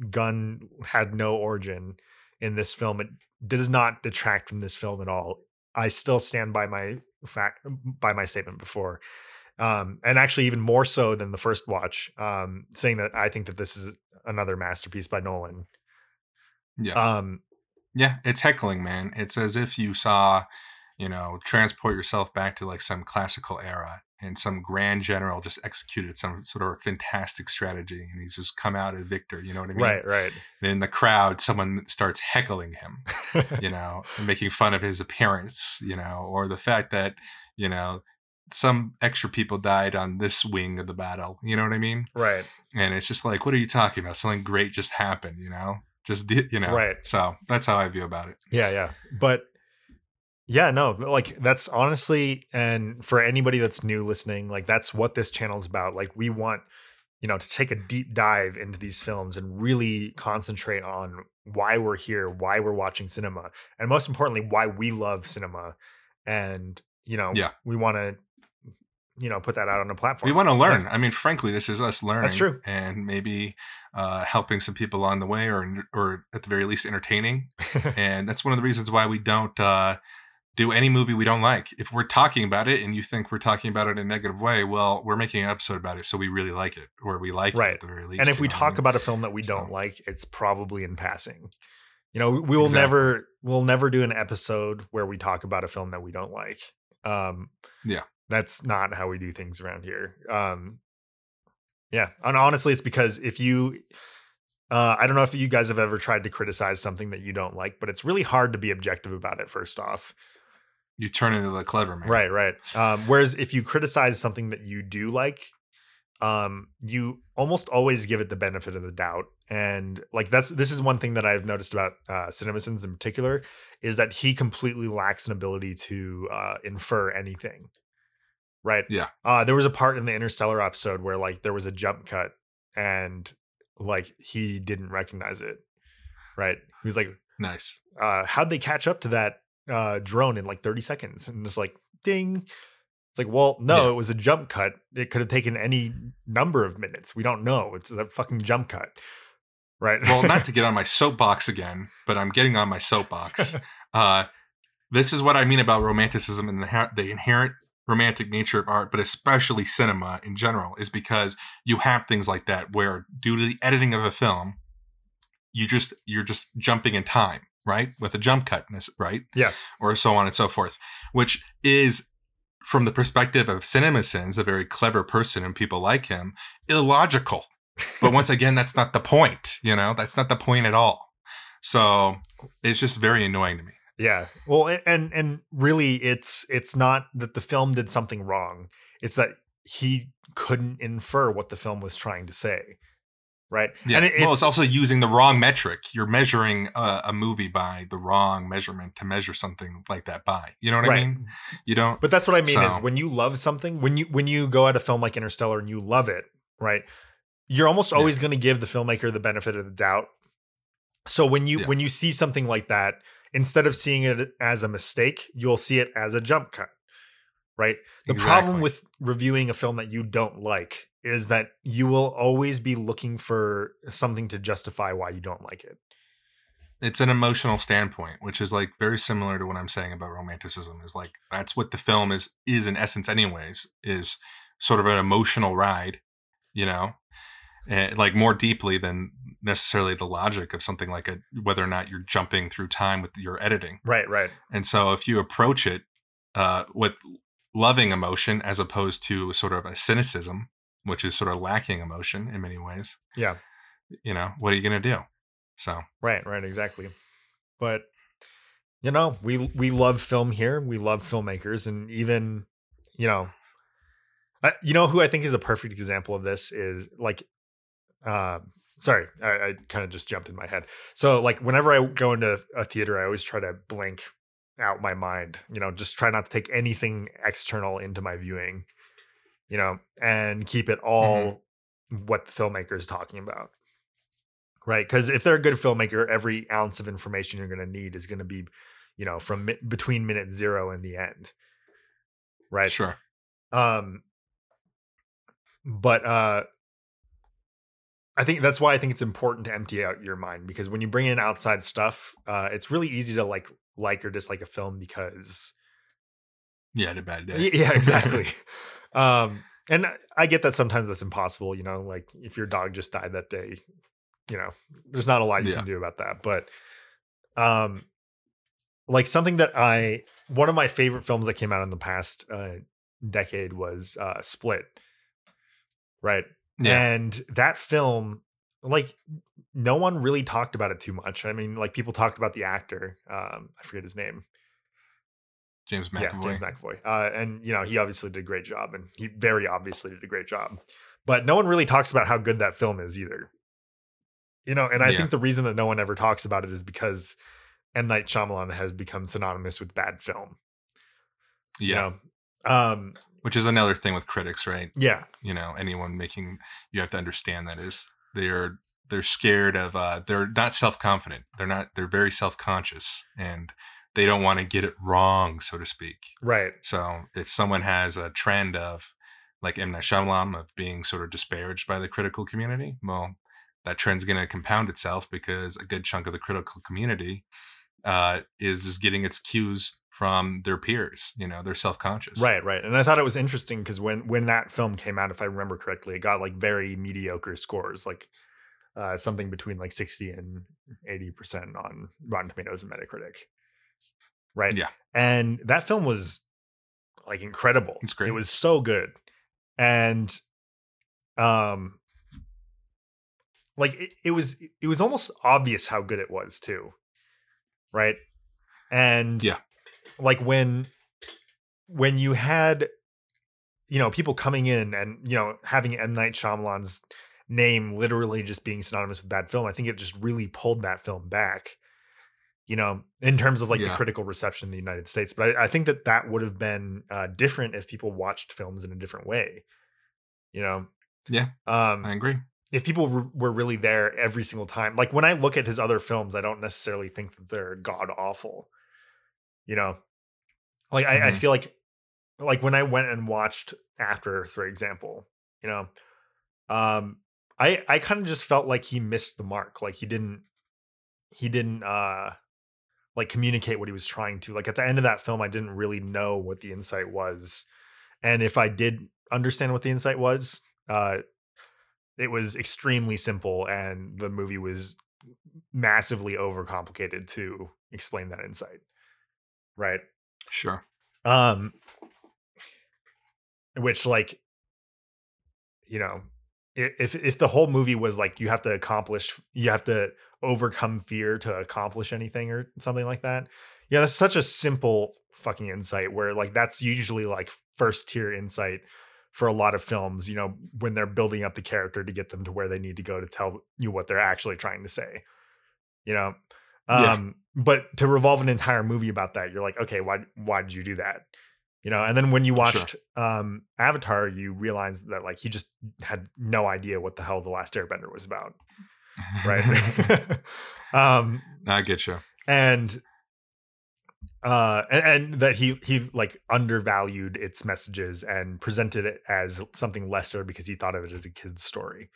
gun had no origin in this film it does not detract from this film at all i still stand by my fact by my statement before um and actually even more so than the first watch um saying that i think that this is another masterpiece by nolan Yeah. um Yeah, it's heckling, man. It's as if you saw, you know, transport yourself back to like some classical era and some grand general just executed some sort of fantastic strategy and he's just come out a victor, you know what I mean? right right And in the crowd, someone starts heckling him, you know, and making fun of his appearance, you know, or the fact that, you know, some extra people died on this wing of the battle, you know what I mean? right And it's just like, what are you talking about? Something great just happened, you know? Just you know? Right. So that's how I view about it. Yeah, yeah. But yeah, no, like that's honestly, and for anybody that's new listening, like that's what this channel is about. Like we want, you know, to take a deep dive into these films and really concentrate on why we're here, why we're watching cinema, and most importantly, why we love cinema. And, you know, Yeah. we want to, you know, put that out on a platform. We want to learn. I mean, frankly, this is us learning. That's true. And maybe uh, helping some people along the way or, or at the very least entertaining. and that's one of the reasons why we don't uh, do any movie we don't like. If we're talking about it and you think we're talking about it in a negative way, well, we're making an episode about it, so we really like it, or we like it Right. at the very least. and if we know talk about a film that we don't like it's probably in passing you know we will Exactly. never we'll never do an episode where we talk about a film that we don't like um Yeah. That's not how we do things around here um yeah and honestly it's because if you uh i don't know if you guys have ever tried to criticize something that you don't like but it's really hard to be objective about it first off you turn into the clever man, Right, right. Um, whereas if you criticize something that you do like, um, you almost always give it the benefit of the doubt. And like that's this is one thing that I've noticed about uh CinemaSins in particular is that he completely lacks an ability to uh infer anything. Right. Yeah. Uh there was a part in the interstellar episode where like there was a jump cut and like he didn't recognize it. Right. He was like, Nice. uh, how'd they catch up to that uh, drone in like 30 seconds? And it's like, ding. It's like, well, no, Yeah. it was a jump cut. It could have taken any number of minutes. We don't know. It's a fucking jump cut. Right. Well, not to get on my soapbox again, but I'm getting on my soapbox. Uh, this is what I mean about romanticism and the, the inherent romantic nature of art, but especially cinema in general, is because you have things like that where, due to the editing of a film, you just you're just jumping in time, right, with a jump cut, right, Yeah. or so on and so forth, which is. From the perspective of CinemaSins, a very clever person and people like him, illogical. But once again, that's not the point. You know, that's not the point at all. So it's just very annoying to me. Yeah. Well, and and really, it's it's not that the film did something wrong. It's that he couldn't infer what the film was trying to say. Right. Yeah. And it- well, it's also using the wrong metric. You're measuring a, a movie by the wrong measurement to measure something like that by. You know what I mean? You don't. But that's what I mean is when you love something, when you when you go at a film like Interstellar and you love it, right? You're almost Yeah. always going to give the filmmaker the benefit of the doubt. So when you Yeah. when you see something like that, instead of seeing it as a mistake, you'll see it as a jump cut. Right? The problem with reviewing a film that you don't like is that you will always be looking for something to justify why you don't like it. it's an emotional standpoint, which is like very similar to what I'm saying about romanticism. Is like that's what the film is is in essence, anyways. Is sort of an emotional ride, you know, and like more deeply than necessarily the logic of something like a whether or not you're jumping through time with your editing. Right, right. And so if you approach it uh, with loving emotion as opposed to sort of a cynicism, which is sort of lacking emotion in many ways, Yeah. you know, what are you going to do? So Right, right, exactly. but you know, we we love film here. We love filmmakers, and even you know, I, you know who I think is a perfect example of this is like, uh, sorry, I, I kind of just jumped in my head. So like, whenever I go into a theater, I always try to blink out my mind. You know, just try not to take anything external into my viewing. You know, and keep it all mm-hmm. what the filmmaker is talking about right? Because if they're a good filmmaker, every ounce of information you're going to need is going to be, you know, from mi- between minute zero and the end, right? Sure. Um, but uh, I think that's why I think it's important to empty out your mind because when you bring in outside stuff, uh, it's really easy to like like or dislike a film because yeah, had a bad day. Yeah, exactly. um, and I get that sometimes that's impossible. You know, like if your dog just died that day, you know, there's not a lot you yeah. can do about that. But um like something that I one of my favorite films that came out in the past uh decade was uh Split. Right? Yeah. And that film like no one really talked about it too much. I mean, like people talked about the actor. Um, I forget his name. James McAvoy. Yeah, James McAvoy. Uh, and you know, he obviously did a great job, and he very obviously did a great job. But no one really talks about how good that film is either. You know, and I yeah. think the reason that no one ever talks about it is because M Night Shyamalan has become synonymous with bad film. Yeah. You know? Um which is another thing with critics, right? Yeah. You know, anyone making you have to understand that is they're they're scared of uh they're not self-confident. They're not they're very self-conscious and they don't want to get it wrong, so to speak. Right. So if someone has a trend of like M Night Shyamalan of being sort of disparaged by the critical community, well, that trend's going to compound itself because a good chunk of the critical community uh, is just getting its cues from their peers. You know, they're self conscious. Right, right. And I thought it was interesting because when when that film came out, if I remember correctly, it got like very mediocre scores, like uh, something between like sixty and eighty percent on Rotten Tomatoes and Metacritic. Right. Yeah. And that film was like incredible. It's great. It was so good, and um like it, it was it was almost obvious how good it was too right and yeah like when when you had you know people coming in and you know having M Night Shyamalan's name literally just being synonymous with bad film, I think it just really pulled that film back. You know, in terms of like yeah. the critical reception in the United States, but I, I think that that would have been uh, different if people watched films in a different way. You know, yeah, um, I agree if people were really there every single time like when i look at his other films i don't necessarily think that they're god awful you know like mm-hmm. I, I, feel like like when i went and watched after for example you know um i i kind of just felt like he missed the mark like he didn't he didn't uh like communicate what he was trying to like at the end of that film i didn't really know what the insight was and if i did understand what the insight was uh it was extremely simple and the movie was massively overcomplicated to explain that insight right? Sure. Um which like you know if if the whole movie was like you have to accomplish you have to overcome fear to accomplish anything or something like that yeah that's such a simple fucking insight where like that's usually like first tier insight for a lot of films, you know, when they're building up the character to get them to where they need to go to tell you what they're actually trying to say. You know? Um, yeah. but to revolve an entire movie about that, you're like, okay, why why did you do that? You know, and then when you watched sure. um Avatar, you realize that like he just had no idea what the hell the last airbender was about. Right. um I get you. And uh and, and, that he he like undervalued its messages and presented it as something lesser because he thought of it as a kid's story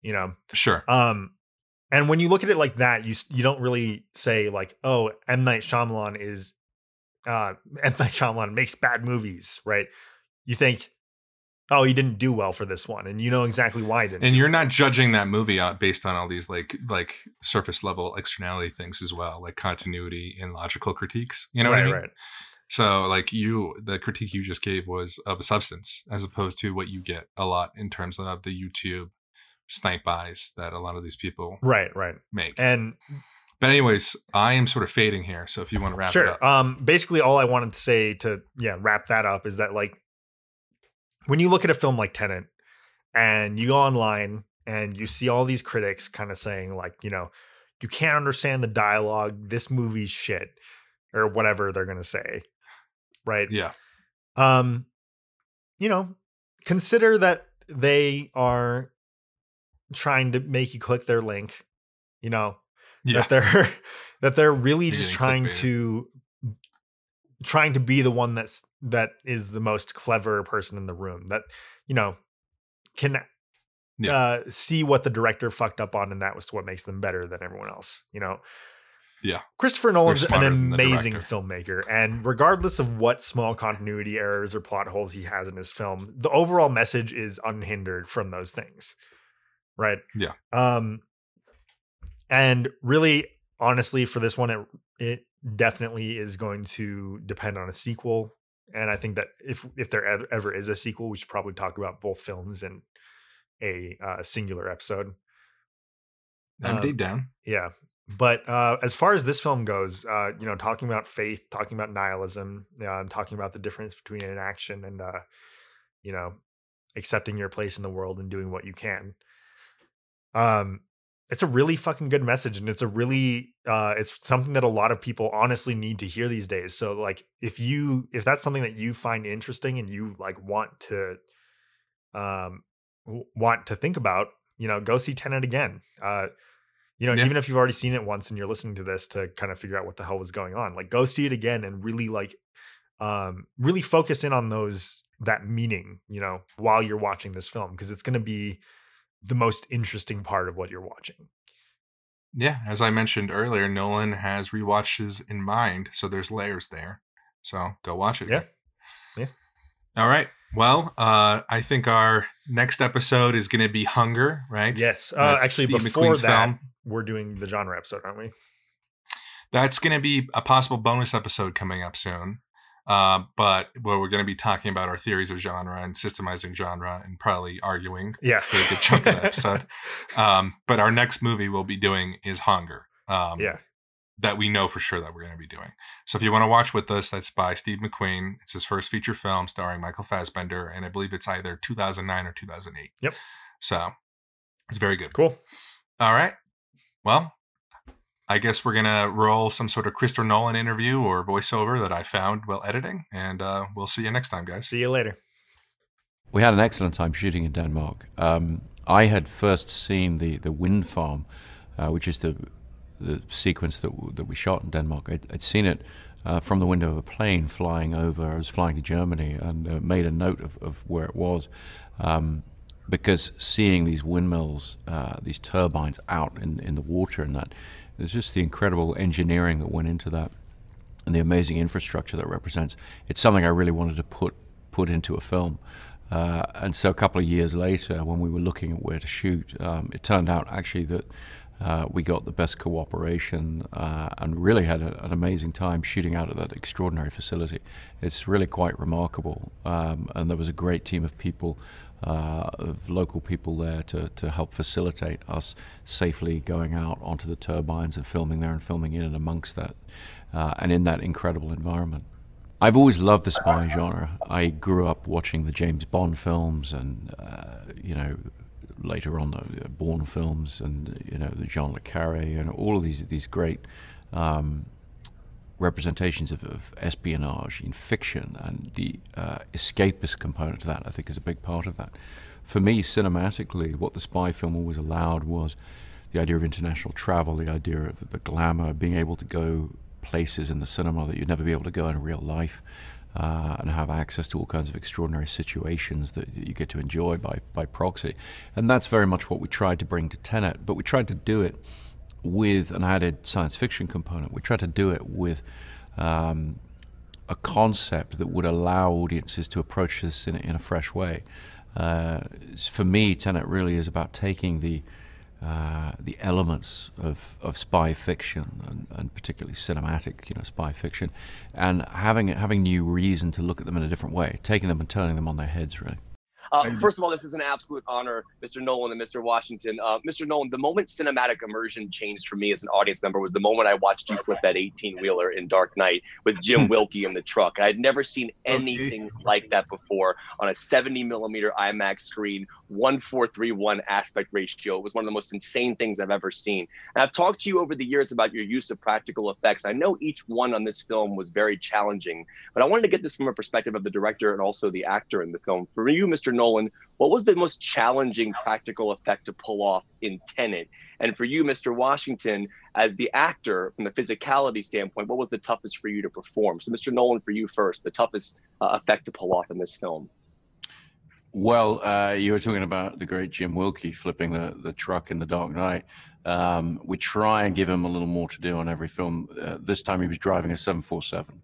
you know? Sure. Um and when you look at it like that you you don't really say like oh M. Night Shyamalan is uh M. Night Shyamalan makes bad movies right? You think oh, he didn't do well for this one, and you know exactly why he didn't. And you're not judging that movie out based on all these like like surface level externality things as well, like continuity and logical critiques. You know right, what I mean? Right. So like you, the critique you just gave was of a substance, as opposed to what you get a lot in terms of the YouTube snipe eyes that a lot of these people right right make and But anyways, I am sort of fading here. So if you want to wrap sure. it up. Um, basically, all I wanted to say to yeah wrap that up is that like when you look at a film like Tenet and you go online and you see all these critics kind of saying like you know you can't understand the dialogue this movie's shit or whatever they're gonna say right yeah. um you know consider that they are trying to make you click their link you know Yeah. that they're that they're really You're just trying to trying to be the one that's that is the most clever person in the room that you know can Yeah. uh see what the director fucked up on and that was what makes them better than everyone else you know Yeah. christopher nolan's an smarter than the amazing filmmaker and regardless of what small continuity errors or plot holes he has in his film the overall message is unhindered from those things right Yeah. um and really honestly for this one it it definitely is going to depend on a sequel and i think that if if there ever, ever is a sequel we should probably talk about both films in a uh, singular episode I'm um, deep down. yeah but uh as far as this film goes uh you know talking about faith talking about nihilism uh, talking about the difference between inaction and uh you know accepting your place in the world and doing what you can um it's a really fucking good message and it's a really uh it's something that a lot of people honestly need to hear these days so like if you if that's something that you find interesting and you like want to um want to think about you know go see Tenet again uh you know Yeah. even if you've already seen it once and you're listening to this to kind of figure out what the hell was going on like go see it again and really like um really focus in on those that meaning you know while you're watching this film because it's going to be the most interesting part of what you're watching Yeah, as I mentioned earlier, Nolan has rewatches in mind, so there's layers there. So go watch it. Yeah. Yeah. All right. Well, uh, I think our next episode is going to be Hunger, right? yes uh actually Steve before McQueen's that film. we're doing the genre episode aren't we That's going to be a possible bonus episode coming up soon. Uh, but where we're going to be talking about our theories of genre and systemizing genre and probably arguing yeah for a good chunk of the episode. Um, but our next movie we'll be doing is Hunger. Um, yeah that we know for sure that we're going to be doing. So if you want to watch with us, that's by Steve McQueen. It's his first feature film starring Michael Fassbender, and I believe it's either 2009 or 2008. Yep. So it's very good. cool All right. Well, I guess we're gonna roll some sort of Christopher Nolan interview or voiceover that I found while editing, and uh, we'll see you next time, guys. see you later We had an excellent time shooting in Denmark. Um, I had first seen the, the wind farm, uh, which is the the sequence that w- that we shot in Denmark. I'd, I'd seen it uh, from the window of a plane flying over. I was flying to Germany and uh, made a note of, of where it was. Um, because seeing these windmills, uh, these turbines out in, in the water and that, there's just the incredible engineering that went into that and the amazing infrastructure that represents. It's something I really wanted to put put into a film. Uh, and so a couple of years later, when we were looking at where to shoot, um, it turned out actually that uh, we got the best cooperation uh, and really had a, an amazing time shooting out at that extraordinary facility. It's really quite remarkable. Um, and there was a great team of people, uh, of local people there to, to help facilitate us safely going out onto the turbines and filming there and filming in and amongst that uh, and in that incredible environment. I've always loved the spy genre. I grew up watching the James Bond films and, uh, you know, later on the Bourne films and, you know, the John le Carré and all of these, these great um, representations of, of espionage in fiction and the uh, escapist component to that, I think, is a big part of that. For me, cinematically, what the spy film always allowed was the idea of international travel, the idea of the glamour, being able to go places in the cinema that you'd never be able to go in real life, uh, and have access to all kinds of extraordinary situations that you get to enjoy by, by proxy. And that's very much what we tried to bring to Tenet, but we tried to do it with an added science fiction component. We tried to do it with um, a concept that would allow audiences to approach this in, in a fresh way. Uh, for me, Tenet really is about taking the uh, the elements of, of spy fiction and, and particularly cinematic, you know, spy fiction, and having having new reason to look at them in a different way, taking them and turning them on their heads, really. Uh, first of all, this is an absolute honor, Mr. Nolan and Mr. Washington. Uh, Mr. Nolan, the moment cinematic immersion changed for me as an audience member was the moment I watched you flip that 18 wheeler in Dark Knight with Jim Wilkey in the truck. I had never seen anything like that before on a 70 millimeter IMAX screen, 1431 aspect ratio. It was one of the most insane things I've ever seen. And I've talked to you over the years about your use of practical effects. I know each one on this film was very challenging, but I wanted to get this from a perspective of the director and also the actor in the film. For you, Mr. Nolan, what was the most challenging practical effect to pull off in Tenet? And for you, Mr. Washington, as the actor, from the physicality standpoint, what was the toughest for you to perform? So, Mr. Nolan, for you first, the toughest uh, effect to pull off in this film. Well, uh, you were talking about the great Jim Wilkey flipping the, the truck in The Dark Knight. Um, we try and give him a little more to do on every film. Uh, this time he was driving a 747.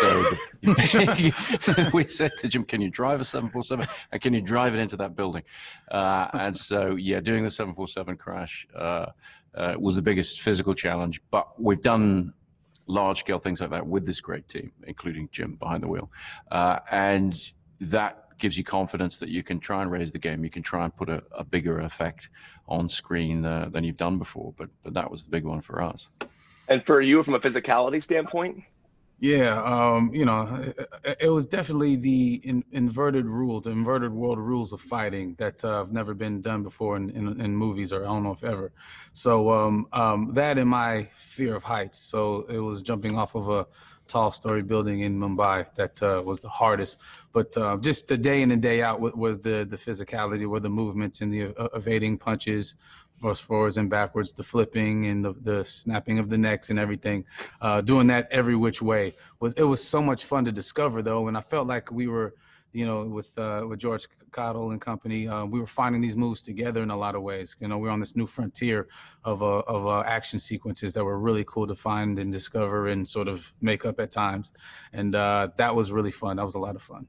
so we said to Jim, Can you drive a 747? And can you drive it into that building? Uh, and so, yeah, doing the 747 crash uh, uh, was the biggest physical challenge. But we've done large scale things like that with this great team, including Jim behind the wheel. Uh, and that gives you confidence that you can try and raise the game. You can try and put a, a bigger effect on screen uh, than you've done before. But but that was the big one for us. And for you, from a physicality standpoint. Yeah, um, you know, it, it, was definitely the in, inverted rules, the inverted world rules of fighting that uh, have never been done before in, in, in, movies, or I don't know if ever. So um, um, that and my fear of heights. So it was jumping off of a tall story building in Mumbai that uh, was the hardest. But uh, just the day in and day out was the the physicality, were the movements and the uh, evading punches, forwards and backwards, the flipping and the, the snapping of the necks and everything. Uh, doing that every which way was it was so much fun to discover though, and I felt like we were you know, with uh, with George Cottle and company, uh, we were finding these moves together in a lot of ways. You know, we're on this new frontier of uh, of uh, action sequences that were really cool to find and discover and sort of make up at times, and uh, that was really fun. That was a lot of fun.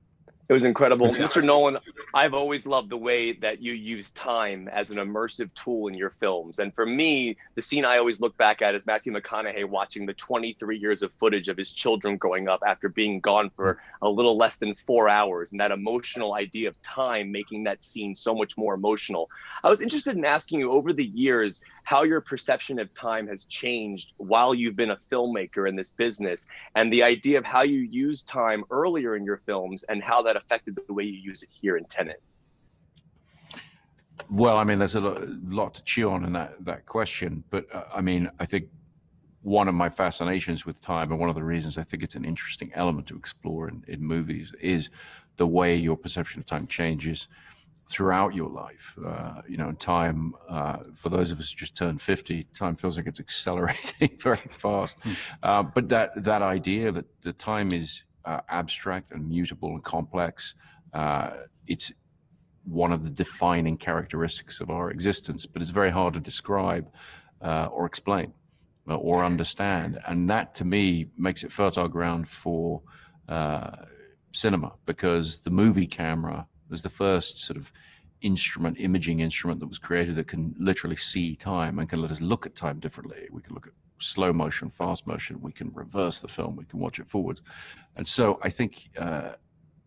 It was incredible. Mr. Nolan, I've always loved the way that you use time as an immersive tool in your films. And for me, the scene I always look back at is Matthew McConaughey watching the 23 years of footage of his children growing up after being gone for a little less than four hours. And that emotional idea of time making that scene so much more emotional. I was interested in asking you over the years how your perception of time has changed while you've been a filmmaker in this business and the idea of how you use time earlier in your films and how that affected the way you use it here in Tenet. Well, I mean, there's a lot to chew on in that, that question, but uh, I mean, I think one of my fascinations with time and one of the reasons I think it's an interesting element to explore in, in movies is the way your perception of time changes throughout your life. Uh, you know, time uh, for those of us who just turned 50, time feels like it's accelerating very fast. Hmm. Uh, but that that idea that the time is uh, abstract and mutable and complex, uh, it's one of the defining characteristics of our existence. But it's very hard to describe uh, or explain or understand, and that to me makes it fertile ground for cinema because the movie camera was the first sort of instrument, imaging instrument that was created that can literally see time and can let us look at time differently. We can look at slow motion, fast motion. We can reverse the film. We can watch it forwards. And so I think uh,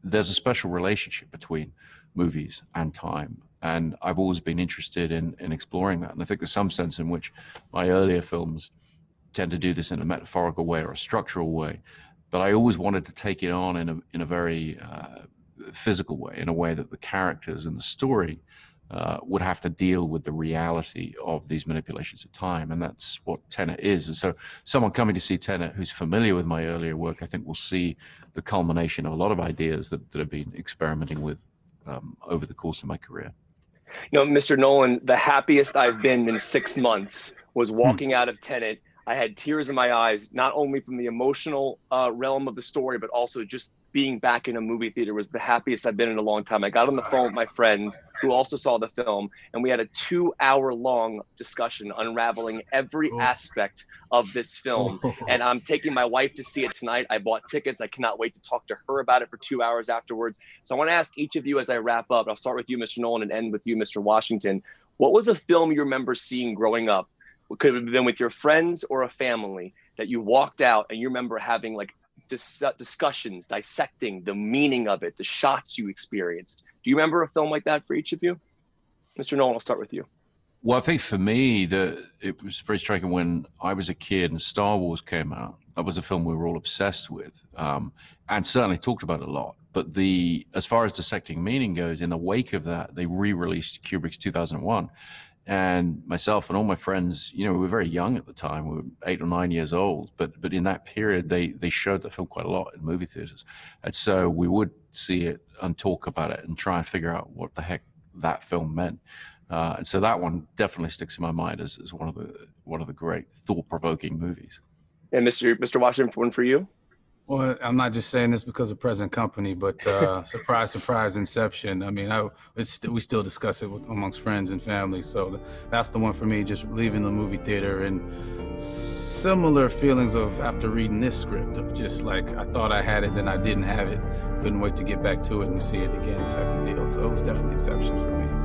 there's a special relationship between movies and time. And I've always been interested in, in exploring that. And I think there's some sense in which my earlier films tend to do this in a metaphorical way or a structural way. But I always wanted to take it on in a, in a very uh, physical way, in a way that the characters in the story uh, would have to deal with the reality of these manipulations of time, and that's what Tenet is. And so, someone coming to see Tenet who's familiar with my earlier work, I think, will see the culmination of a lot of ideas that, that I've been experimenting with um, over the course of my career. You know, Mr. Nolan, the happiest I've been in six months was hmm. walking out of Tenet. I had tears in my eyes, not only from the emotional uh, realm of the story, but also just being back in a movie theater was the happiest I've been in a long time. I got on the phone with my friends who also saw the film, and we had a two hour long discussion unraveling every aspect of this film. And I'm taking my wife to see it tonight. I bought tickets. I cannot wait to talk to her about it for two hours afterwards. So I want to ask each of you as I wrap up, I'll start with you, Mr. Nolan, and end with you, Mr. Washington. What was a film you remember seeing growing up? It could have been with your friends or a family that you walked out and you remember having like dis- discussions, dissecting the meaning of it, the shots you experienced. Do you remember a film like that for each of you? Mr. Nolan, I'll start with you. Well, I think for me, the it was very striking when I was a kid and Star Wars came out. That was a film we were all obsessed with, um, and certainly talked about a lot. But the as far as dissecting meaning goes, in the wake of that, they re-released Kubrick's 2001, and myself and all my friends, you know, we were very young at the time. We were eight or nine years old, but but in that period, they they showed the film quite a lot in movie theaters, and so we would see it and talk about it and try and figure out what the heck that film meant. Uh, and so that one definitely sticks in my mind as, as one of the one of the great thought-provoking movies. And Mr. Mr. Washington, one for you. Well, I'm not just saying this because of present company, but uh, surprise, surprise, Inception. I mean, I, we still discuss it with, amongst friends and family. So that's the one for me. Just leaving the movie theater and similar feelings of after reading this script of just like I thought I had it, then I didn't have it. Couldn't wait to get back to it and see it again, type of deal. So it was definitely Inception for me.